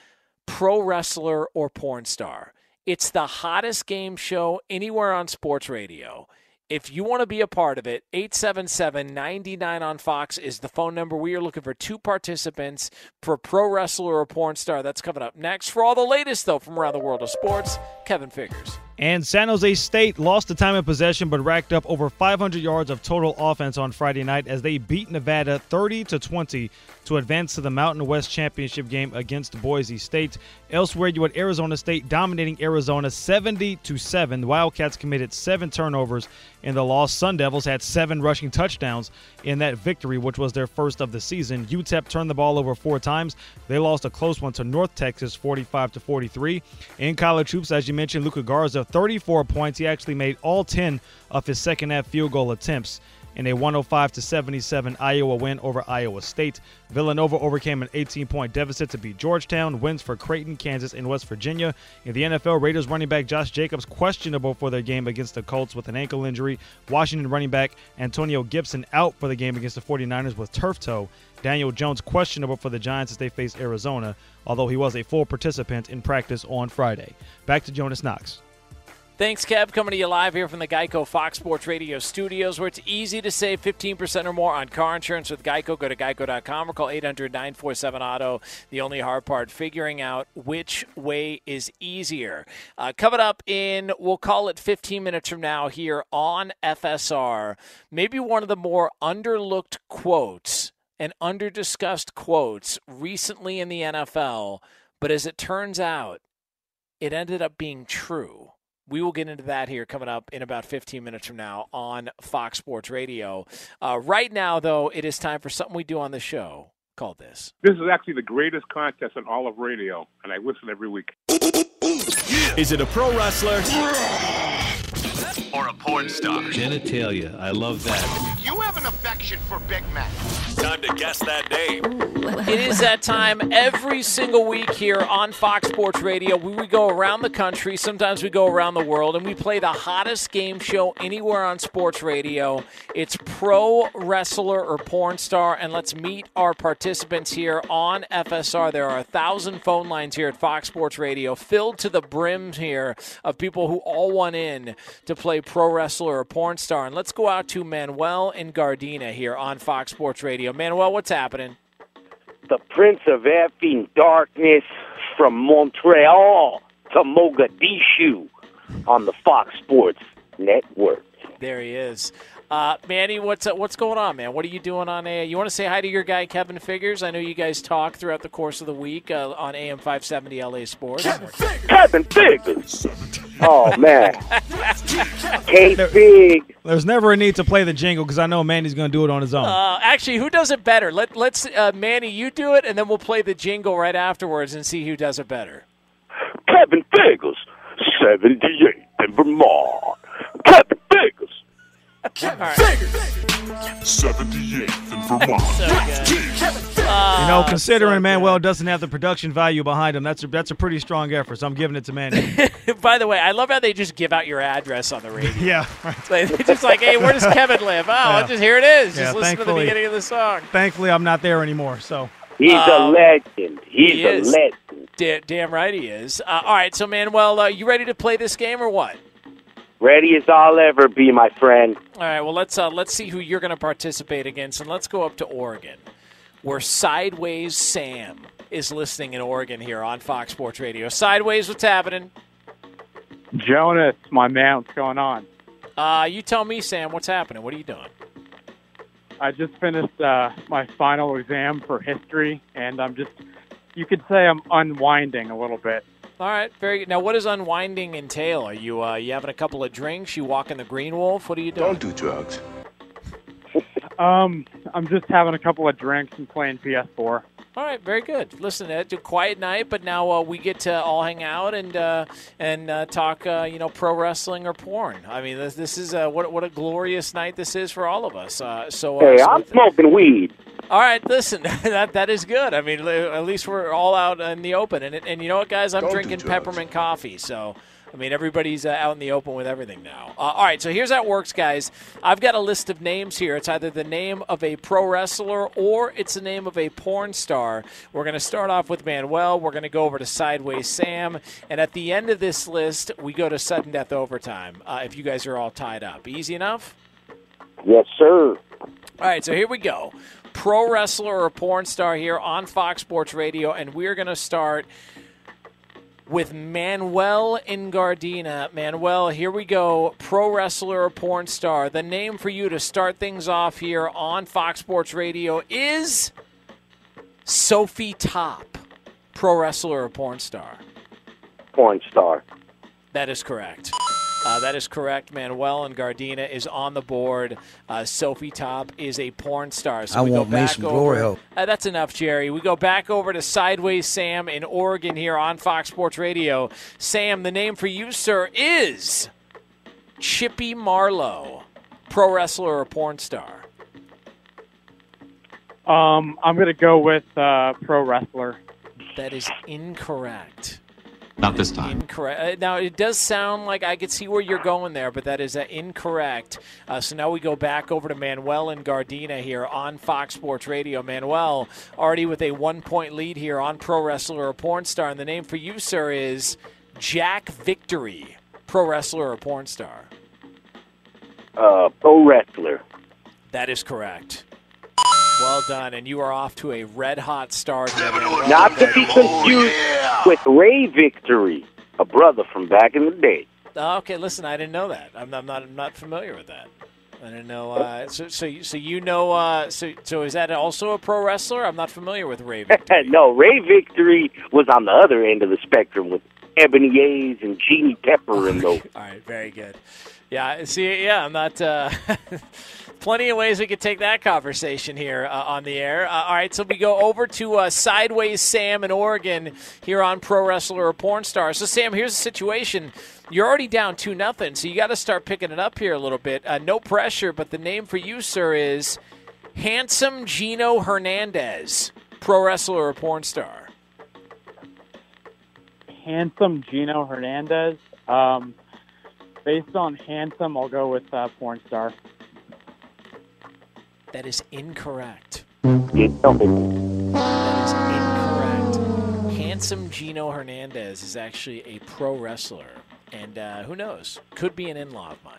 S10: Pro Wrestler or Porn Star. It's the hottest game show anywhere on sports radio. If you want to be a part of it, 877 99 on Fox is the phone number. We are looking for two participants for pro wrestler or porn star. That's coming up next. For all the latest, though, from around the world of sports, Kevin Figgers.
S13: And San Jose State lost the time of possession but racked up over 500 yards of total offense on Friday night as they beat Nevada 30 to 20 to advance to the Mountain West Championship game against Boise State. Elsewhere, you had Arizona State dominating Arizona 70 to 7. The Wildcats committed 7 turnovers in the loss. Sun Devils had 7 rushing touchdowns in that victory, which was their first of the season. UTEP turned the ball over 4 times. They lost a close one to North Texas 45 to 43. In college hoops, as you mentioned, Luka Garza 34 points. He actually made all 10 of his second half field goal attempts in a 105 to 77 Iowa win over Iowa State. Villanova overcame an 18 point deficit to beat Georgetown. Wins for Creighton, Kansas, and West Virginia. In the NFL, Raiders running back Josh Jacobs questionable for their game against the Colts with an ankle injury. Washington running back Antonio Gibson out for the game against the 49ers with turf toe. Daniel Jones questionable for the Giants as they face Arizona, although he was a full participant in practice on Friday. Back to Jonas Knox.
S10: Thanks, Kev. Coming to you live here from the Geico Fox Sports Radio studios, where it's easy to save 15% or more on car insurance with Geico. Go to geico.com or call 800 947 Auto. The only hard part, figuring out which way is easier. Uh, coming up in, we'll call it 15 minutes from now here on FSR, maybe one of the more underlooked quotes and underdiscussed quotes recently in the NFL, but as it turns out, it ended up being true. We will get into that here coming up in about 15 minutes from now on Fox Sports Radio. Uh, right now, though, it is time for something we do on the show called this.
S36: This is actually the greatest contest in all of radio, and I listen every week.
S1: Is it a pro wrestler or a porn star?
S21: Genitalia. I love that.
S37: You have an affection for Big Mac.
S1: Time to guess that name.
S10: It is that time every single week here on Fox Sports Radio. We, we go around the country, sometimes we go around the world, and we play the hottest game show anywhere on sports radio. It's pro wrestler or porn star, and let's meet our participants here on FSR. There are a thousand phone lines here at Fox Sports Radio, filled to the brim here of people who all want in to play pro wrestler or porn star. And let's go out to Manuel and Gardena here on Fox Sports Radio. Manuel, what's happening?
S38: the Prince of effing Darkness from Montreal to Mogadishu on the Fox Sports Network.
S10: There he is. Uh, Manny, what's uh, what's going on, man? What are you doing on a? You want to say hi to your guy Kevin Figgers? I know you guys talk throughout the course of the week uh, on AM 570 LA Sports.
S38: Kevin Figgers. (laughs) Oh man, K Big.
S13: There's never a need to play the jingle because I know Manny's going to do it on his own.
S10: Uh, actually, who does it better? Let let's uh, Manny, you do it, and then we'll play the jingle right afterwards and see who does it better.
S38: Kevin Figgers, 78 in Vermont. Kevin Figgers.
S10: All right.
S1: 78th in Vermont.
S13: you know, considering Manuel doesn't have the production value behind him, that's a, that's a pretty strong effort. So I'm giving it to Manny. (laughs)
S10: By the way, I love how they just give out your address on the radio. (laughs)
S13: yeah, right.
S10: It's like- it's just like, hey, where does (laughs) Kevin live? Oh,
S13: Yeah.
S10: just here it is.
S13: Yeah,
S10: just listen to the beginning of the song.
S13: Thankfully, I'm not there anymore. So
S38: He's a
S10: Um,
S38: legend. He's
S10: he
S38: a legend.
S10: Da- damn right he is. Uh, all right, so Manuel, uh, you ready to play this game or what?
S38: Ready as I'll ever be, my friend.
S10: All right, well let's uh, let's see who you're going to participate against, and let's go up to Oregon, where Sideways Sam is listening in Oregon here on Fox Sports Radio. Sideways, what's happening?
S29: Jonas, my man, what's going on?
S10: Uh, you tell me, Sam, what's happening? What are you doing?
S29: I just finished uh, my final exam for history, and I'm just, you could say I'm unwinding a little bit.
S10: All right, very good. Now, what does unwinding entail? Are you uh, you having a couple of drinks? You walking the Green Wolf? What are you doing? Don't
S29: do drugs. (laughs) Um, I'm just having a couple of drinks and playing PS4.
S10: All right, very good. Listen, it's a quiet night, but now uh, we get to all hang out and uh, and uh, talk, uh, you know, pro wrestling or porn. I mean, this, this is uh, what what a glorious night this is for all of us. Uh, so, uh,
S38: Hey,
S10: so
S38: I'm
S10: with-
S38: smoking weed.
S10: All right, listen, (laughs) that that is good. I mean, at least we're all out in the open, and and you know what, guys, I'm
S39: Don't
S10: drinking peppermint coffee, so. I mean, everybody's uh, out in the open with everything now. Uh, all right, so here's how it works, guys. I've got a list of names here. It's either the name of a pro wrestler or it's the name of a porn star. We're going to start off with Manuel. We're going to go over to Sideways Sam. And at the end of this list, we go to sudden death overtime uh, if you guys are all tied up. Easy enough?
S38: Yes, sir.
S10: All right, so here we go. Pro wrestler or porn star here on Fox Sports Radio, and we're going to start with Manuel in Gardena. Manuel, here we go. Pro wrestler or porn star. The name for you to start things off here on Fox Sports Radio is Sophie Top. Pro wrestler or porn star.
S38: Porn star.
S10: That is correct. Uh, that is correct. Manuel and Gardena is on the board. Uh, Sophie Top is a porn star. So
S39: I
S10: we go
S39: want me
S10: back
S39: some
S10: over.
S39: glory.
S10: Uh, that's enough, Jerry. We go back over to Sideways Sam in Oregon here on Fox Sports Radio. Sam, the name for you, sir, is Chippy Marlowe, pro wrestler or porn star.
S29: Um, I'm gonna go with uh, pro wrestler.
S10: That is incorrect.
S39: Not this time.
S10: Incorrect. Uh, now it does sound like I could see where you're going there, but that is uh, incorrect. Uh, so now we go back over to Manuel and Gardena here on Fox Sports Radio. Manuel already with a one-point lead here on Pro Wrestler or Porn Star, and the name for you, sir, is Jack Victory, Pro Wrestler or Porn Star.
S38: Uh, pro wrestler.
S10: That is correct. Well done, and you are off to a red-hot start here,
S38: Not to be confused with Ray Victory, a brother from back in the day.
S10: Oh, okay, listen, I didn't know that. I'm, I'm not I'm not familiar with that. I don't know. Uh, so so you, so you know. Uh, so so is that also a pro wrestler? I'm not familiar with Raven. (laughs)
S38: no, Ray Victory was on the other end of the spectrum with Ebony Ayes and Jeannie Pepper and those. (laughs)
S10: All right, very good. Yeah, see, yeah, I'm not. Uh, (laughs) plenty of ways we could take that conversation here uh, on the air. Uh, all right, so we go over to uh, Sideways Sam in Oregon here on Pro Wrestler or Porn Star. So, Sam, here's the situation. You're already down 2 nothing, so you got to start picking it up here a little bit. Uh, no pressure, but the name for you, sir, is Handsome Gino Hernandez, Pro Wrestler or Porn Star.
S29: Handsome Gino Hernandez. Um, based on handsome, I'll go with uh, porn star.
S10: That is incorrect.
S38: You
S10: That is incorrect. Handsome Gino Hernandez is actually a pro wrestler, and uh, who knows? Could be an in-law of mine.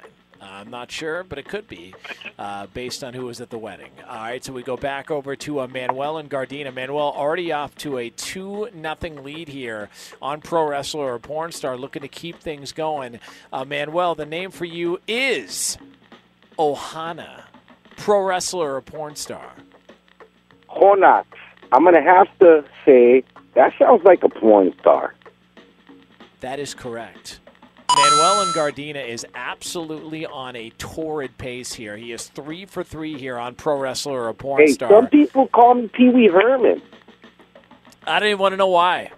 S10: I'm not sure, but it could be, uh, based on who was at the wedding. All right, so we go back over to uh, Manuel and Gardena. Manuel already off to a two nothing lead here on Pro Wrestler or Porn Star, looking to keep things going. Uh, Manuel, the name for you is Ohana, Pro Wrestler or Porn Star.
S38: Honat. I'm going to have to say that sounds like a porn star.
S10: That is correct. Manuel and Gardena is absolutely on a torrid pace here. He is three for three here on Pro Wrestler or a Porn
S38: Hey,
S10: Star.
S38: some people call me Pee Wee Herman.
S10: I don't even want to know why.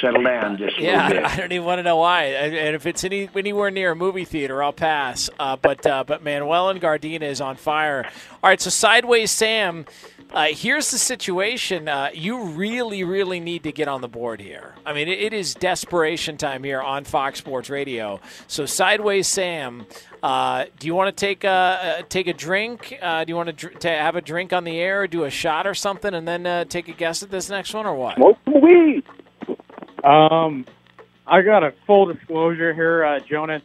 S39: Settle down just
S10: Yeah,
S39: little bit. (laughs)
S10: I don't even want to know why. And and if it's any anywhere near a movie theater, I'll pass. Uh, but uh, but Manuel and Gardena is on fire. All right, so sideways Sam. Uh, here's the situation. Uh, you really, really need to get on the board here. I mean, it, it is desperation time here on Fox Sports Radio. So, sideways, Sam. Uh, do you want to take a uh, take a drink? Uh, do you want to, dr- to have a drink on the air, or do a shot or something, and then uh, take a guess at this next one, or what?
S38: Smoke some weed.
S29: Um, I got a full disclosure here, uh, Jonas.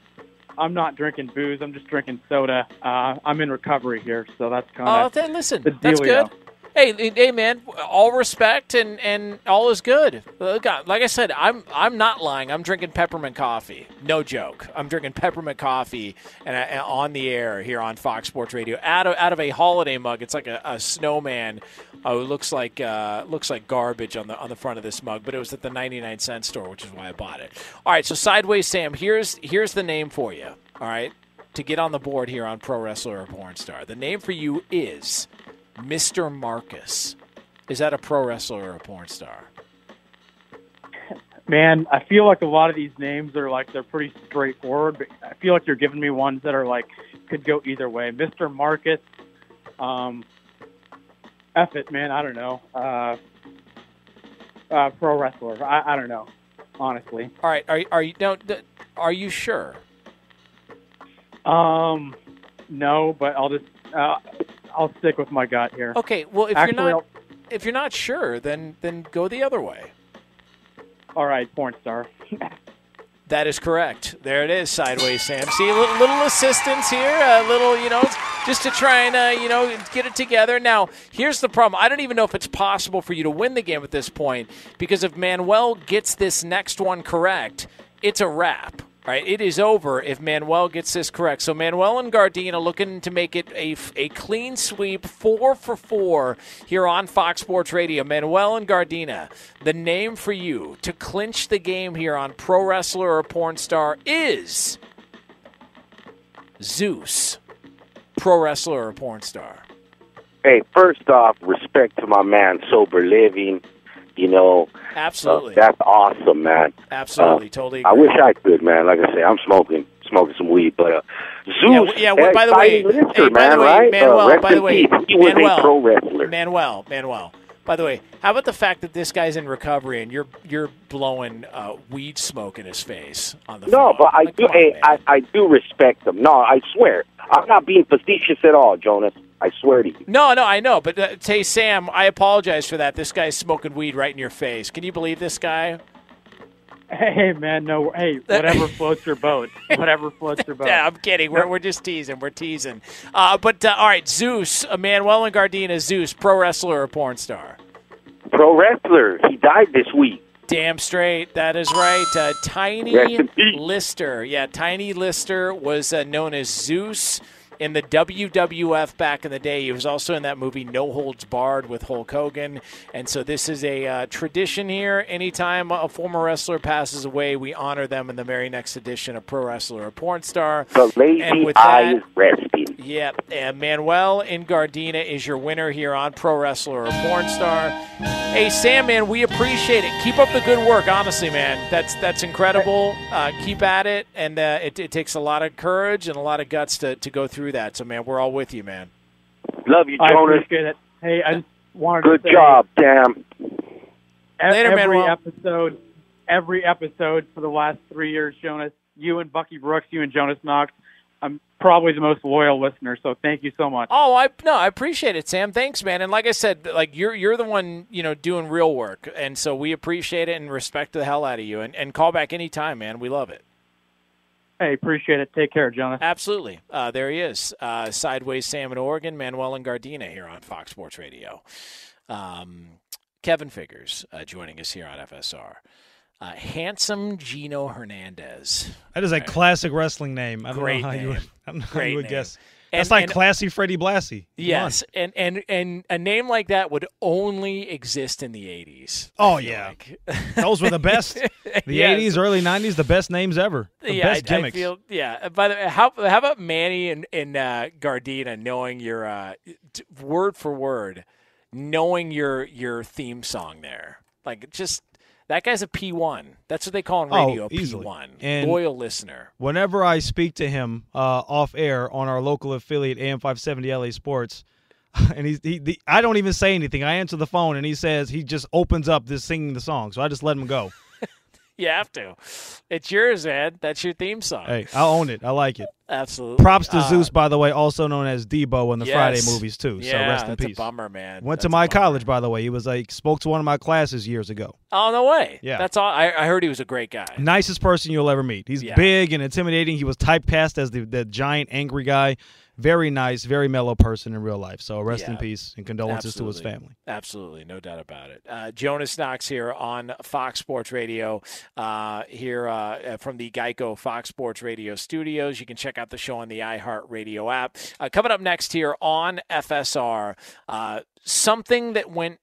S29: I'm not drinking booze. I'm just drinking soda. Uh, I'm in recovery here, so that's kind of.
S10: Oh, then listen,
S29: the
S10: that's good. Hey, hey, man, all respect and, and all is good. Look, Like I said, I'm I'm not lying. I'm drinking peppermint coffee. No joke. I'm drinking peppermint coffee and, and on the air here on Fox Sports Radio out of out of a holiday mug. It's like a, a snowman. Oh, it looks like uh, looks like garbage on the on the front of this mug, but it was at the 99 cent store, which is why I bought it. All right, so sideways Sam, here's here's the name for you. All right, to get on the board here on Pro Wrestler or Porn Star. The name for you is Mr. Marcus. Is that a pro wrestler or a porn star?
S29: Man, I feel like a lot of these names are like they're pretty straightforward, but I feel like you're giving me ones that are like could go either way. Mr. Marcus, um, F it, man. I don't know. Uh, uh, pro wrestler. I, I don't know, honestly.
S10: All right. Are are you Are you sure?
S29: Um, no, but I'll just uh, I'll stick with my gut here.
S10: Okay. Well, if
S29: Actually,
S10: you're not
S29: I'll-
S10: if you're not sure, then then go the other way.
S29: all right, porn star.
S10: That is correct. There it is, sideways, Sam. See a little, little assistance here, a little, you know, just to try and, uh, you know, get it together. Now, here's the problem. I don't even know if it's possible for you to win the game at this point because if Manuel gets this next one correct, it's a wrap. Right, it is over if Manuel gets this correct. So Manuel and Gardena looking to make it a, a clean sweep, four for four here on Fox Sports Radio. Manuel and Gardena, the name for you to clinch the game here on Pro Wrestler or Porn Star is Zeus, Pro Wrestler or Porn Star.
S38: Hey, first off, respect to my man, Sober Living. You know,
S10: Absolutely.
S38: uh, that's awesome, man.
S10: Absolutely,
S38: Uh,
S10: totally.
S38: I wish I could, man. Like I say, I'm smoking, smoking some weed, but uh, Zeus.
S10: Yeah, yeah. Well,
S38: uh,
S10: by the way,
S38: Lister,
S10: hey, by
S38: man,
S10: the way,
S38: right?
S10: Manuel.
S38: uh, rest
S10: by the way,
S38: he was
S10: Manuel,
S38: a pro wrestler.
S10: Manuel, Manuel. By the way, how about the fact that this guy's in recovery and you're you're blowing uh, weed smoke in his face on the
S38: No,
S10: phone?
S38: but I
S10: Like,
S38: do.
S10: on,
S38: Hey. I, I do respect them. No, I swear, I'm not being facetious at all, Jonas. I swear to you.
S10: No, no, I know. But uh, say, Sam, I apologize for that. This guy's smoking weed right in your face. Can you believe this guy?
S29: Hey, man, no. Hey, (laughs) whatever floats your boat. Whatever floats your boat. (laughs)
S10: Yeah, I'm kidding. We're, we're just teasing. We're teasing. Uh, but uh, all right, Zeus, uh, Manuel and Gardena, Zeus, pro wrestler or porn star?
S38: Pro wrestler. He died this week.
S10: Damn straight. That is right. Uh, Tiny. Lister. Yeah, Tiny Lister was uh, known as Zeus in the WWF back in the day. He was also in that movie No Holds Barred with Hulk Hogan. And so this is a uh, tradition here. Anytime a former wrestler passes away, we honor them in the very next edition of Pro Wrestler or Porn Star.
S38: The lazy
S10: and with
S38: eye
S10: that,
S38: is resting.
S10: Yep, and Manuel in Gardena is your winner here on Pro Wrestler or Porn Star. Hey, Sam, man, we appreciate it. Keep up the good work, honestly, man. That's that's incredible. Uh, keep at it, and uh, it, it takes a lot of courage and a lot of guts to, to go through that. So, man, we're all with you, man.
S38: Love you,
S29: I
S38: Jonas.
S29: appreciate it. Hey, I just wanted
S38: Good
S29: to say, Good
S38: job, Sam.
S29: e-
S10: Later,
S29: every
S10: Manuel.
S29: episode, every episode for the last three years, Jonas, you and Bucky Brooks, you and Jonas Knox, I'm probably the most loyal listener. So thank you so much.
S10: Oh, I no, I appreciate it, Sam. Thanks, man. And like I said, like you're you're the one, you know, doing real work, and so we appreciate it and respect the hell out of you. And and call back anytime, man. We love it.
S29: Hey, appreciate it. Take care, Jonas.
S10: Absolutely. Uh, there he is. Uh, Sideways Sam in Oregon, Manuel and Gardena here on Fox Sports Radio. Um, Kevin Figgers uh, joining us here on FSR. Uh, handsome Gino Hernandez.
S13: That is a classic wrestling name. I don't
S10: Great
S13: know how you
S10: name.
S13: would, (laughs) I don't know how
S10: Great
S13: you would
S10: name.
S13: guess.
S10: And-
S13: That's like
S10: and-
S13: classy Freddie Blassie. Come
S10: Yes, and, and and a name like that would only exist in the 80s.
S13: Oh yeah,
S10: like. (laughs)
S13: those were the best. The
S10: Yes.
S13: '80s, early '90s, the best names ever. The
S10: yeah,
S13: best
S10: I, I
S13: gimmicks.
S10: feel yeah. Uh, By the way, how how about Manny and and uh, Gardena knowing your uh, word for word, knowing your your theme song there, like just that guy's a P one. That's what they call in
S13: Oh,
S10: radio, a P
S13: easily.
S10: one,
S13: And-
S10: loyal listener.
S13: Whenever I speak to him uh, off air on our local affiliate AM 570 LA Sports, (laughs) and he's he, the, I don't even say anything. I answer the phone and he says he just opens up this singing the song, so I just let him go. (laughs)
S10: You have to. It's yours, Ed. That's your theme song.
S13: hey, I own it. I like it.
S10: Absolutely.
S13: Props to
S10: Uh,
S13: Zeus, by the way, also known as Debo in the Friday movies too.
S10: Yeah, so
S13: rest in
S10: that's
S13: peace.
S10: a bummer, man.
S13: Went
S10: That's
S13: to my college, by the way. He was like spoke to one of my classes years ago.
S10: Oh no way.
S13: Yeah.
S10: That's all. I, I heard he was a great guy.
S13: Nicest person you'll ever meet. He's
S10: Yeah.
S13: big and intimidating. He was typecast as the, the giant angry guy. Very nice, very mellow person in real life. So rest in peace and condolences to his family.
S10: Absolutely, no doubt about it. Uh, Jonas Knox here on Fox Sports Radio, uh, here uh, from the Geico Fox Sports Radio studios. You can check out the show on the iHeartRadio app. Uh, coming up next here on FSR, uh, something that went.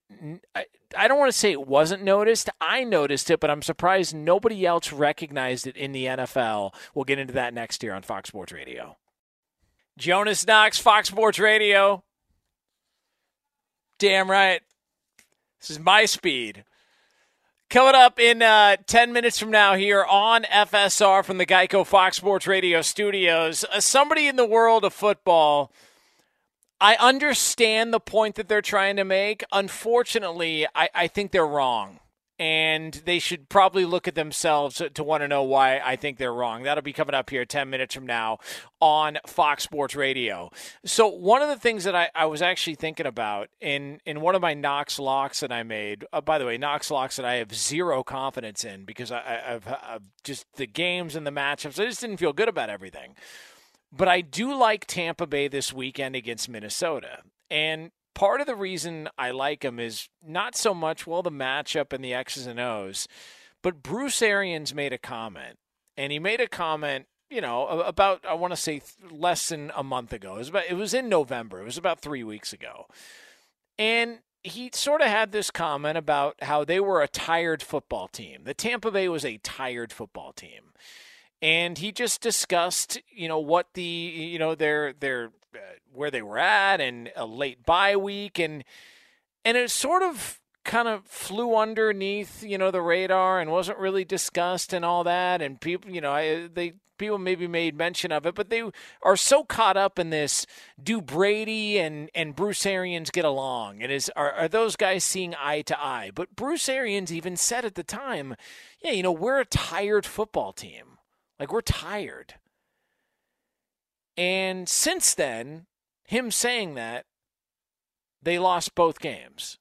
S10: I, I don't want to say it wasn't noticed. I noticed it, but I'm surprised nobody else recognized it in the NFL. We'll get into that next year on Fox Sports Radio. Jonas Knox, Fox Sports Radio. Damn right. This is my speed. Coming up in uh, 10 minutes from now here on FSR from the Geico Fox Sports Radio studios, uh, somebody in the world of football. I understand the point that they're trying to make. Unfortunately, I, I think they're wrong and they should probably look at themselves to, want to know why I think they're wrong. That'll be coming up here 10 minutes from now on Fox Sports Radio. So, one of the things that I, I was actually thinking about in, in one of my Knox locks that I made, uh, by the way, Knox locks that I have zero confidence in because I, have I've just the games and the matchups, I just didn't feel good about everything. But I do like Tampa Bay this weekend against Minnesota. And part of the reason I like him is not so much, well, the matchup and the X's and O's, but Bruce Arians made a comment. And he made a comment, you know, about, I want to say less than a month ago. It was, about, it was in November, it was about three weeks ago. And he sort of had this comment about how they were a tired football team. The Tampa Bay was a tired football team. And he just discussed, you know, what the, you know, their their Uh, where they were at and a late bye week and and it sort of kind of flew underneath you know the radar and wasn't really discussed and all that and people you know I, they people maybe made mention of it but they are so caught up in this do Brady and and Bruce Arians get along and is are, are those guys seeing eye to eye? But Bruce Arians even said at the time yeah you know we're a tired football team. Like we're tired and since then, him saying that, they lost both games.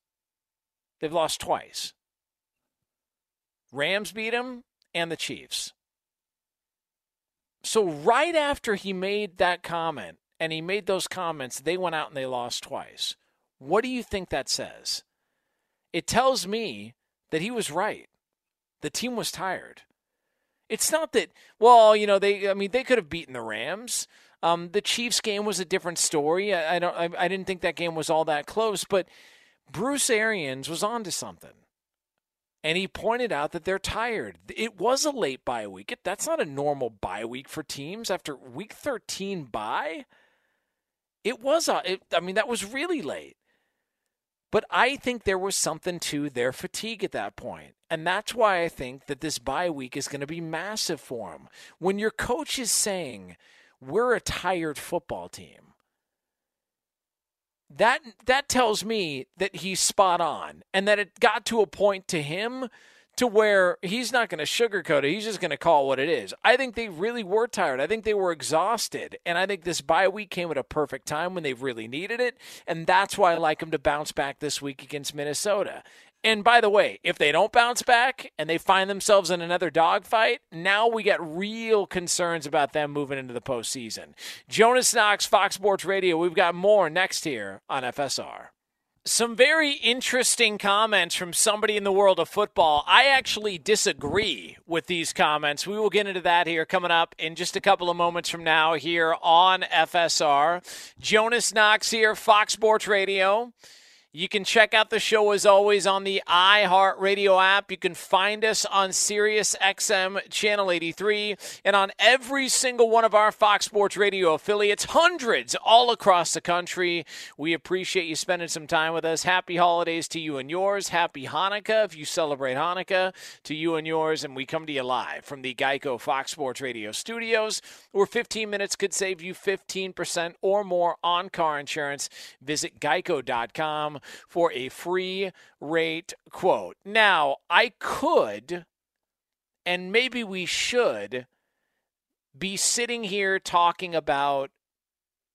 S10: They've lost twice. Rams beat them and the Chiefs. So, right after he made that comment and he made those comments, they went out and they lost twice. What do you think that says? It tells me that he was right. The team was tired. It's not that, well, you know, they, I mean, they could have beaten the Rams. Um, the Chiefs game was a different story. I, I don't. I, I, didn't think that game was all that close, but Bruce Arians was onto something, and he pointed out that they're tired. It was a late bye week. That's not a normal bye week for teams after week 13 bye. It was a. It, I mean, that was really late. But I think there was something to their fatigue at that point. And that's why I think that this bye week is going to be massive for them. When your coach is saying, we're a tired football team. That that tells me that he's spot on and that it got to a point to him to where he's not going to sugarcoat it. He's just going to call what it is. I think they really were tired. I think they were exhausted. And I think this bye week came at a perfect time when they really needed it. And that's why I like them to bounce back this week against Minnesota. And by the way, if they don't bounce back and they find themselves in another dogfight, now we get real concerns about them moving into the postseason. Jonas Knox, Fox Sports Radio. We've got more next here on FSR. Some very interesting comments from somebody in the world of football. I actually disagree with these comments. We will get into that here coming up in just a couple of moments from now here on FSR. Jonas Knox here, Fox Sports Radio. You can check out the show as always on the iHeartRadio app. You can find us on Sirius XM Channel 83 and on every single one of our Fox Sports Radio affiliates, hundreds all across the country. We appreciate you spending some time with us. Happy holidays to you and yours. Happy Hanukkah if you celebrate Hanukkah to you and yours. And we come to you live from the Geico Fox Sports Radio studios, where 15 minutes could save you 15% or more on car insurance. Visit geico.com for a free rate quote. Now, I could, and maybe we should, be sitting here talking about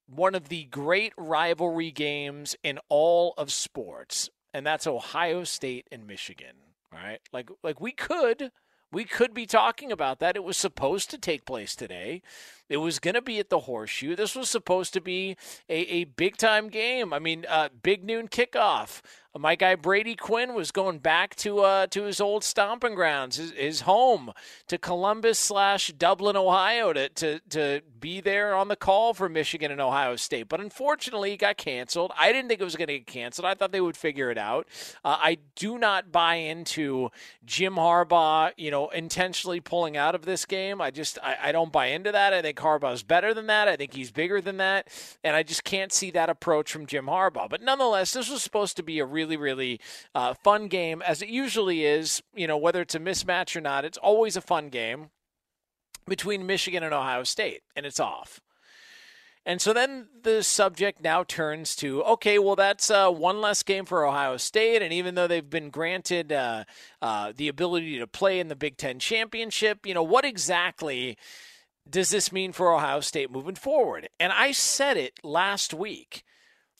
S10: one of the great rivalry games in all of sports, and that's Ohio State and Michigan. All right, like like we could we could be talking about that. It was supposed to take place today. It was going to be at the Horseshoe. This was supposed to be a, a big time game. I mean, uh, big noon kickoff. My guy Brady Quinn was going back to uh, to his old stomping grounds, his, his home, to Columbus slash Dublin, Ohio, to, to to be there on the call for Michigan and Ohio State. But unfortunately, it got canceled. I didn't think it was going to get canceled. I thought they would figure it out. Uh, I do not buy into Jim Harbaugh, you know, intentionally pulling out of this game. I just I, I don't buy into that. I think Harbaugh's better than that. I think he's bigger than that. And I just can't see that approach from Jim Harbaugh. But nonetheless, this was supposed to be a really, really uh, fun game, as it usually is. You know, whether it's a mismatch or not, it's always a fun game between Michigan and Ohio State, and it's off. And so then the subject now turns to okay, well, that's uh, one less game for Ohio State. And even though they've been granted uh, uh, the ability to play in the Big Ten championship, you know, what exactly does this mean for Ohio State moving forward? And I said it last week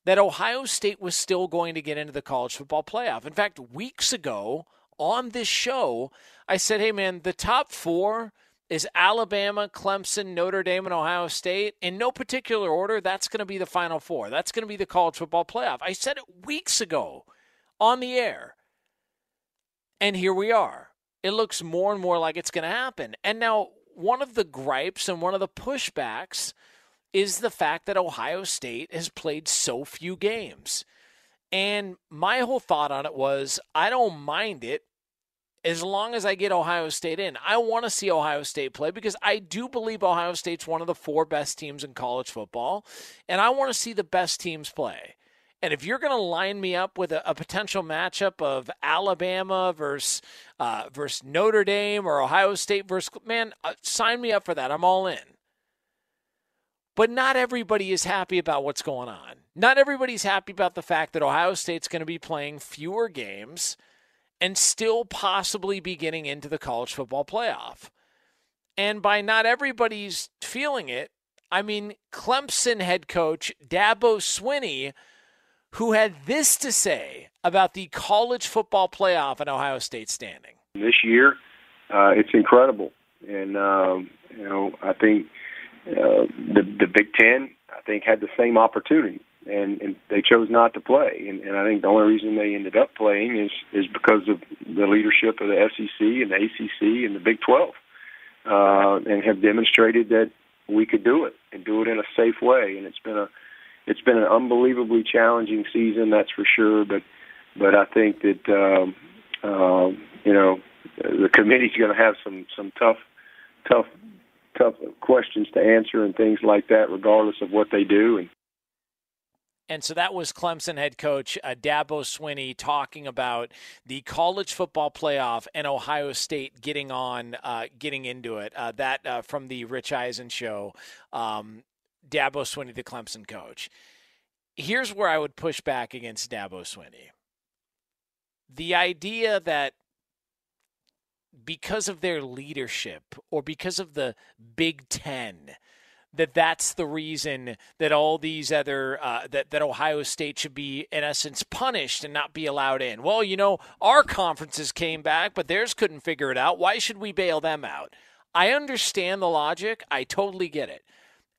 S10: that Ohio State was still going to get into the college football playoff. In fact, weeks ago on this show, I said, hey, man, the top four is Alabama, Clemson, Notre Dame, and Ohio State. In no particular order, that's going to be the final four. That's going to be the college football playoff. I said it weeks ago on the air. And here we are. It looks more and more like it's going to happen. And now, one of the gripes and one of the pushbacks is the fact that Ohio State has played so few games. And my whole thought on it was I don't mind it as long as I get Ohio State in. I want to see Ohio State play because I do believe Ohio State's one of the four best teams in college football, and I want to see the best teams play. And if you're going to line me up with a, a potential matchup of Alabama versus uh, versus Notre Dame or Ohio State versus man, uh, sign me up for that. I'm all in. But not everybody is happy about what's going on. Not everybody's happy about the fact that Ohio State's going to be playing fewer games and still possibly be getting into the college football playoff. And by not everybody's feeling it, I mean Clemson head coach Dabo Swinney, who had this to say about the college football playoff and Ohio State standing.
S40: This year, uh, it's incredible, and um, you know I think uh, the the Big Ten I think had the same opportunity and, and they chose not to play. And, and I think the only reason they ended up playing is is because of the leadership of the SEC and the ACC and the Big 12, uh, and have demonstrated that we could do it and do it in a safe way. And it's been a it's been an unbelievably challenging season, that's for sure. But but I think that um, uh, you know the committee's going to have some some tough tough tough questions to answer and things like that, regardless of what they do. And
S10: and so that was Clemson head coach uh, Dabo Swinney talking about the college football playoff and Ohio State getting on, uh, getting into it. Uh, that uh, from the Rich Eisen show. Um, Dabo Swinney, the Clemson coach. Here's where I would push back against Dabo Swinney. The idea that because of their leadership or because of the Big Ten, that that's the reason that all these other uh, that that Ohio State should be in essence punished and not be allowed in. Well, you know, our conferences came back, but theirs couldn't figure it out. Why should we bail them out? I understand the logic. I totally get it.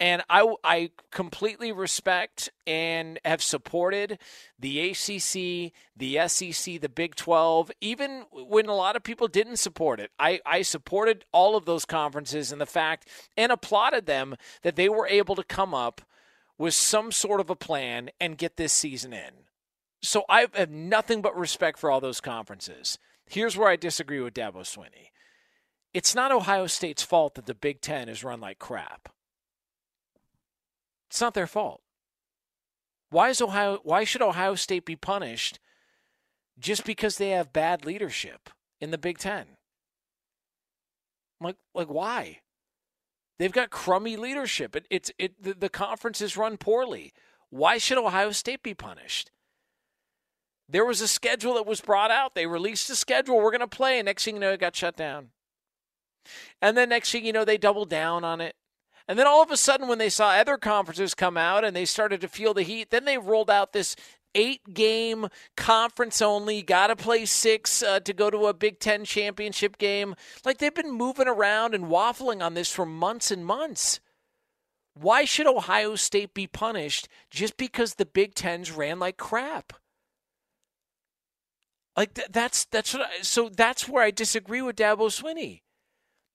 S10: And I, I completely respect and have supported the ACC, the SEC, the Big 12, even when a lot of people didn't support it. I, I supported all of those conferences and the fact and applauded them that they were able to come up with some sort of a plan and get this season in. So I have nothing but respect for all those conferences. Here's where I disagree with Dabo Swinney. It's not Ohio State's fault that the Big Ten is run like crap. It's not their fault. Why is Ohio why should Ohio State be punished just because they have bad leadership in the Big 10? Like like why? They've got crummy leadership. It, it's it the, the conference is run poorly. Why should Ohio State be punished? There was a schedule that was brought out. They released a schedule. We're going to play. And next thing you know, it got shut down. And then next thing you know, they doubled down on it. And then all of a sudden, when they saw other conferences come out and they started to feel the heat, then they rolled out this eight game conference only, got to play six uh, to go to a Big Ten championship game. Like they've been moving around and waffling on this for months and months. Why should Ohio State be punished just because the Big Tens ran like crap? Like th- that's that's I, so that's where I disagree with Dabo Swinney.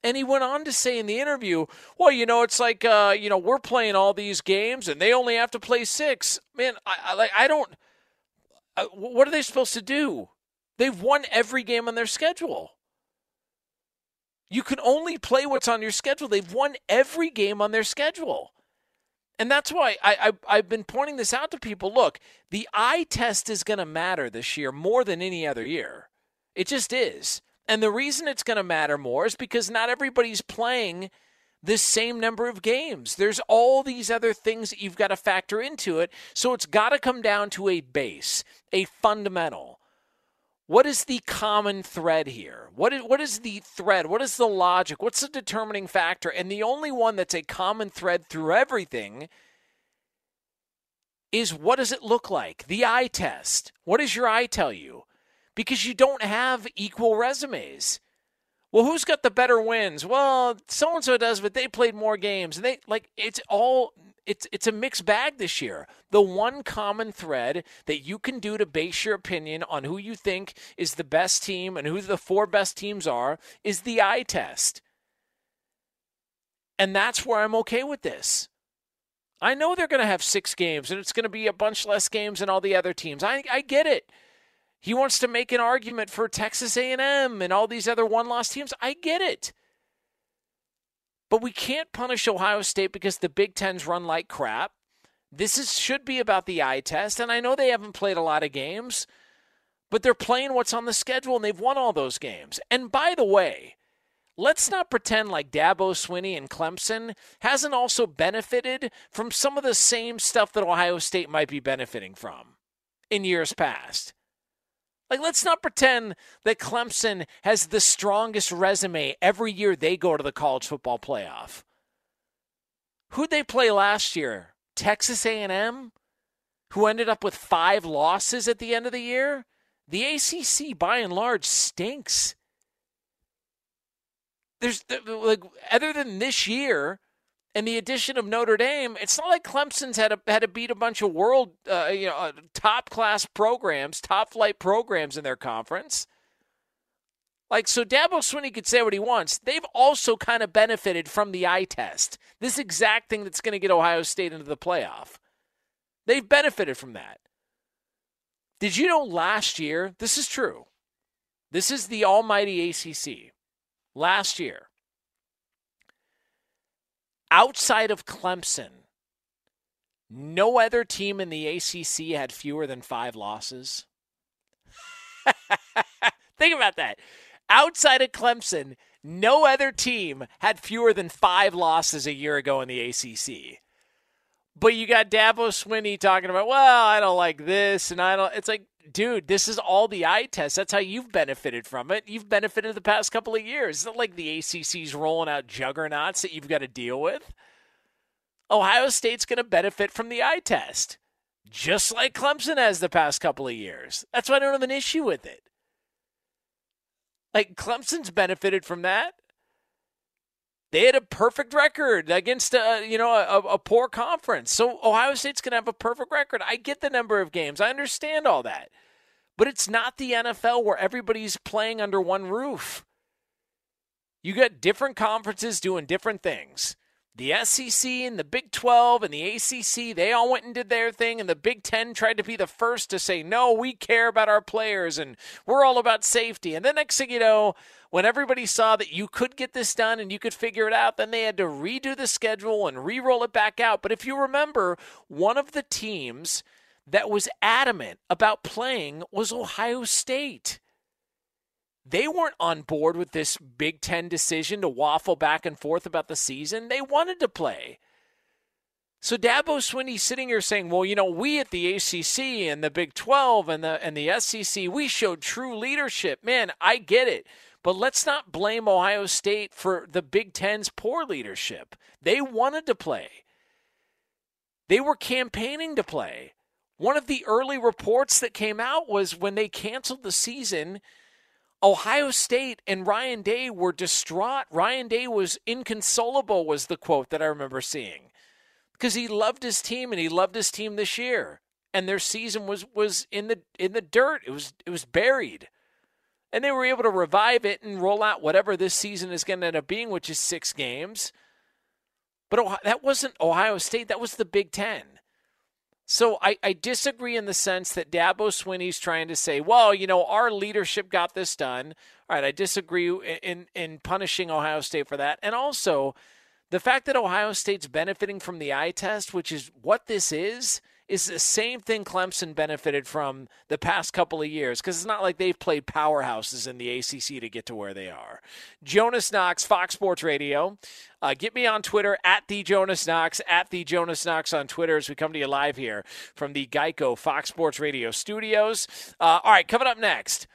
S10: And he went on to say in the interview, well, you know, it's like, uh, you know, we're playing all these games and they only have to play six. Man, I, I like, I don't, uh, what are they supposed to do? They've won every game on their schedule. You can only play what's on your schedule. They've won every game on their schedule. And that's why I, I, have been pointing this out to people. Look, the eye test is going to matter this year more than any other year. It just is. And the reason it's going to matter more is because not everybody's playing the same number of games. There's all these other things that you've got to factor into it. So it's got to come down to a base, a fundamental. What is the common thread here? What is, what is the thread? What is the logic? What's the determining factor? And the only one that's a common thread through everything is what does it look like? The eye test. What does your eye tell you? Because you don't have equal resumes. Well, who's got the better wins? Well, so and so does, but they played more games. And they like it's all it's it's a mixed bag this year. The one common thread that you can do to base your opinion on who you think is the best team and who the four best teams are is the eye test. And that's where I'm okay with this. I know they're going to have six games and it's going to be a bunch less games than all the other teams. I, I get it. He wants to make an argument for Texas A&M and all these other one-loss teams. I get it. But we can't punish Ohio State because the Big Ten's run like crap. This is should be about the eye test, and I know they haven't played a lot of games, but they're playing what's on the schedule, and they've won all those games. And by the way, let's not pretend like Dabo Swinney and Clemson hasn't also benefited from some of the same stuff that Ohio State might be benefiting from in years past. Like, let's not pretend that Clemson has the strongest resume every year they go to the college football playoff. Who'd they play last year? Texas A&M, who ended up with five losses at the end of the year. The ACC, by and large, stinks. There's like, other than this year, and the addition of Notre Dame, it's not like Clemson's had to, had to beat a bunch of world, uh, you know, uh, top class programs, top flight programs in their conference. Like, so Dabo Swinney could say what he wants. They've also kind of benefited from the eye test. This exact thing that's going to get Ohio State into the playoff. They've benefited from that. Did you know last year, this is true. This is the almighty ACC. Last year, outside of Clemson, no other team in the ACC had fewer than five losses. (laughs) Think about that. Outside of Clemson, no other team had fewer than five losses a year ago in the ACC. But you got Dabo Swinney talking about, well, I don't like this, and I don't. It's like, dude, this is all the eye test. That's how you've benefited from it. You've benefited the past couple of years. It's not like the ACC's rolling out juggernauts that you've got to deal with. Ohio State's going to benefit from the eye test, just like Clemson has the past couple of years. That's why I don't have an issue with it. Like Clemson's benefited from that. They had a perfect record against a, you know a, a poor conference. So Ohio State's going to have a perfect record. I get the number of games. I understand all that. But it's not the NFL where everybody's playing under one roof. You got different conferences doing different things. The SEC and the Big 12 and the ACC, they all went and did their thing, and the Big 10 tried to be the first to say, no, we care about our players and we're all about safety. And the next thing you know, when everybody saw that you could get this done and you could figure it out, then they had to redo the schedule and re roll it back out. But if you remember, one of the teams that was adamant about playing was Ohio State. They weren't on board with this Big Ten decision to waffle back and forth about the season. They wanted to play. So Dabo Swinney sitting here saying, "Well, you know, we at the ACC and the Big 12 and the and the SEC, we showed true leadership." Man, I get it. But let's not blame Ohio State for the Big Ten's poor leadership. They wanted to play, they were campaigning to play. One of the early reports that came out was when they canceled the season, Ohio State and Ryan Day were distraught. Ryan Day was inconsolable, was the quote that I remember seeing. Because he loved his team and he loved his team this year. And their season was was in the in the dirt. It was it was buried and they were able to revive it and roll out whatever this season is going to end up being, which is six games. But that wasn't Ohio State. That was the Big Ten. So I, I disagree in the sense that Dabo Swinney's trying to say, well, you know, our leadership got this done. All right, I disagree in in punishing Ohio State for that. And also the fact that Ohio State's benefiting from the eye test, which is what this is, is the same thing Clemson benefited from the past couple of years because it's not like they've played powerhouses in the ACC to get to where they are. Jonas Knox, Fox Sports Radio. Uh, get me on Twitter at the Jonas Knox, at the Jonas Knox on Twitter as we come to you live here from the Geico Fox Sports Radio studios. Uh, all right, coming up next,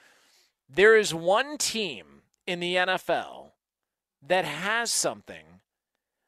S10: there is one team in the NFL that has something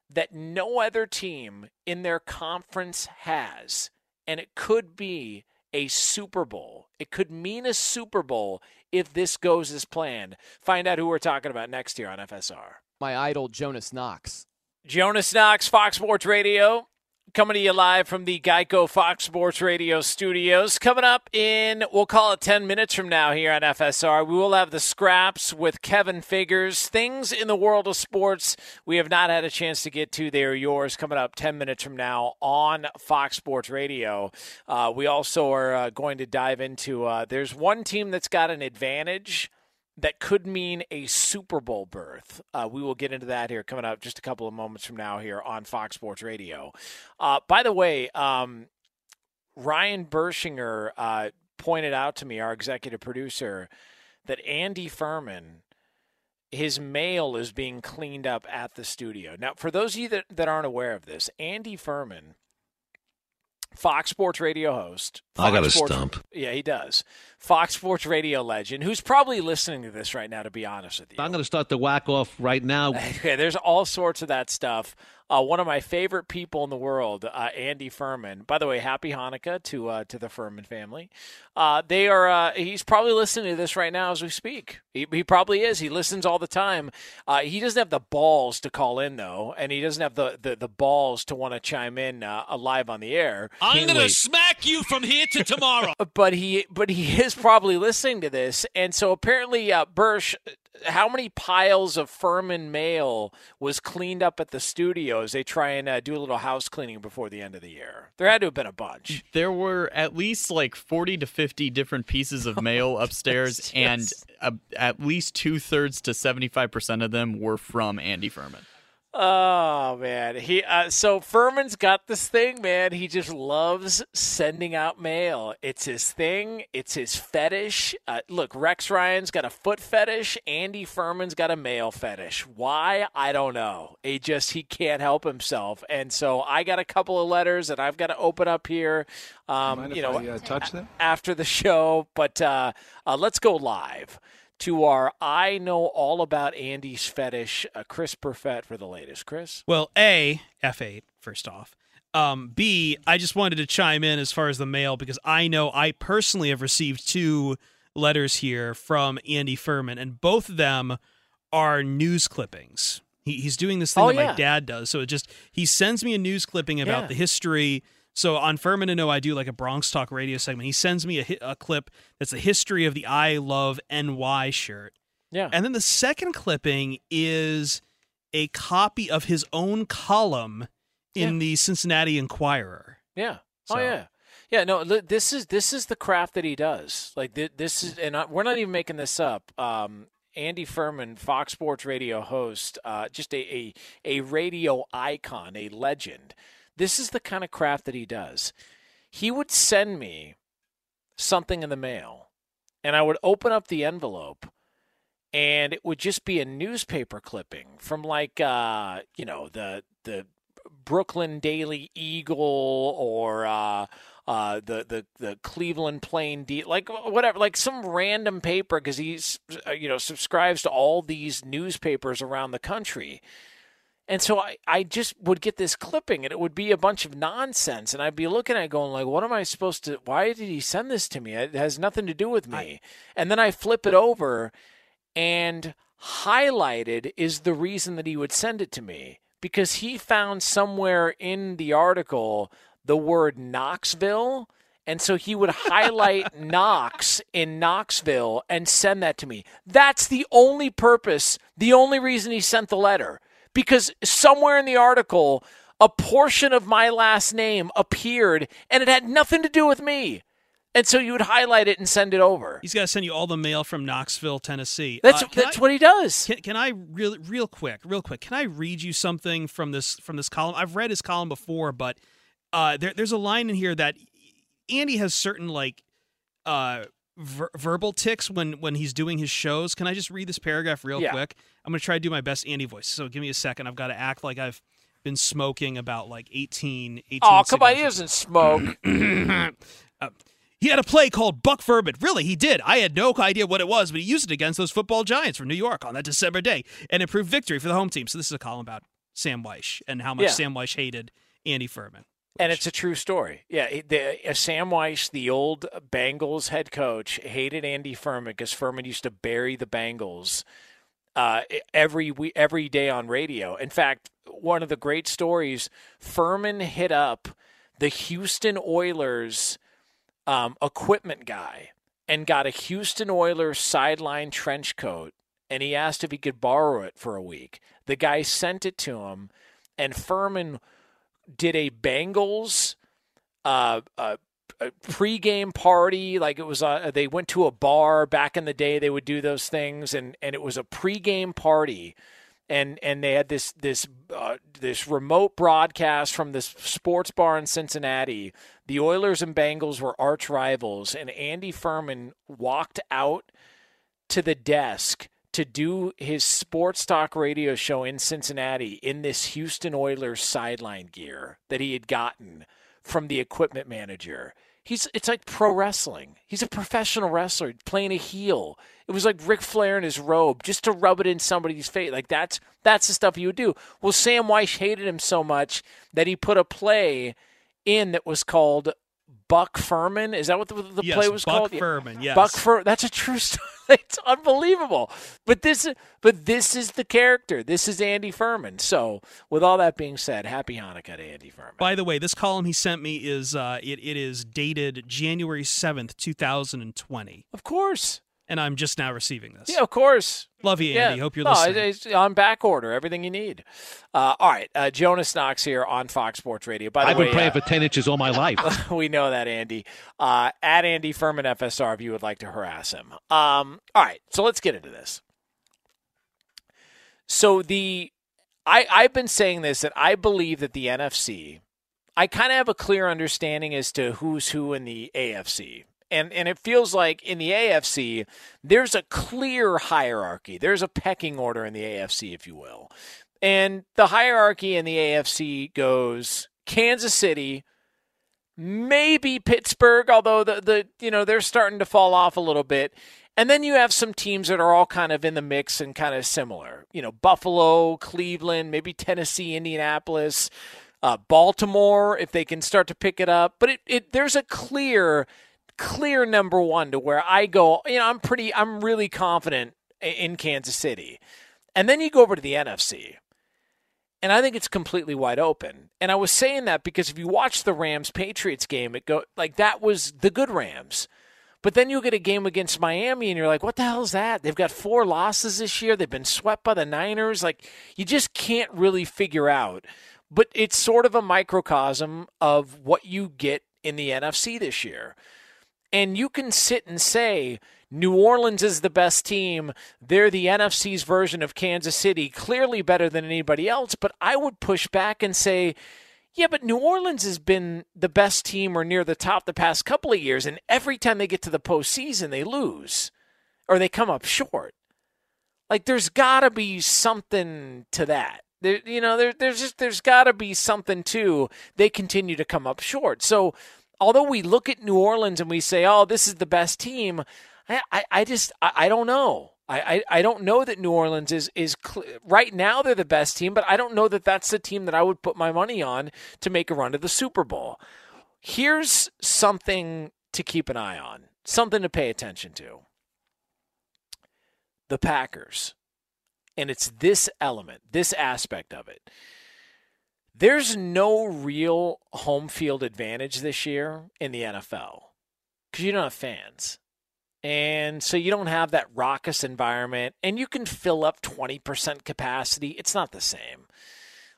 S10: that no other team in their conference has and it could be a Super Bowl. It could mean a Super Bowl if this goes as planned. Find out who we're talking about next year on FSR.
S41: My idol, Jonas Knox.
S10: Jonas Knox, Fox Sports Radio. Coming to you live from the Geico Fox Sports Radio studios. Coming up in, we'll call it 10 minutes from now here on FSR, we will have the scraps with Kevin Figgers. Things in the world of sports we have not had a chance to get to. They are yours coming up 10 minutes from now on Fox Sports Radio. Uh, we also are uh, going to dive into, uh, there's one team that's got an advantage that could mean a Super Bowl berth. Uh, we will get into that here coming up just a couple of moments from now here on Fox Sports Radio. Uh, by the way, um, Ryan Bershinger uh, pointed out to me, our executive producer, that Andy Furman. His mail is being cleaned up at the studio. Now, for those of you that, that aren't aware of this, Andy Furman Fox Sports Radio host. Fox
S21: I got a
S10: Sports,
S21: stump.
S10: Yeah, he does. Fox Sports Radio legend, who's probably listening to this right now, to be honest with you.
S21: I'm going to start the whack off right now. (laughs)
S10: okay, there's all sorts of that stuff. Uh, one of my favorite people in the world, uh, Andy Furman. By the way, happy Hanukkah to uh, to the Furman family. Uh, they are. Uh, he's probably listening to this right now as we speak. He, he probably is. He listens all the time. Uh, he doesn't have the balls to call in though, and he doesn't have the the, the balls to want to chime in live on the air.
S42: I'm going to smack you from here to tomorrow. (laughs)
S10: but he but he is probably listening to this, and so apparently, uh, Bursch how many piles of Furman mail was cleaned up at the studio as they try and uh, do a little house cleaning before the end of the year? There had to have been a bunch.
S14: There were at least like 40 to 50 different pieces of (laughs) mail upstairs, yes, yes. and uh, at least two thirds to 75% of them were from Andy Furman.
S10: Oh man, he uh, so Furman's got this thing, man. He just loves sending out mail. It's his thing. It's his fetish. Uh, look, Rex Ryan's got a foot fetish. Andy Furman's got a mail fetish. Why? I don't know. He just he can't help himself. And so I got a couple of letters that I've got to open up here. Um, you know,
S43: I, uh, touch them
S10: after the show. But uh, uh, let's go live to our I know all about Andy's fetish, uh, Chris Perfett for the latest. Chris?
S15: Well, A, F8, first off. Um, B, I just wanted to chime in as far as the mail because I know I personally have received two letters here from Andy Furman, and both of them are news clippings. He, he's doing this thing
S10: oh,
S15: that
S10: yeah.
S15: my dad does. So it just, he sends me a news clipping about
S10: Yeah.
S15: the history. So on Furman to Know, I do like a Bronx Talk radio segment. He sends me a, hi- a clip that's the history of the I Love NY shirt.
S10: Yeah.
S15: And then the second clipping is a copy of his own column in
S10: Yeah.
S15: the Cincinnati Enquirer.
S10: Yeah.
S15: So-
S10: Oh yeah. Yeah, no, this is this is the craft that he does. Like this is, and I, we're not even making this up. Um, Andy Furman, Fox Sports Radio host, uh, just a, a a radio icon, a legend. This is the kind of craft that he does. He would send me something in the mail, and I would open up the envelope, and it would just be a newspaper clipping from like uh, you know the the Brooklyn Daily Eagle or uh, uh, the the the Cleveland Plain D, like whatever, like some random paper because he's uh, you know subscribes to all these newspapers around the country. And so I, I just would get this clipping and it would be a bunch of nonsense. And I'd be looking at it going like, what am I supposed to, why did he send this to me? It has nothing to do with me. and then I flip it over and highlighted is the reason that he would send it to me because he found somewhere in the article the word Knoxville. And so he would highlight (laughs) Knox in Knoxville and send that to me. That's the only purpose, the only reason he sent the letter. Because somewhere in the article, a portion of my last name appeared and it had nothing to do with me. And so you would highlight it and send it over.
S15: He's got to send you all the mail from Knoxville, Tennessee.
S10: That's
S15: Uh,
S10: that's
S15: I-
S10: what he does.
S15: Can, can I real real quick, real quick? Can I read you something from this from this column? I've read his column before, but uh, there, there's a line in here that Andy has certain like uh, ver- verbal ticks when when he's doing his shows. Can I just read this paragraph real
S10: Yeah.
S15: quick? I'm gonna try to do my best Andy voice. So give me a second. I've got to act like I've been smoking about like 18, 18
S10: Oh, come on, he doesn't smoke. (clears throat)
S15: Uh, he had a play called Buck Furman. Really, he did. I had no idea what it was, but he used it against those football giants from New York on that December day and improved victory for the home team. So this is a column about Sam Wyche and how much
S10: Yeah.
S15: Sam Wyche hated Andy Furman.
S10: And it's a true story. Yeah, the, uh, Sam Wyche, the old Bengals head coach, hated Andy Furman because Furman used to bury the Bengals uh, every we, every day on radio. In fact, one of the great stories, Furman hit up the Houston Oilers um, equipment guy and got a Houston Oilers sideline trench coat, and he asked if he could borrow it for a week. The guy sent it to him, and Furman did a Bengals uh, uh, a pregame party. Like it was, uh, they went to a bar back in the day. They would do those things, and and it was a pregame party, and and they had this this uh, this remote broadcast from this sports bar in Cincinnati. The Oilers and Bengals were arch rivals, and Andy Furman walked out to the desk to do his sports talk radio show in Cincinnati in this Houston Oilers sideline gear that he had gotten from the equipment manager. He's it's like pro wrestling. He's a professional wrestler playing a heel. It was like Ric Flair in his robe just to rub it in somebody's face. Like that's that's the stuff he would do. Well, Sam Wyche hated him so much that he put a play in that was called Buck Furman. Is that what the, the
S15: Yes,
S10: play was
S15: Buck
S10: called?
S15: Buck Furman, yes.
S10: Buck Fur. That's a true (laughs) story. It's unbelievable. But this, but this is the character. This is Andy Furman. So, with all that being said, happy Hanukkah to Andy Furman.
S15: By the way, this column he sent me is uh, it, it is dated January seventh, two thousand and twenty.
S10: Of course.
S15: And I'm just now receiving this.
S10: Yeah, of course.
S15: Love you, Andy. Hope you're
S10: no,
S15: listening.
S10: It's on back order. Everything you need. Uh, all right, uh, Jonas Knox here on Fox Sports Radio. By the
S21: I've
S10: way,
S21: been praying
S10: uh,
S21: for 10 inches all my life. (laughs)
S10: we know that, Andy. Uh, at Andy Furman FSR, if you would like to harass him. Um, all right, so let's get into this. So the I I've been saying this that I believe that the NFC, I kind of have a clear understanding as to who's who in the AFC. And, and it feels like in the AFC, there's a clear hierarchy. There's a pecking order in the AFC, if you will. And the hierarchy in the AFC goes Kansas City, maybe Pittsburgh, although the, the you know they're starting to fall off a little bit. And then you have some teams that are all kind of in the mix and kind of similar. You know, Buffalo, Cleveland, maybe Tennessee, Indianapolis, uh, Baltimore, if they can start to pick it up. But it, it there's a clear, clear number one to where I go. You know, I'm pretty, I'm really confident in Kansas City. And then you go over to the NFC. And I think it's completely wide open. And I was saying that because if you watch the Rams Patriots game, it go like that was the good Rams. But then you get a game against Miami and you're like, what the hell is that? They've got four losses this year. They've been swept by the Niners. Like you just can't really figure out. But it's sort of a microcosm of what you get in the NFC this year. And you can sit and say, New Orleans is the best team. They're the NFC's version of Kansas City, clearly better than anybody else. But I would push back and say, yeah, but New Orleans has been the best team or near the top the past couple of years. And every time they get to the postseason, they lose or they come up short. Like, there's got to be something to that. There, you know, there, there's just there's got to be something to they continue to come up short. So, although we look at New Orleans and we say, "Oh, this is the best team," I, I, I just I, I don't know. I, I, don't know that New Orleans is is cl- right now they're the best team, but I don't know that that's the team that I would put my money on to make a run to the Super Bowl. Here's something to keep an eye on, something to pay attention to. The Packers. And it's this element, this aspect of it. There's no real home field advantage this year in the NFL because you don't have fans. And so you don't have that raucous environment, and you can fill up 20% capacity. It's not the same.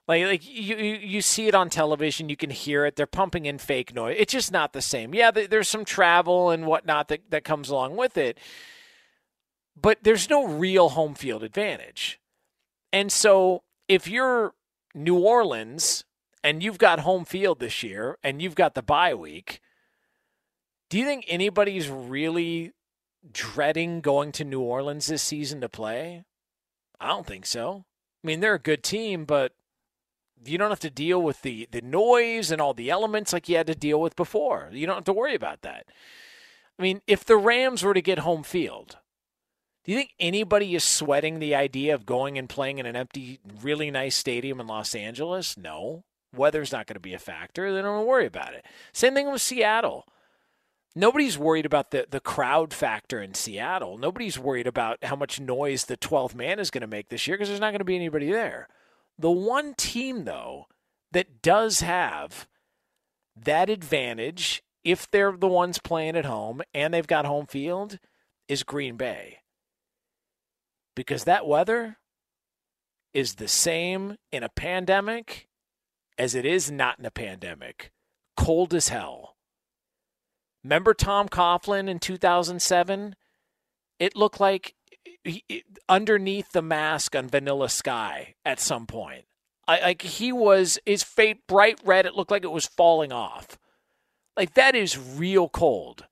S10: Like like you you see it on television, you can hear it. They're pumping in fake noise. It's just not the same. Yeah, there's some travel and whatnot that that comes along with it, but there's no real home field advantage. And so if you're New Orleans and you've got home field this year and you've got the bye week, do you think anybody's really dreading going to New Orleans this season to play? I don't think so. I mean, they're a good team, but you don't have to deal with the, the noise and all the elements like you had to deal with before. You don't have to worry about that. I mean, if the Rams were to get home field, do you think anybody is sweating the idea of going and playing in an empty, really nice stadium in Los Angeles? No. Weather's not going to be a factor. They don't worry about it. Same thing with Seattle. Nobody's worried about the, the crowd factor in Seattle. Nobody's worried about how much noise the 12th man is going to make this year because there's not going to be anybody there. The one team, though, that does have that advantage, if they're the ones playing at home and they've got home field, is Green Bay. Because that weather is the same in a pandemic as it is not in a pandemic. Cold as hell Remember Tom Coughlin in 2007? It looked like underneath the mask on Vanilla Sky at some point. I, like he was his face bright red. It looked like it was falling off. Like that is real cold.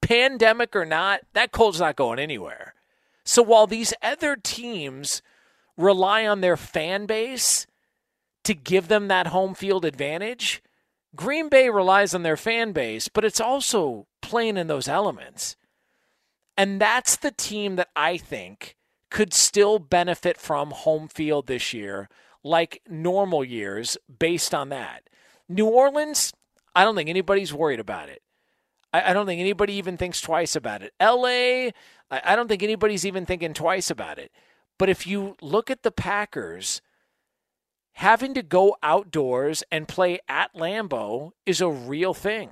S10: Pandemic or not, that cold's not going anywhere. So while these other teams rely on their fan base to give them that home field advantage, Green Bay relies on their fan base, but it's also playing in those elements. And that's the team that I think could still benefit from home field this year, like normal years, based on that. New Orleans, I don't think anybody's worried about it. I, don't think anybody even thinks twice about it. LA, I don't think anybody's even thinking twice about it. But if you look at the Packers, having to go outdoors and play at Lambeau is a real thing.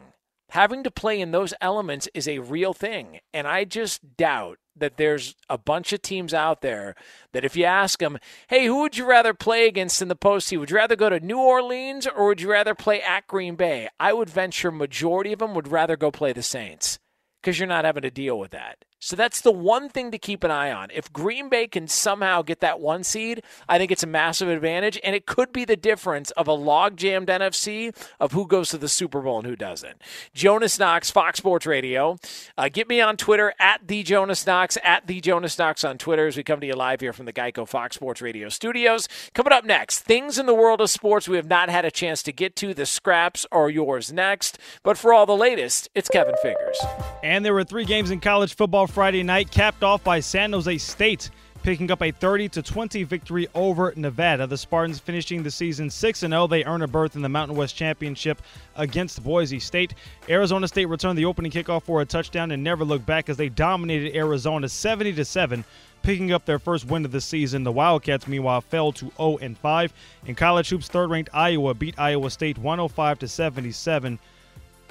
S10: Having to play in those elements is a real thing. And I just doubt that there's a bunch of teams out there that if you ask them, hey, who would you rather play against in the postseason? Would you rather go to New Orleans or would you rather play at Green Bay? I would venture majority of them would rather go play the Saints because you're not having to deal with that. So that's the one thing to keep an eye on. If Green Bay can somehow get that one seed, I think it's a massive advantage, and it could be the difference of a log jammed NFC of who goes to the Super Bowl and who doesn't. Jonas Knox, Fox Sports Radio. Uh, get me on Twitter at the Jonas Knox at the Jonas Knox on Twitter as we come to you live here from the Geico Fox Sports Radio studios. Coming up next, things in the world of sports we have not had a chance to get to. The scraps are yours next, but for all the latest, it's Kevin Figgers.
S13: And there were three games in college football Friday night, capped off by San Jose State picking up a 30 to 20 victory over Nevada. The Spartans finishing the season 6 0. They earn a berth in the Mountain West Championship against Boise State. Arizona State returned the opening kickoff for a touchdown and never looked back as they dominated Arizona 70 to 7 picking up their first win of the season. The Wildcats, meanwhile, fell to 0 and 5. In college hoops, third-ranked Iowa beat Iowa State 105 to 77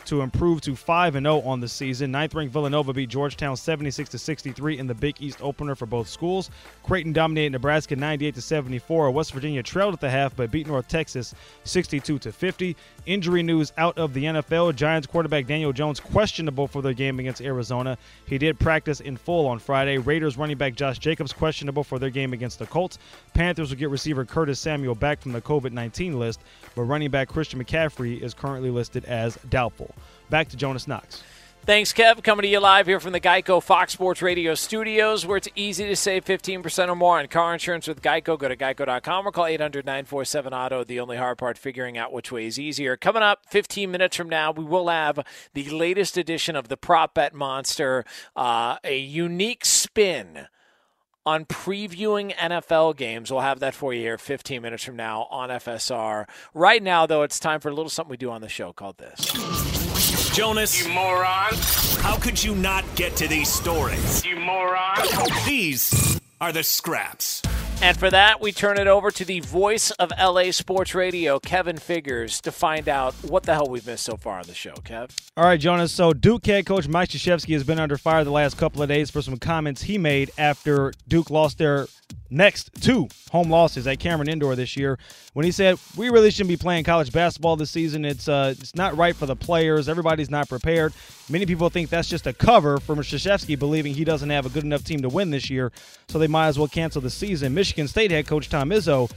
S13: to improve to 5 0 on the season. Ninth ranked Villanova beat Georgetown 76 63 in the Big East opener for both schools. Creighton dominated Nebraska 98 74. West Virginia trailed at the half but beat North Texas 62 50. Injury news out of the NFL. Giants quarterback Daniel Jones questionable for their game against Arizona. He did practice in full on Friday. Raiders running back Josh Jacobs questionable for their game against the Colts. Panthers will get receiver Curtis Samuel back from the COVID 19 list, but running back Christian McCaffrey is currently listed as doubtful. Back to Jonas Knox.
S10: Thanks, Kev. Coming to you live here from the Geico Fox Sports Radio studios, where it's easy to save 15% or more on car insurance with Geico. Go to geico.com or call 800 947 Auto. The only hard part, figuring out which way is easier. Coming up 15 minutes from now, we will have the latest edition of the Prop Bet Monster, uh, a unique spin on previewing NFL games. We'll have that for you here 15 minutes from now on FSR. Right now, though, it's time for a little something we do on the show called this.
S1: Jonas.
S37: You moron.
S1: How could you not get to these stories?
S37: You moron.
S1: These are the scraps.
S10: And for that, we turn it over to the voice of LA Sports Radio, Kevin Figgers, to find out what the hell we've missed so far on the show, Kev.
S13: All right, Jonas. So Duke head coach Mike Krzyzewski has been under fire the last couple of days for some comments he made after Duke lost their next two home losses at Cameron Indoor this year when he said we really shouldn't be playing college basketball this season. It's uh, it's not right for the players. Everybody's not prepared. Many people think that's just a cover for Krzyzewski believing he doesn't have a good enough team to win this year, so they might as well cancel the season. Michigan State head coach Tom Izzo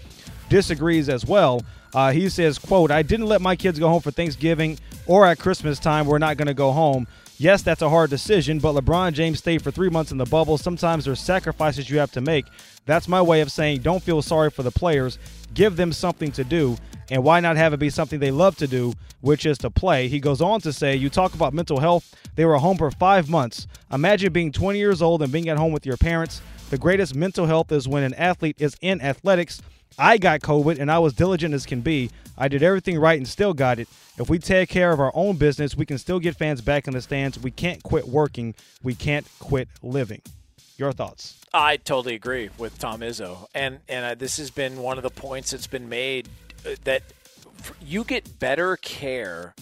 S13: disagrees as well. Uh, he says, "quote I didn't let my kids go home for Thanksgiving or at Christmas time. We're not going to go home." Yes, that's a hard decision, but LeBron James stayed for three months in the bubble. Sometimes there's sacrifices you have to make. That's my way of saying don't feel sorry for the players. Give them something to do. And why not have it be something they love to do, which is to play? He goes on to say, You talk about mental health. They were home for five months. Imagine being 20 years old and being at home with your parents. The greatest mental health is when an athlete is in athletics. I got COVID and I was diligent as can be. I did everything right and still got it. If we take care of our own business, we can still get fans back in the stands. We can't quit working. We can't quit living. Your thoughts?
S10: I totally agree with Tom Izzo, and and uh, this has been one of the points that's been made uh, that you get better care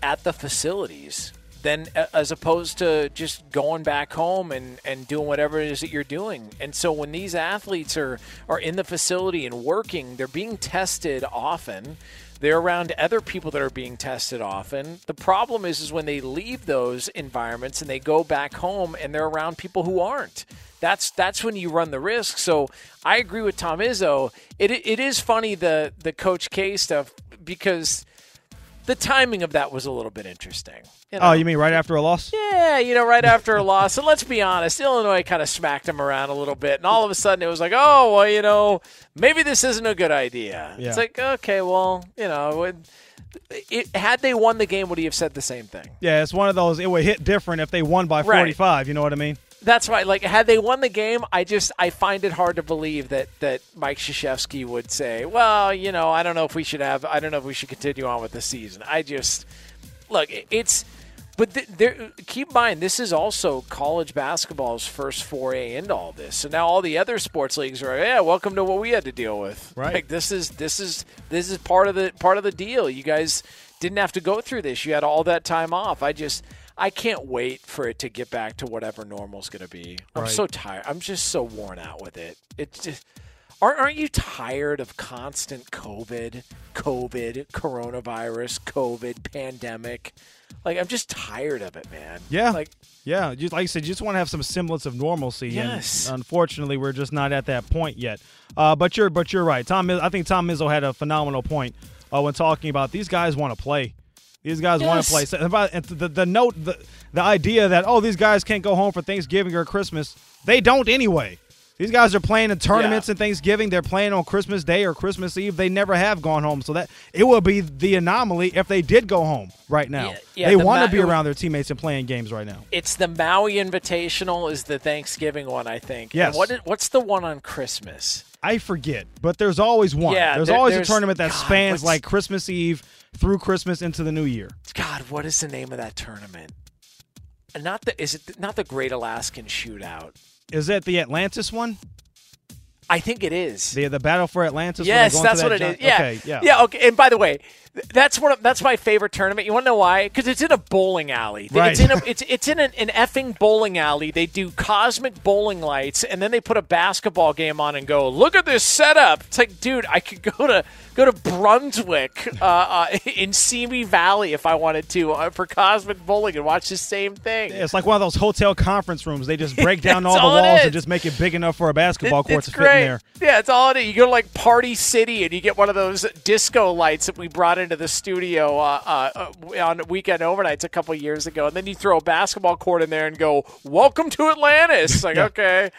S10: at the facilities than uh, as opposed to just going back home and, and doing whatever it is that you're doing. And so when these athletes are, are in the facility and working, they're being tested often. They're around other people that are being tested often. The problem is is when they leave those environments and they go back home and they're around people who aren't. That's that's when you run the risk. So I agree with Tom Izzo. It it is funny the the Coach K stuff because the timing of that was a little bit interesting.
S13: You oh, know? Oh, you mean right after a loss?
S10: Yeah, you know, right after a loss. And let's be honest, Illinois kind of smacked him around a little bit, and all of a sudden it was like, oh, well, you know, maybe this isn't a good idea. Yeah. It's like, okay, well, you know. It, it, had they won the game, would he have said the same thing?
S13: Yeah, it's one of those. It would hit different if they won by forty-five. Right. You know what I mean?
S10: That's right. Like had they won the game, I just I find it hard to believe that that Mike Krzyzewski would say, "Well, you know, I don't know if we should have I don't know if we should continue on with the season." I just look, it's but th- there, keep in mind, this is also college basketball's first foray into all this. So now all the other sports leagues are, yeah, welcome to what we had to deal with.
S13: Right.
S10: Like this is this is this is part of the part of the deal. You guys didn't have to go through this. You had all that time off. I just I can't wait for it to get back to whatever normal's going to be. I'm right. so tired. I'm just so worn out with it. It's just aren't aren't you tired of constant COVID, COVID, coronavirus, COVID, pandemic? Like I'm just tired of it, man.
S13: Yeah.
S10: Like
S13: yeah, just like I said, you just want to have some semblance of normalcy.
S10: Yes.
S13: And unfortunately, we're just not at that point yet. Uh, but you're but you're right. Tom, I think Tom Izzo had a phenomenal point uh, when talking about these guys want to play. These guys yes. want to play. So the, the note, the, the idea that oh these guys can't go home for Thanksgiving or Christmas, they don't anyway. These guys are playing in tournaments yeah. and Thanksgiving. They're playing on Christmas Day or Christmas Eve. They never have gone home. So that it will be the anomaly if they did go home right now. Yeah, yeah, they the want Ma- to be around their teammates and playing games right now.
S10: It's the Maui Invitational is the Thanksgiving one, I think.
S13: Yes.
S10: what is, what's the one on Christmas?
S13: I forget, but there's always one.
S10: Yeah,
S13: there's
S10: there,
S13: always
S10: there's,
S13: a tournament that
S10: God,
S13: spans like Christmas Eve through Christmas into the New Year.
S10: God, what is the name of that tournament? Not the is it not the Great Alaskan Shootout?
S13: Is that the Atlantis one?
S10: I think it is.
S13: The the Battle for Atlantis.
S10: Yes, that's
S13: that
S10: what
S13: it
S10: is. Yeah,
S13: okay, yeah,
S10: yeah. Okay, and by the way, that's one. Of, that's my favorite tournament. You want to know why? Because it's in a bowling alley.
S13: Right.
S10: It's in a, it's it's in an, an effing bowling alley. They do cosmic bowling lights, and then they put a basketball game on and go, "Look at this setup." It's like, dude, I could go to go to Brunswick uh, uh, in Simi Valley if I wanted to uh, for cosmic bowling and watch the same thing.
S13: It's like one of those hotel conference rooms. They just break (laughs) down all the
S10: all
S13: walls and just make it big enough for a basketball
S10: it,
S13: court to
S10: great.
S13: fit in there.
S10: Yeah, it's all it is. You go to like Party City and you get one of those disco lights that we brought into the studio uh, uh, on weekend overnights a couple years ago, and then you throw a basketball court in there and go, "Welcome to Atlantis." (laughs) Like,
S13: Yeah.
S10: okay.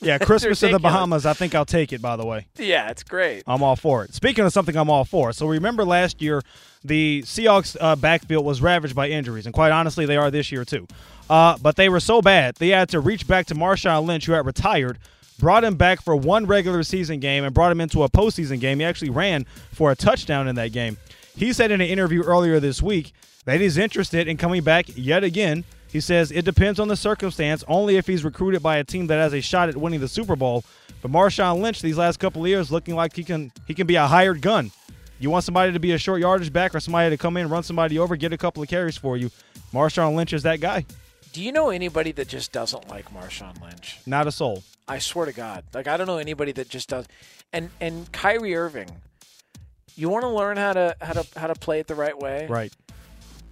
S13: Yeah, (laughs) Christmas in the. Bahamas. I think I'll take it. By the way.
S10: Yeah, it's great.
S13: I'm all for it. Speaking of something I'm all for, so remember last year the Seahawks uh, backfield was ravaged by injuries, and quite honestly, they are this year too. Uh, but they were so bad they had to reach back to Marshawn Lynch, who had retired, brought him back for one regular season game, and brought him into a postseason game. He actually ran for a touchdown in that game. He said in an interview earlier this week that he's interested in coming back yet again. He says it depends on the circumstance, only if he's recruited by a team that has a shot at winning the Super Bowl. But Marshawn Lynch, these last couple of years, looking like he can he can be a hired gun. You want somebody to be a short yardage back or somebody to come in, run somebody over, get a couple of carries for you. Marshawn Lynch is that guy.
S10: Do you know anybody that just doesn't like Marshawn Lynch?
S13: Not a soul.
S10: I swear to God. Like I don't know anybody that just does. And and Kyrie Irving, you want to learn how to how to how to play it the right way.
S13: Right.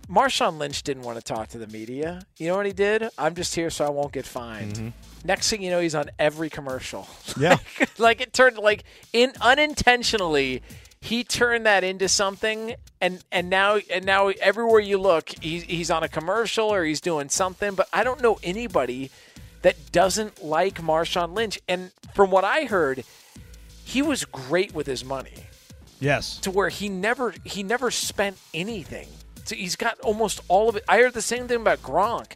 S10: Marshawn Lynch didn't want to talk to the media. You know what he did? I'm just here so I won't get fined.
S13: Mm-hmm.
S10: Next thing you know, he's on every commercial. (laughs)
S13: Yeah.
S10: like it turned like in unintentionally he turned that into something and and now and now everywhere you look he's, he's on a commercial or he's doing something but i don't know anybody that doesn't like marshawn lynch and from what i heard he was great with his money
S13: Yes.
S10: to where he never he never spent anything. So he's got almost all of it. I heard the same thing about Gronk,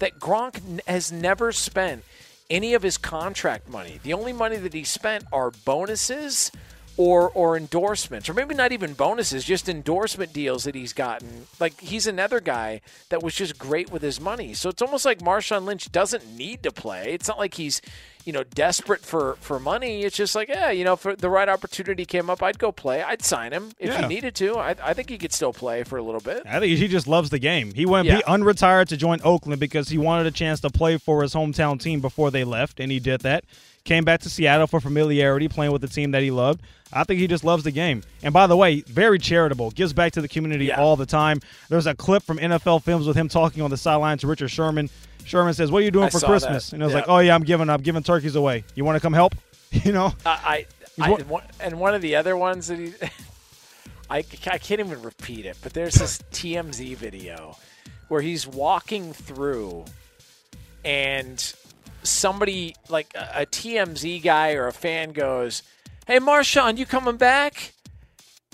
S10: that Gronk has never spent any of his contract money. The only money that he spent are bonuses or or endorsements, or maybe not even bonuses, just endorsement deals that he's gotten. Like he's another guy that was just great with his money. So it's almost like Marshawn Lynch doesn't need to play. It's not like he's you know desperate for for money. It's just like yeah, you know, if the right opportunity came up, I'd go play. I'd sign him if
S13: Yeah.
S10: he needed to. I, I think he could still play for a little bit.
S13: I think he just loves the game. He went
S10: Yeah.
S13: he unretired to join Oakland because he wanted a chance to play for his hometown team before they left, and he did that. Came back to Seattle for familiarity, playing with the team that he loved. I think he just loves the game. And by the way, very charitable, gives back to the community all the time. There's a clip from NFL Films with him talking on the sideline to Richard Sherman. Sherman says, "What are you doing
S10: I
S13: for Christmas?"
S10: that.
S13: And I was
S10: Yeah.
S13: like, "Oh yeah, I'm giving I'm giving turkeys away. You want to come help?" (laughs) You know.
S10: I, I, I one- and one of the other ones that he, (laughs) I, I can't even repeat it, but there's this (laughs) TMZ video where he's walking through, and somebody like a, a TMZ guy or a fan goes, "Hey, Marshawn, you coming back?"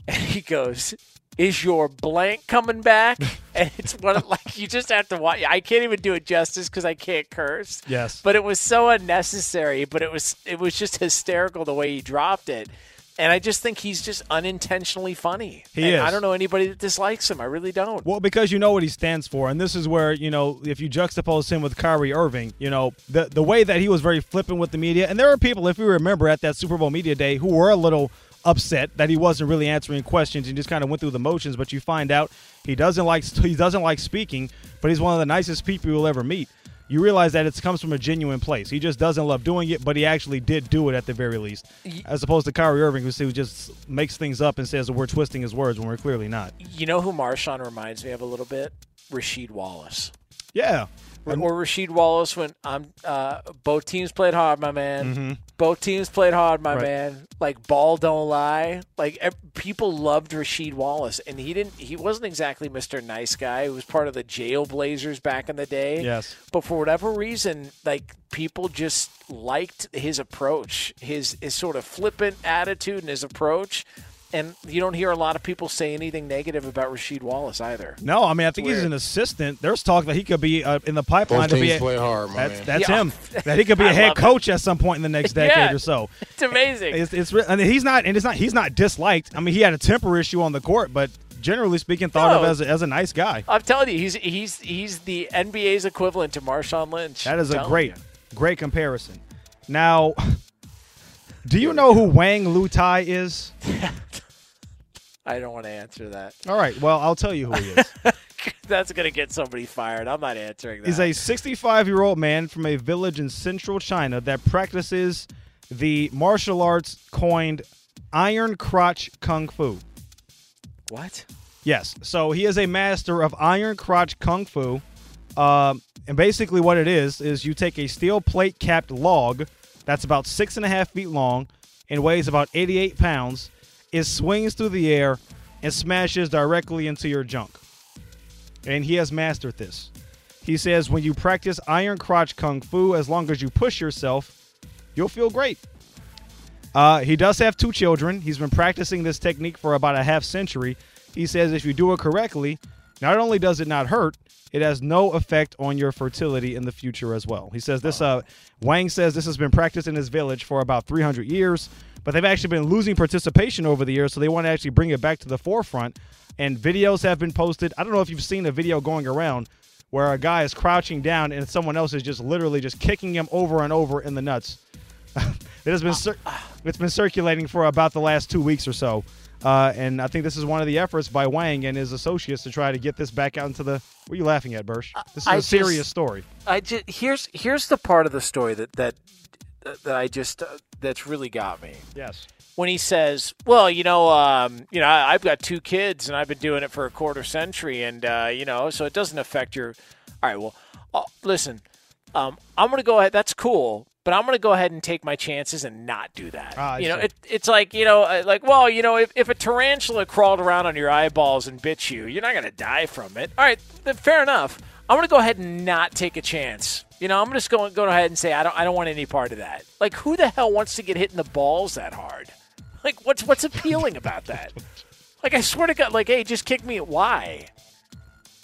S10: And he goes, "Is your blank coming back?" (laughs) And it's one of, like you just have to watch. I can't even do it justice because I can't curse.
S13: Yes.
S10: But it was so unnecessary. But it was it was just hysterical the way he dropped it. And I just think he's just unintentionally funny.
S13: He
S10: And
S13: is.
S10: I don't know anybody that dislikes him. I really don't.
S13: Well, because you know what he stands for, and this is where you know if you juxtapose him with Kyrie Irving, you know the the way that he was very flippant with the media, and there are people, if you remember, at that Super Bowl media day who were a little upset that he wasn't really answering questions and just kind of went through the motions. But you find out he doesn't like (laughs) he doesn't like speaking, but he's one of the nicest people you'll ever meet. You realize that it comes from a genuine place. He just doesn't love doing it, but he actually did do it at the very least, as opposed to Kyrie Irving, who just makes things up and says we're twisting his words when we're clearly not.
S10: You know who Marshawn reminds me of a little bit? Rasheed Wallace.
S13: Yeah.
S10: Or, or Rasheed Wallace when I'm uh, both teams played hard, my man.
S13: Mhm.
S10: Both teams played hard, my
S13: Right.
S10: man. Like ball don't lie. Like people loved Rasheed Wallace, and he didn't. He wasn't exactly Mr. Nice Guy. He was part of the Jailblazers back in the day.
S13: Yes.
S10: But for whatever reason, like people just liked his approach, his his sort of flippant attitude and his approach. And you don't hear a lot of people say anything negative about Rasheed Wallace either.
S13: No, I mean I think he's an assistant. There's talk that he could be uh, in the pipeline
S44: Both
S13: to be. A,
S44: play hard, my
S13: that's
S44: man.
S13: that's
S10: Yeah.
S13: him. That he could be (laughs) a head
S10: love it.
S13: coach at some point in the next (laughs) decade
S10: Yeah.
S13: or so.
S10: It's amazing.
S13: It's it's re- and he's not and it's not he's not disliked. I mean he had a temper issue on the court, but generally speaking, thought of as a, as a nice guy.
S10: I'm telling you, he's he's he's the NBA's equivalent to Marshawn Lynch.
S13: That is
S10: I'm
S13: a great
S10: you.
S13: great comparison. Now, (laughs) do you know who Wang Lu Tai is?
S10: I don't want to answer that.
S13: All right, well I'll tell you who he is. (laughs)
S10: That's gonna get somebody fired. I'm not answering that.
S13: He's a 65 year old man from a village in central China that practices the martial arts coined Iron Crotch Kung Fu.
S10: what?
S13: Yes. So he is a master of Iron Crotch Kung Fu. Um, and basically, what it is, is you take a steel plate capped log that's about six and a half feet long and weighs about 88 pounds. It swings through the air and smashes directly into your junk. And he has mastered this. He says when you practice Iron Crotch Kung Fu, as long as you push yourself, you'll feel great. Uh, he does have two children. He's been practicing this technique for about a half century. He says if you do it correctly, not only does it not hurt, it has no effect on your fertility in the future as well. He says this. Uh, Wang says this has been practiced in his village for about 300 years, but they've actually been losing participation over the years, so they want to actually bring it back to the forefront. And videos have been posted. I don't know if you've seen a video going around where a guy is crouching down and someone else is just literally just kicking him over and over in the nuts. (laughs) it has been. Cir- It's been circulating for about the last two weeks or so. Uh, and I think this is one of the efforts by Wang and his associates to try to get this back out into the. What are you laughing at, Bursch? This is
S10: I
S13: a serious story.
S10: I just here's here's the part of the story that that that I just uh, that's really got me.
S13: Yes.
S10: When he says, "Well, you know, um, you know, I, I've got two kids and I've been doing it for a quarter century, and uh, you know, so it doesn't affect your." All right, well, uh, listen, um, I'm going to go ahead. That's cool, but I'm going to go ahead and take my chances and not do that.
S13: Ah,
S10: you know, it, it's like you know, uh, like well, you know, if, if a tarantula crawled around on your eyeballs and bit you, you're not going to die from it. All right, fair enough. I'm going to go ahead and not take a chance. You know, I'm just going to go ahead and say I don't I don't want any part of that. Like who the hell wants to get hit in the balls that hard? Like what's what's appealing about that? (laughs) Like I swear to God, like hey, just kick me. Why?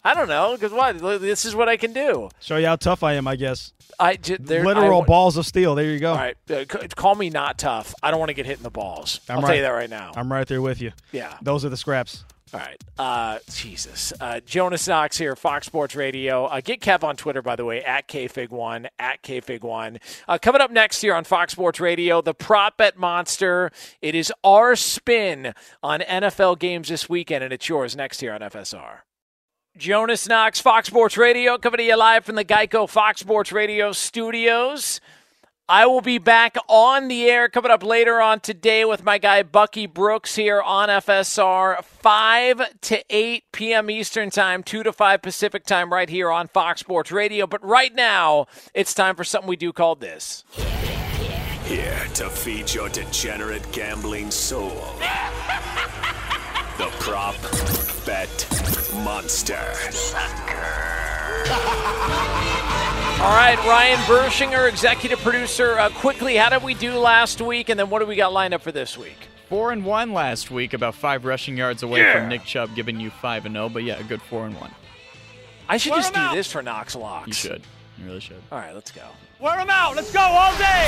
S10: I don't know because why? This is what I can do.
S13: Show you how tough I am, I guess.
S10: I there- I
S13: Literal
S10: want-
S13: balls of steel. There you go.
S10: All right, uh, call me not tough. I don't want to get hit in the balls.
S13: I'm
S10: I'll
S13: right.
S10: tell you that right now.
S13: I'm right there with you.
S10: Yeah.
S13: Those are the scraps.
S10: All right. Uh, Jesus. Uh, Jonas Knox here, Fox Sports Radio. Uh, get Kev on Twitter, by the way, at KFig1, at KFig1. Uh, coming up next here on Fox Sports Radio, the prop bet monster. It is our spin on NFL games this weekend, and it's yours next here on FSR. Jonas Knox, Fox Sports Radio, coming to you live from the Geico Fox Sports Radio studios. I will be back on the air coming up later on today with my guy Bucky Brooks here on FSR, 5 to 8 p.m. Eastern Time, 2 to 5 Pacific Time, right here on Fox Sports Radio. But right now, it's time for something we do called this.
S1: Here to feed your degenerate gambling soul. (laughs) the prop bet monster. (laughs)
S10: All right, Ryan Bershinger, executive producer. Uh, quickly, how did we do last week? And then what do we got lined up for this week?
S14: Four and one last week, about five rushing yards away
S10: Yeah.
S14: from Nick Chubb, giving you five and zero. But yeah, a good four and one.
S10: I should
S14: Wear
S10: just do
S14: out.
S10: this for Knox Locks.
S14: You should. You really should.
S10: All right, let's go.
S1: Wear them out. Let's go all day.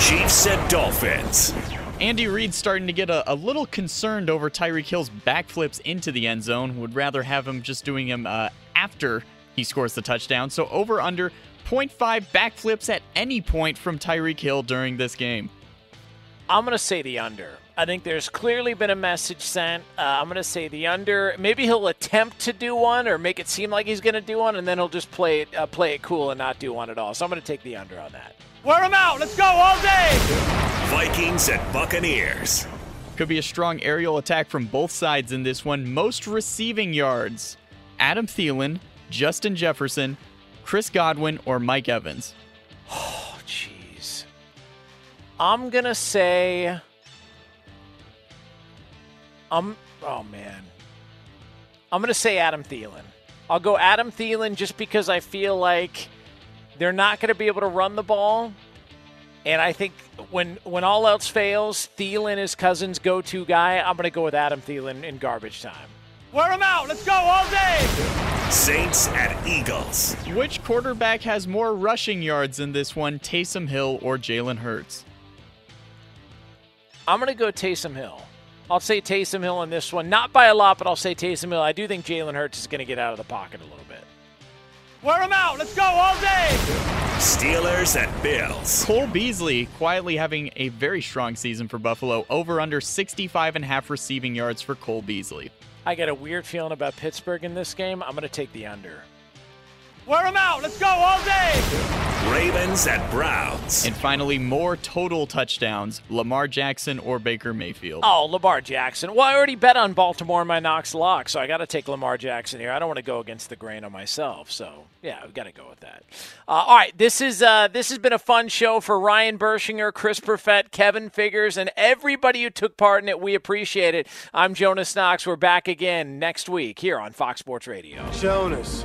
S1: Chiefs and Dolphins.
S14: Andy Reid's starting to get a, a little concerned over Tyreek Hill's backflips into the end zone. Would rather have him just doing him uh, after he scores the touchdown. So over under 0.5 backflips at any point from Tyreek Hill during this game.
S10: I'm going to say the under. I think there's clearly been a message sent. Uh, I'm going to say the under. Maybe he'll attempt to do one or make it seem like he's going to do one, and then he'll just play it, uh, play it cool and not do one at all. So I'm going to take the under on that.
S1: Wear them out. Let's go all day. Vikings and Buccaneers.
S14: Could be a strong aerial attack from both sides in this one. Most receiving yards Adam Thielen, Justin Jefferson, Chris Godwin, or Mike Evans.
S10: Oh, jeez. I'm going to say. I'm. Oh, man. I'm going to say Adam Thielen. I'll go Adam Thielen just because I feel like they're not going to be able to run the ball. And I think when when all else fails, Thielen is Cousins' go-to guy. I'm going to go with Adam Thielen in garbage time.
S1: Wear them out. Let's go all day. Saints and Eagles.
S14: Which quarterback has more rushing yards in this one, Taysom Hill or Jalen Hurts?
S10: I'm going to go Taysom Hill. I'll say Taysom Hill in this one. Not by a lot, but I'll say Taysom Hill. I do think Jalen Hurts is going to get out of the pocket a little bit.
S1: Wear them out. Let's go all day. Steelers and Bills.
S14: Cole Beasley quietly having a very strong season for Buffalo, over under 65 and a half receiving yards for Cole Beasley.
S10: I got a weird feeling about Pittsburgh in this game. I'm going to take the under.
S1: Wear them out. Let's go all day. Ravens and Browns.
S14: And finally, more total touchdowns, Lamar Jackson or Baker Mayfield.
S10: Oh, Lamar Jackson. Well, I already bet on Baltimore in my Knox lock, so I got to take Lamar Jackson here. I don't want to go against the grain on myself, so yeah, we got to go with that. Uh, all right, this is uh, this has been a fun show for Ryan Bershinger, Chris Perfett, Kevin Figgers, and everybody who took part in it. We appreciate it. I'm Jonas Knox. We're back again next week here on Fox Sports Radio.
S8: Jonas,